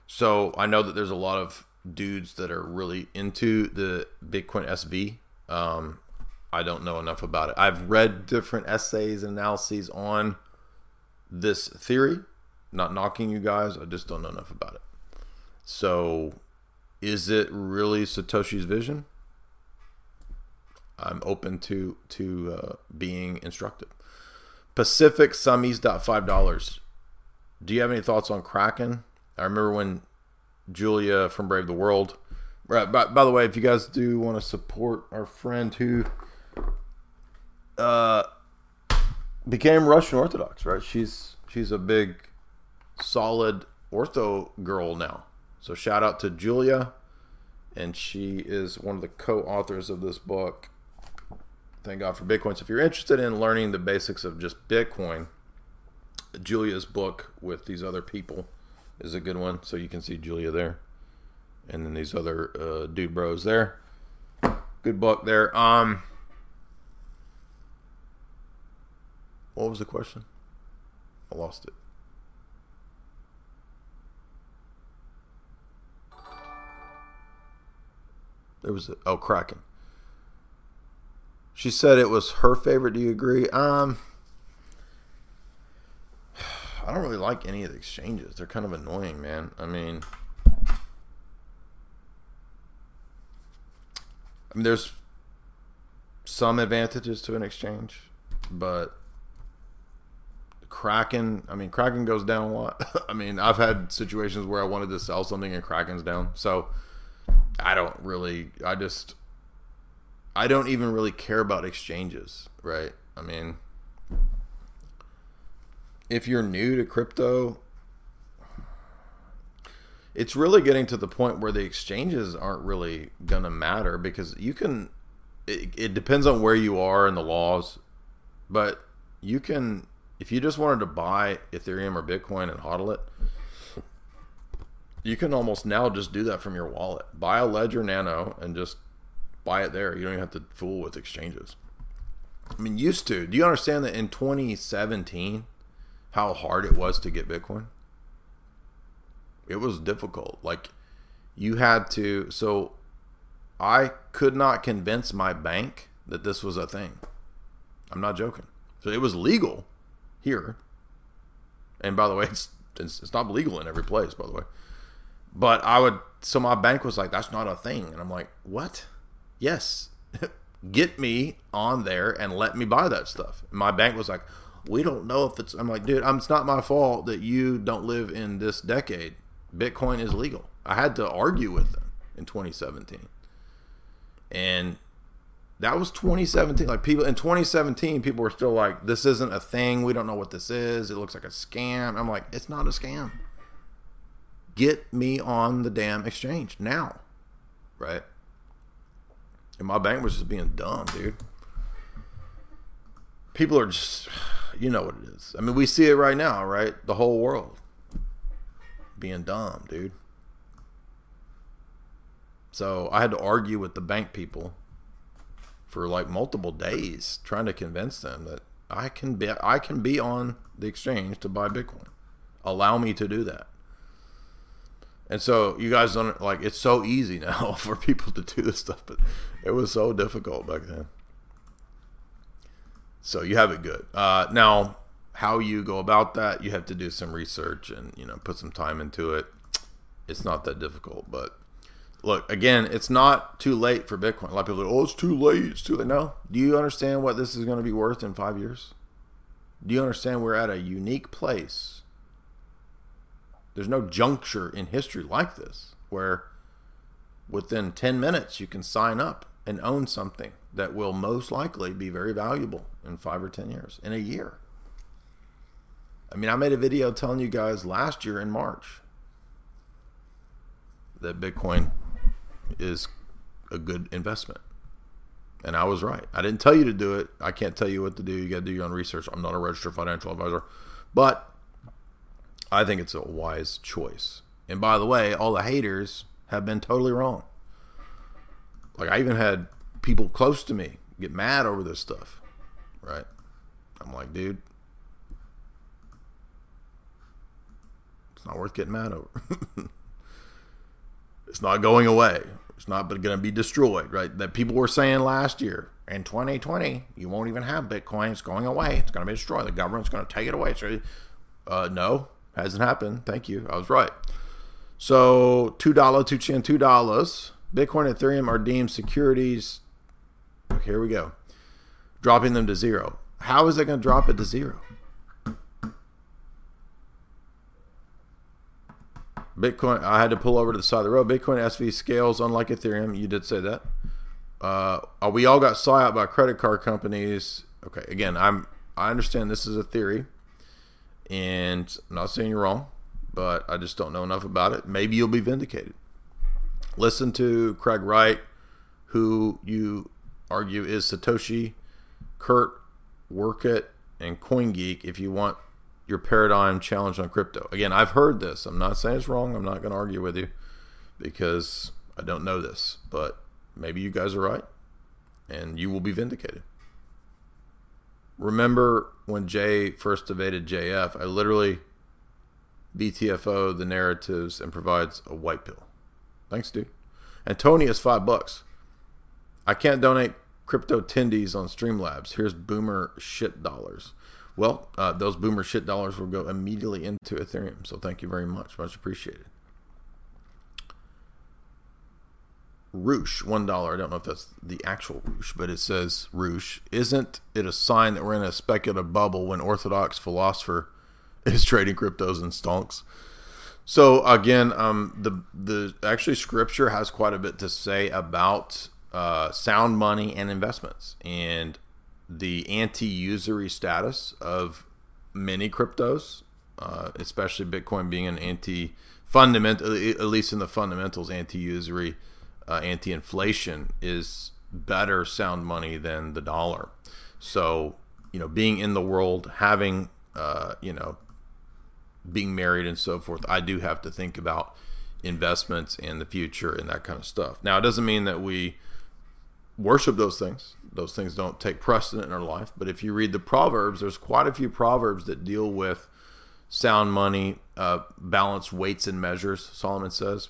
So I know that there's a lot of dudes that are really into the Bitcoin SV. Um, I don't know enough about it. I've read different essays and analyses on this theory. Not knocking you guys, I just don't know enough about it. So, is it really Satoshi's vision? I'm open to to uh, being instructed. Pacific Summies five dollars. Do you have any thoughts on Kraken? I remember when Julia from Brave the World. Right, by, by the way, if you guys do want to support our friend who uh, became Russian Orthodox, right? She's she's a big, solid ortho girl now. So shout out to Julia, and she is one of the co-authors of this book. Thank God for Bitcoin. So if you're interested in learning the basics of just Bitcoin, Julia's book with these other people is a good one. So you can see Julia there, and then these other uh, dude bros there. Good book there. Um, what was the question? I lost it. There was a, oh Kraken. She said it was her favorite. Do you agree? Um, I don't really like any of the exchanges. They're kind of annoying, man. I mean, I mean, there's some advantages to an exchange, but Kraken, I mean, Kraken goes down a lot. <laughs> I mean, I've had situations where I wanted to sell something and Kraken's down. So I don't really, I just, I don't even really care about exchanges, right? I mean, if you're new to crypto, it's really getting to the point where the exchanges aren't really going to matter because you can, it, it depends on where you are in the laws, but you can, if you just wanted to buy Ethereum or Bitcoin and hodl it, you can almost now just do that from your wallet. Buy a Ledger Nano and just buy it there. You don't even have to fool with exchanges. I mean, used to. Do you understand that in 2017, how hard it was to get Bitcoin? It was difficult. Like, you had to. So, I could not convince my bank that this was a thing. I'm not joking. So, it was legal here. And by the way, <laughs> it's, it's, it's not legal in every place, by the way. But I would. So, my bank was like, that's not a thing. And I'm like, what? Yes. <laughs> get me on there and let me buy that stuff. And my bank was like, we don't know if it's. I'm like, dude, I'm, it's not my fault that you don't live in this decade. Bitcoin is legal. I had to argue with them in 2017, and that was 2017. Like people in 2017, people were still like, "This isn't a thing. We don't know what this is. It looks like a scam." I'm like, "It's not a scam. Get me on the damn exchange now, right?" And my bank was just being dumb, dude. People are just, you know what it is. I mean, we see it right now, right? The whole world being dumb, dude. So I had to argue with the bank people for like multiple days, trying to convince them that I can be I can be on the exchange to buy Bitcoin. Allow me to do that. And so you guys don't like it's so easy <laughs> now for people to do this stuff, but it was so difficult back then. So you have it good. Uh, now, how you go about that, you have to do some research and you know put some time into it. It's not that difficult, but look again, it's not too late for Bitcoin. A lot of people are, oh, it's too late. It's too late. No, do you understand what this is going to be worth in five years? Do you understand we're at a unique place? There's no juncture in history like this where within 10 minutes you can sign up and own something that will most likely be very valuable in five or 10 years, in a year. I mean, I made a video telling you guys last year in March that Bitcoin is a good investment. And I was right. I didn't tell you to do it. I can't tell you what to do. You got to do your own research. I'm not a registered financial advisor. But I think it's a wise choice. And by the way, all the haters have been totally wrong. Like I even had people close to me get mad over this stuff. Right? I'm like, dude, it's not worth getting mad over. <laughs> it's not going away. It's not going to be destroyed, right? That people were saying last year in 2020, you won't even have Bitcoin. It's going away. It's going to be destroyed. The government's going to take it away. So, uh, no, hasn't happened. Thank you. I was right. So two dollar, two chin, two dollars. Bitcoin and Ethereum are deemed securities. Here we go. Dropping them to zero. How is it going to drop it to zero? Bitcoin, I had to pull over to the side of the road. Bitcoin SV scales unlike Ethereum. You did say that. Uh, we all got saw out by credit card companies. Okay, again, I'm I understand this is a theory, and I'm not saying you're wrong, but I just don't know enough about it. Maybe you'll be vindicated. Listen to Craig Wright, who you argue is Satoshi, Kurt Wuckert, and CoinGeek if you want your paradigm challenged on crypto. Again, I've heard this. I'm not saying it's wrong. I'm not going to argue with you because I don't know this, but maybe you guys are right and you will be vindicated. Remember when Jay first evaded JF, I literally BTFO the narratives and provides a white pill. Thanks, dude. And Tony is five bucks. I can't donate crypto tendies on Streamlabs. Here's boomer shit dollars. Well, uh, those boomer shit dollars will go immediately into Ethereum. So thank you very much. Much appreciated. Roosh, one dollar. I don't know if that's the actual Roosh, but it says Roosh. Isn't it a sign that we're in a speculative bubble when orthodox philosopher <laughs> is trading cryptos and stonks? So again, um, the the actually scripture has quite a bit to say about uh, sound money and investments and the anti-usury status of many cryptos, uh, especially Bitcoin being an anti fundamental, at least in the fundamentals, anti-usury, uh, anti-inflation is better sound money than the dollar. So you know, being in the world, having uh, you know, being married and so forth, I do have to think about investments and the future and that kind of stuff. Now, it doesn't mean that we worship those things. Those things don't take precedent in our life. But if you read the Proverbs, there's quite a few Proverbs that deal with sound money, uh, balanced weights and measures, Solomon says.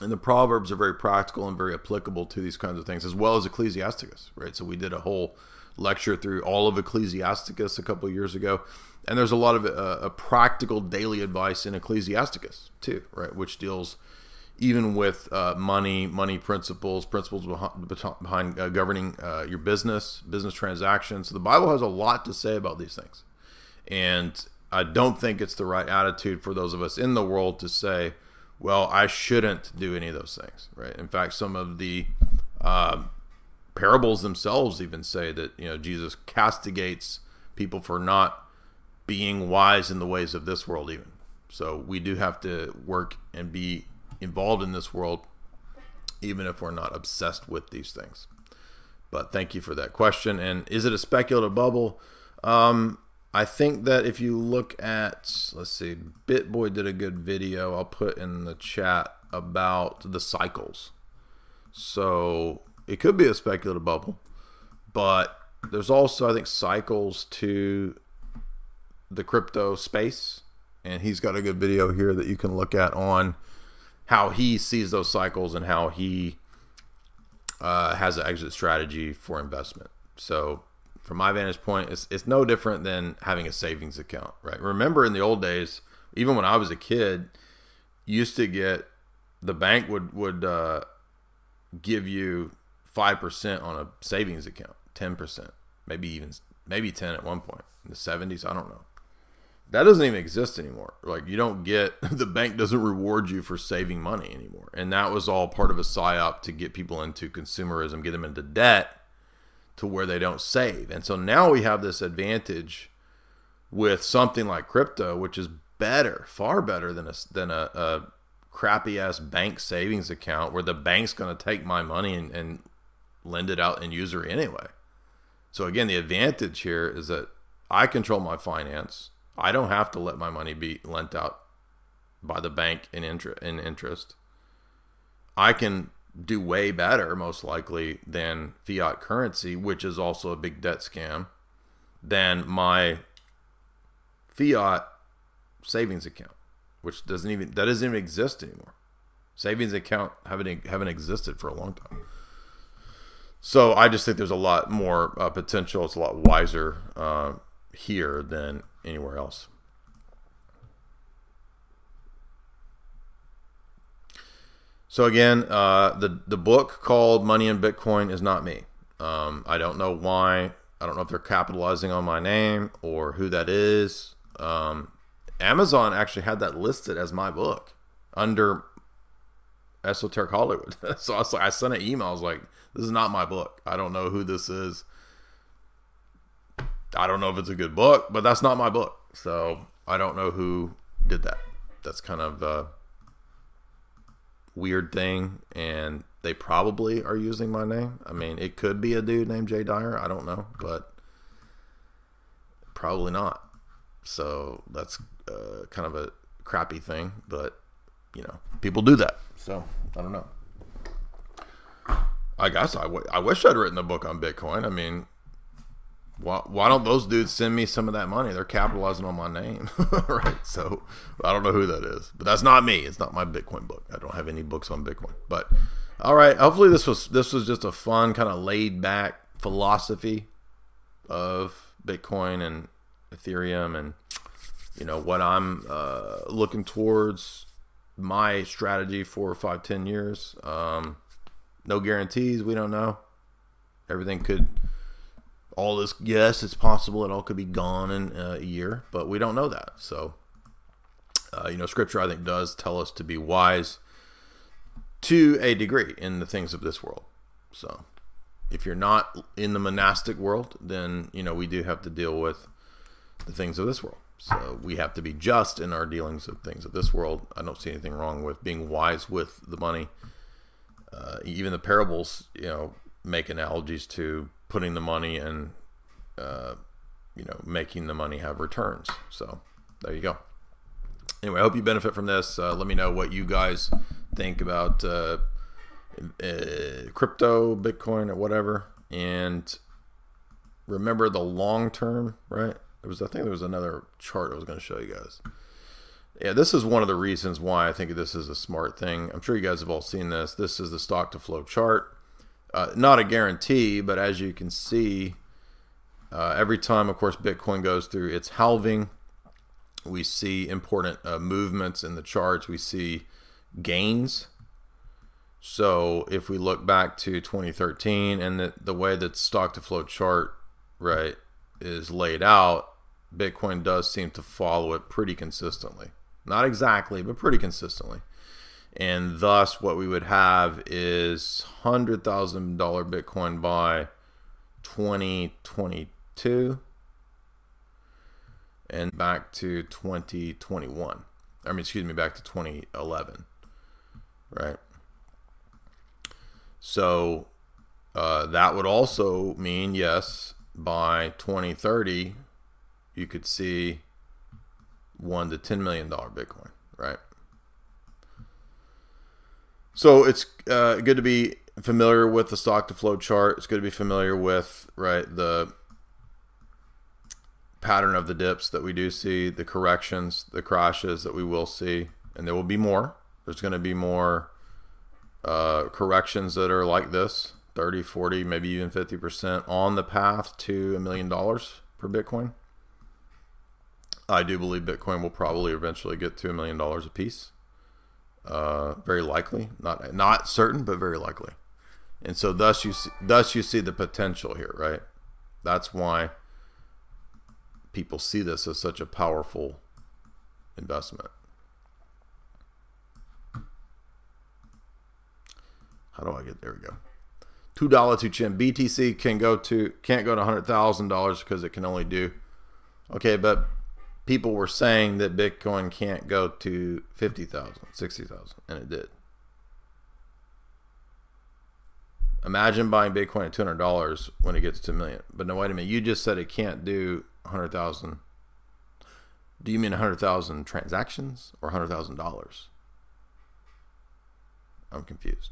And the Proverbs are very practical and very applicable to these kinds of things, as well as Ecclesiasticus, right? So we did a whole lecture through all of Ecclesiasticus a couple years ago. And there's a lot of uh, practical daily advice in Ecclesiasticus, too, right? Which deals even with uh, money, money principles, principles behind, behind uh, governing uh, your business, business transactions. So the Bible has a lot to say about these things. And I don't think it's the right attitude for those of us in the world to say, well, I shouldn't do any of those things, right? In fact, some of the uh, parables themselves even say that, you know, Jesus castigates people for not being wise in the ways of this world, even. So we do have to work and be involved in this world, even if we're not obsessed with these things. But thank you for that question. And is it a speculative bubble? Um, I think that if you look at, let's see, BitBoy did a good video I'll put in the chat about the cycles. So it could be a speculative bubble, but there's also, I think, cycles to the crypto space. And he's got a good video here that you can look at on how he sees those cycles and how he uh, has an exit strategy for investment. So, from my vantage point, it's, it's no different than having a savings account, right? Remember in the old days, even when I was a kid, used to get the bank would would uh, give you five percent on a savings account, ten percent, maybe even maybe ten at one point in the seventies. I don't know that doesn't even exist anymore. Like you don't get <laughs> the bank doesn't reward you for saving money anymore. And that was all part of a psyop to get people into consumerism, get them into debt to where they don't save. And so now we have this advantage with something like crypto, which is better, far better than a than a, a crappy ass bank savings account where the bank's going to take my money and, and lend it out in usury anyway. So again, the advantage here is that I control my finance I don't have to let my money be lent out by the bank in, inter- in interest. I can do way better, most likely, than fiat currency, which is also a big debt scam, than my fiat savings account, which doesn't even that doesn't even exist anymore. Savings account haven't haven't existed for a long time. So I just think there's a lot more uh, potential. It's a lot wiser uh, here than anywhere else. So again, uh, the the book called Money in Bitcoin is not me. Um, I don't know why. I don't know if they're capitalizing on my name or who that is. Um, Amazon actually had that listed as my book under Esoteric Hollywood. <laughs> so I, was like, I sent an email. I was like, "This is not my book. I don't know who this is. I don't know if it's a good book, but that's not my book. So I don't know who did that. That's kind of a weird thing. And they probably are using my name. I mean, it could be a dude named Jay Dyer. I don't know, but probably not. So that's uh, kind of a crappy thing, but you know, people do that. So I don't know. I guess I, w- I wish I'd written a book on Bitcoin. I mean, why, why don't those dudes send me some of that money? They're capitalizing on my name, <laughs> right? So I don't know who that is, but that's not me. It's not my Bitcoin book. I don't have any books on Bitcoin. But all right, hopefully this was this was just a fun kind of laid back philosophy of Bitcoin and Ethereum, and you know what I'm uh, looking towards my strategy for five ten years. Um, no guarantees. We don't know. Everything could all this yes it's possible it all could be gone in uh, a year but we don't know that. So uh, you know scripture i think does tell us to be wise to a degree in the things of this world. So if you're not in the monastic world then you know we do have to deal with the things of this world. So we have to be just in our dealings of things of this world. I don't see anything wrong with being wise with the money. Uh, even the parables you know make analogies to putting the money and uh, you know making the money have returns. So there you go. Anyway, I hope you benefit from this. Uh, let me know what you guys think about uh, uh, crypto, Bitcoin, or whatever. And remember the long term, right? There was, I think, there was another chart I was going to show you guys. Yeah, this is one of the reasons why I think this is a smart thing. I'm sure you guys have all seen this. This is the stock to flow chart. Uh, not a guarantee, but as you can see, uh, every time, of course, Bitcoin goes through its halving, we see important uh, movements in the charts. We see gains. So if we look back to 2013 and the, the way that stock to flow chart, right, is laid out, Bitcoin does seem to follow it pretty consistently. Not exactly, but pretty consistently. And thus, what we would have is $100,000 Bitcoin by 2022 and back to 2021. I mean, excuse me, back to 2011. Right? So, uh, that would also mean, yes, by 2030, you could see one to ten million dollar Bitcoin, right? So it's uh, good to be familiar with the stock to flow chart. It's good to be familiar with right the pattern of the dips that we do see, the corrections, the crashes that we will see, and there will be more. There's going to be more uh, corrections that are like this 30, 40, maybe even 50% on the path to a million dollars per Bitcoin. I do believe Bitcoin will probably eventually get to a million dollars a piece. Uh, very likely, not not certain, but very likely. And so thus you see, thus you see the potential here, right? That's why people see this as such a powerful investment. How do I get there? We go. Two dollar to chin BTC can go to can't go to hundred thousand dollars because it can only do. Okay, but people were saying that Bitcoin can't go to 50,000, 60,000, and it did. Imagine buying Bitcoin at $200 when it gets to a million. But no, wait a minute. You just said it can't do 100,000. Do you mean 100,000 transactions or $100,000? I'm confused.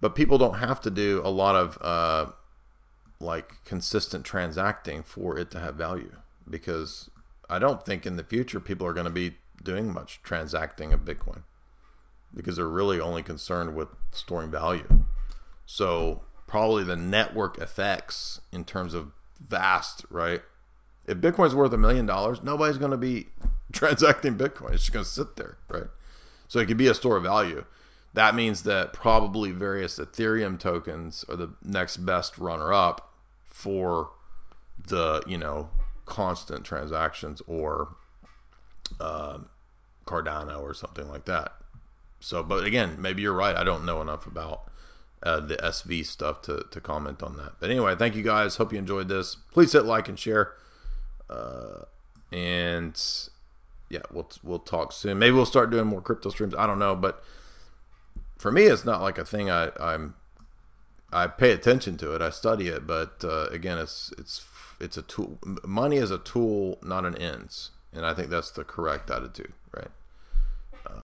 But people don't have to do a lot of uh, like consistent transacting for it to have value because I don't think in the future people are going to be doing much transacting of Bitcoin because they're really only concerned with storing value. So probably the network effects in terms of vast, right? If Bitcoin's worth a million dollars, nobody's going to be <laughs> transacting Bitcoin. It's just going to sit there, right? So it could be a store of value. That means that probably various Ethereum tokens are the next best runner up for the, you know, constant transactions or uh, Cardano or something like that. So, but again, maybe you're right. I don't know enough about uh, the SV stuff to, to comment on that. But anyway, thank you guys. Hope you enjoyed this. Please hit like and share. Uh, and yeah, we'll we'll talk soon. Maybe we'll start doing more crypto streams. I don't know, but for me, it's not like a thing I I'm I pay attention to it. I study it, but uh, again, it's it's it's a tool. Money is a tool, not an ends, and I think that's the correct attitude, right?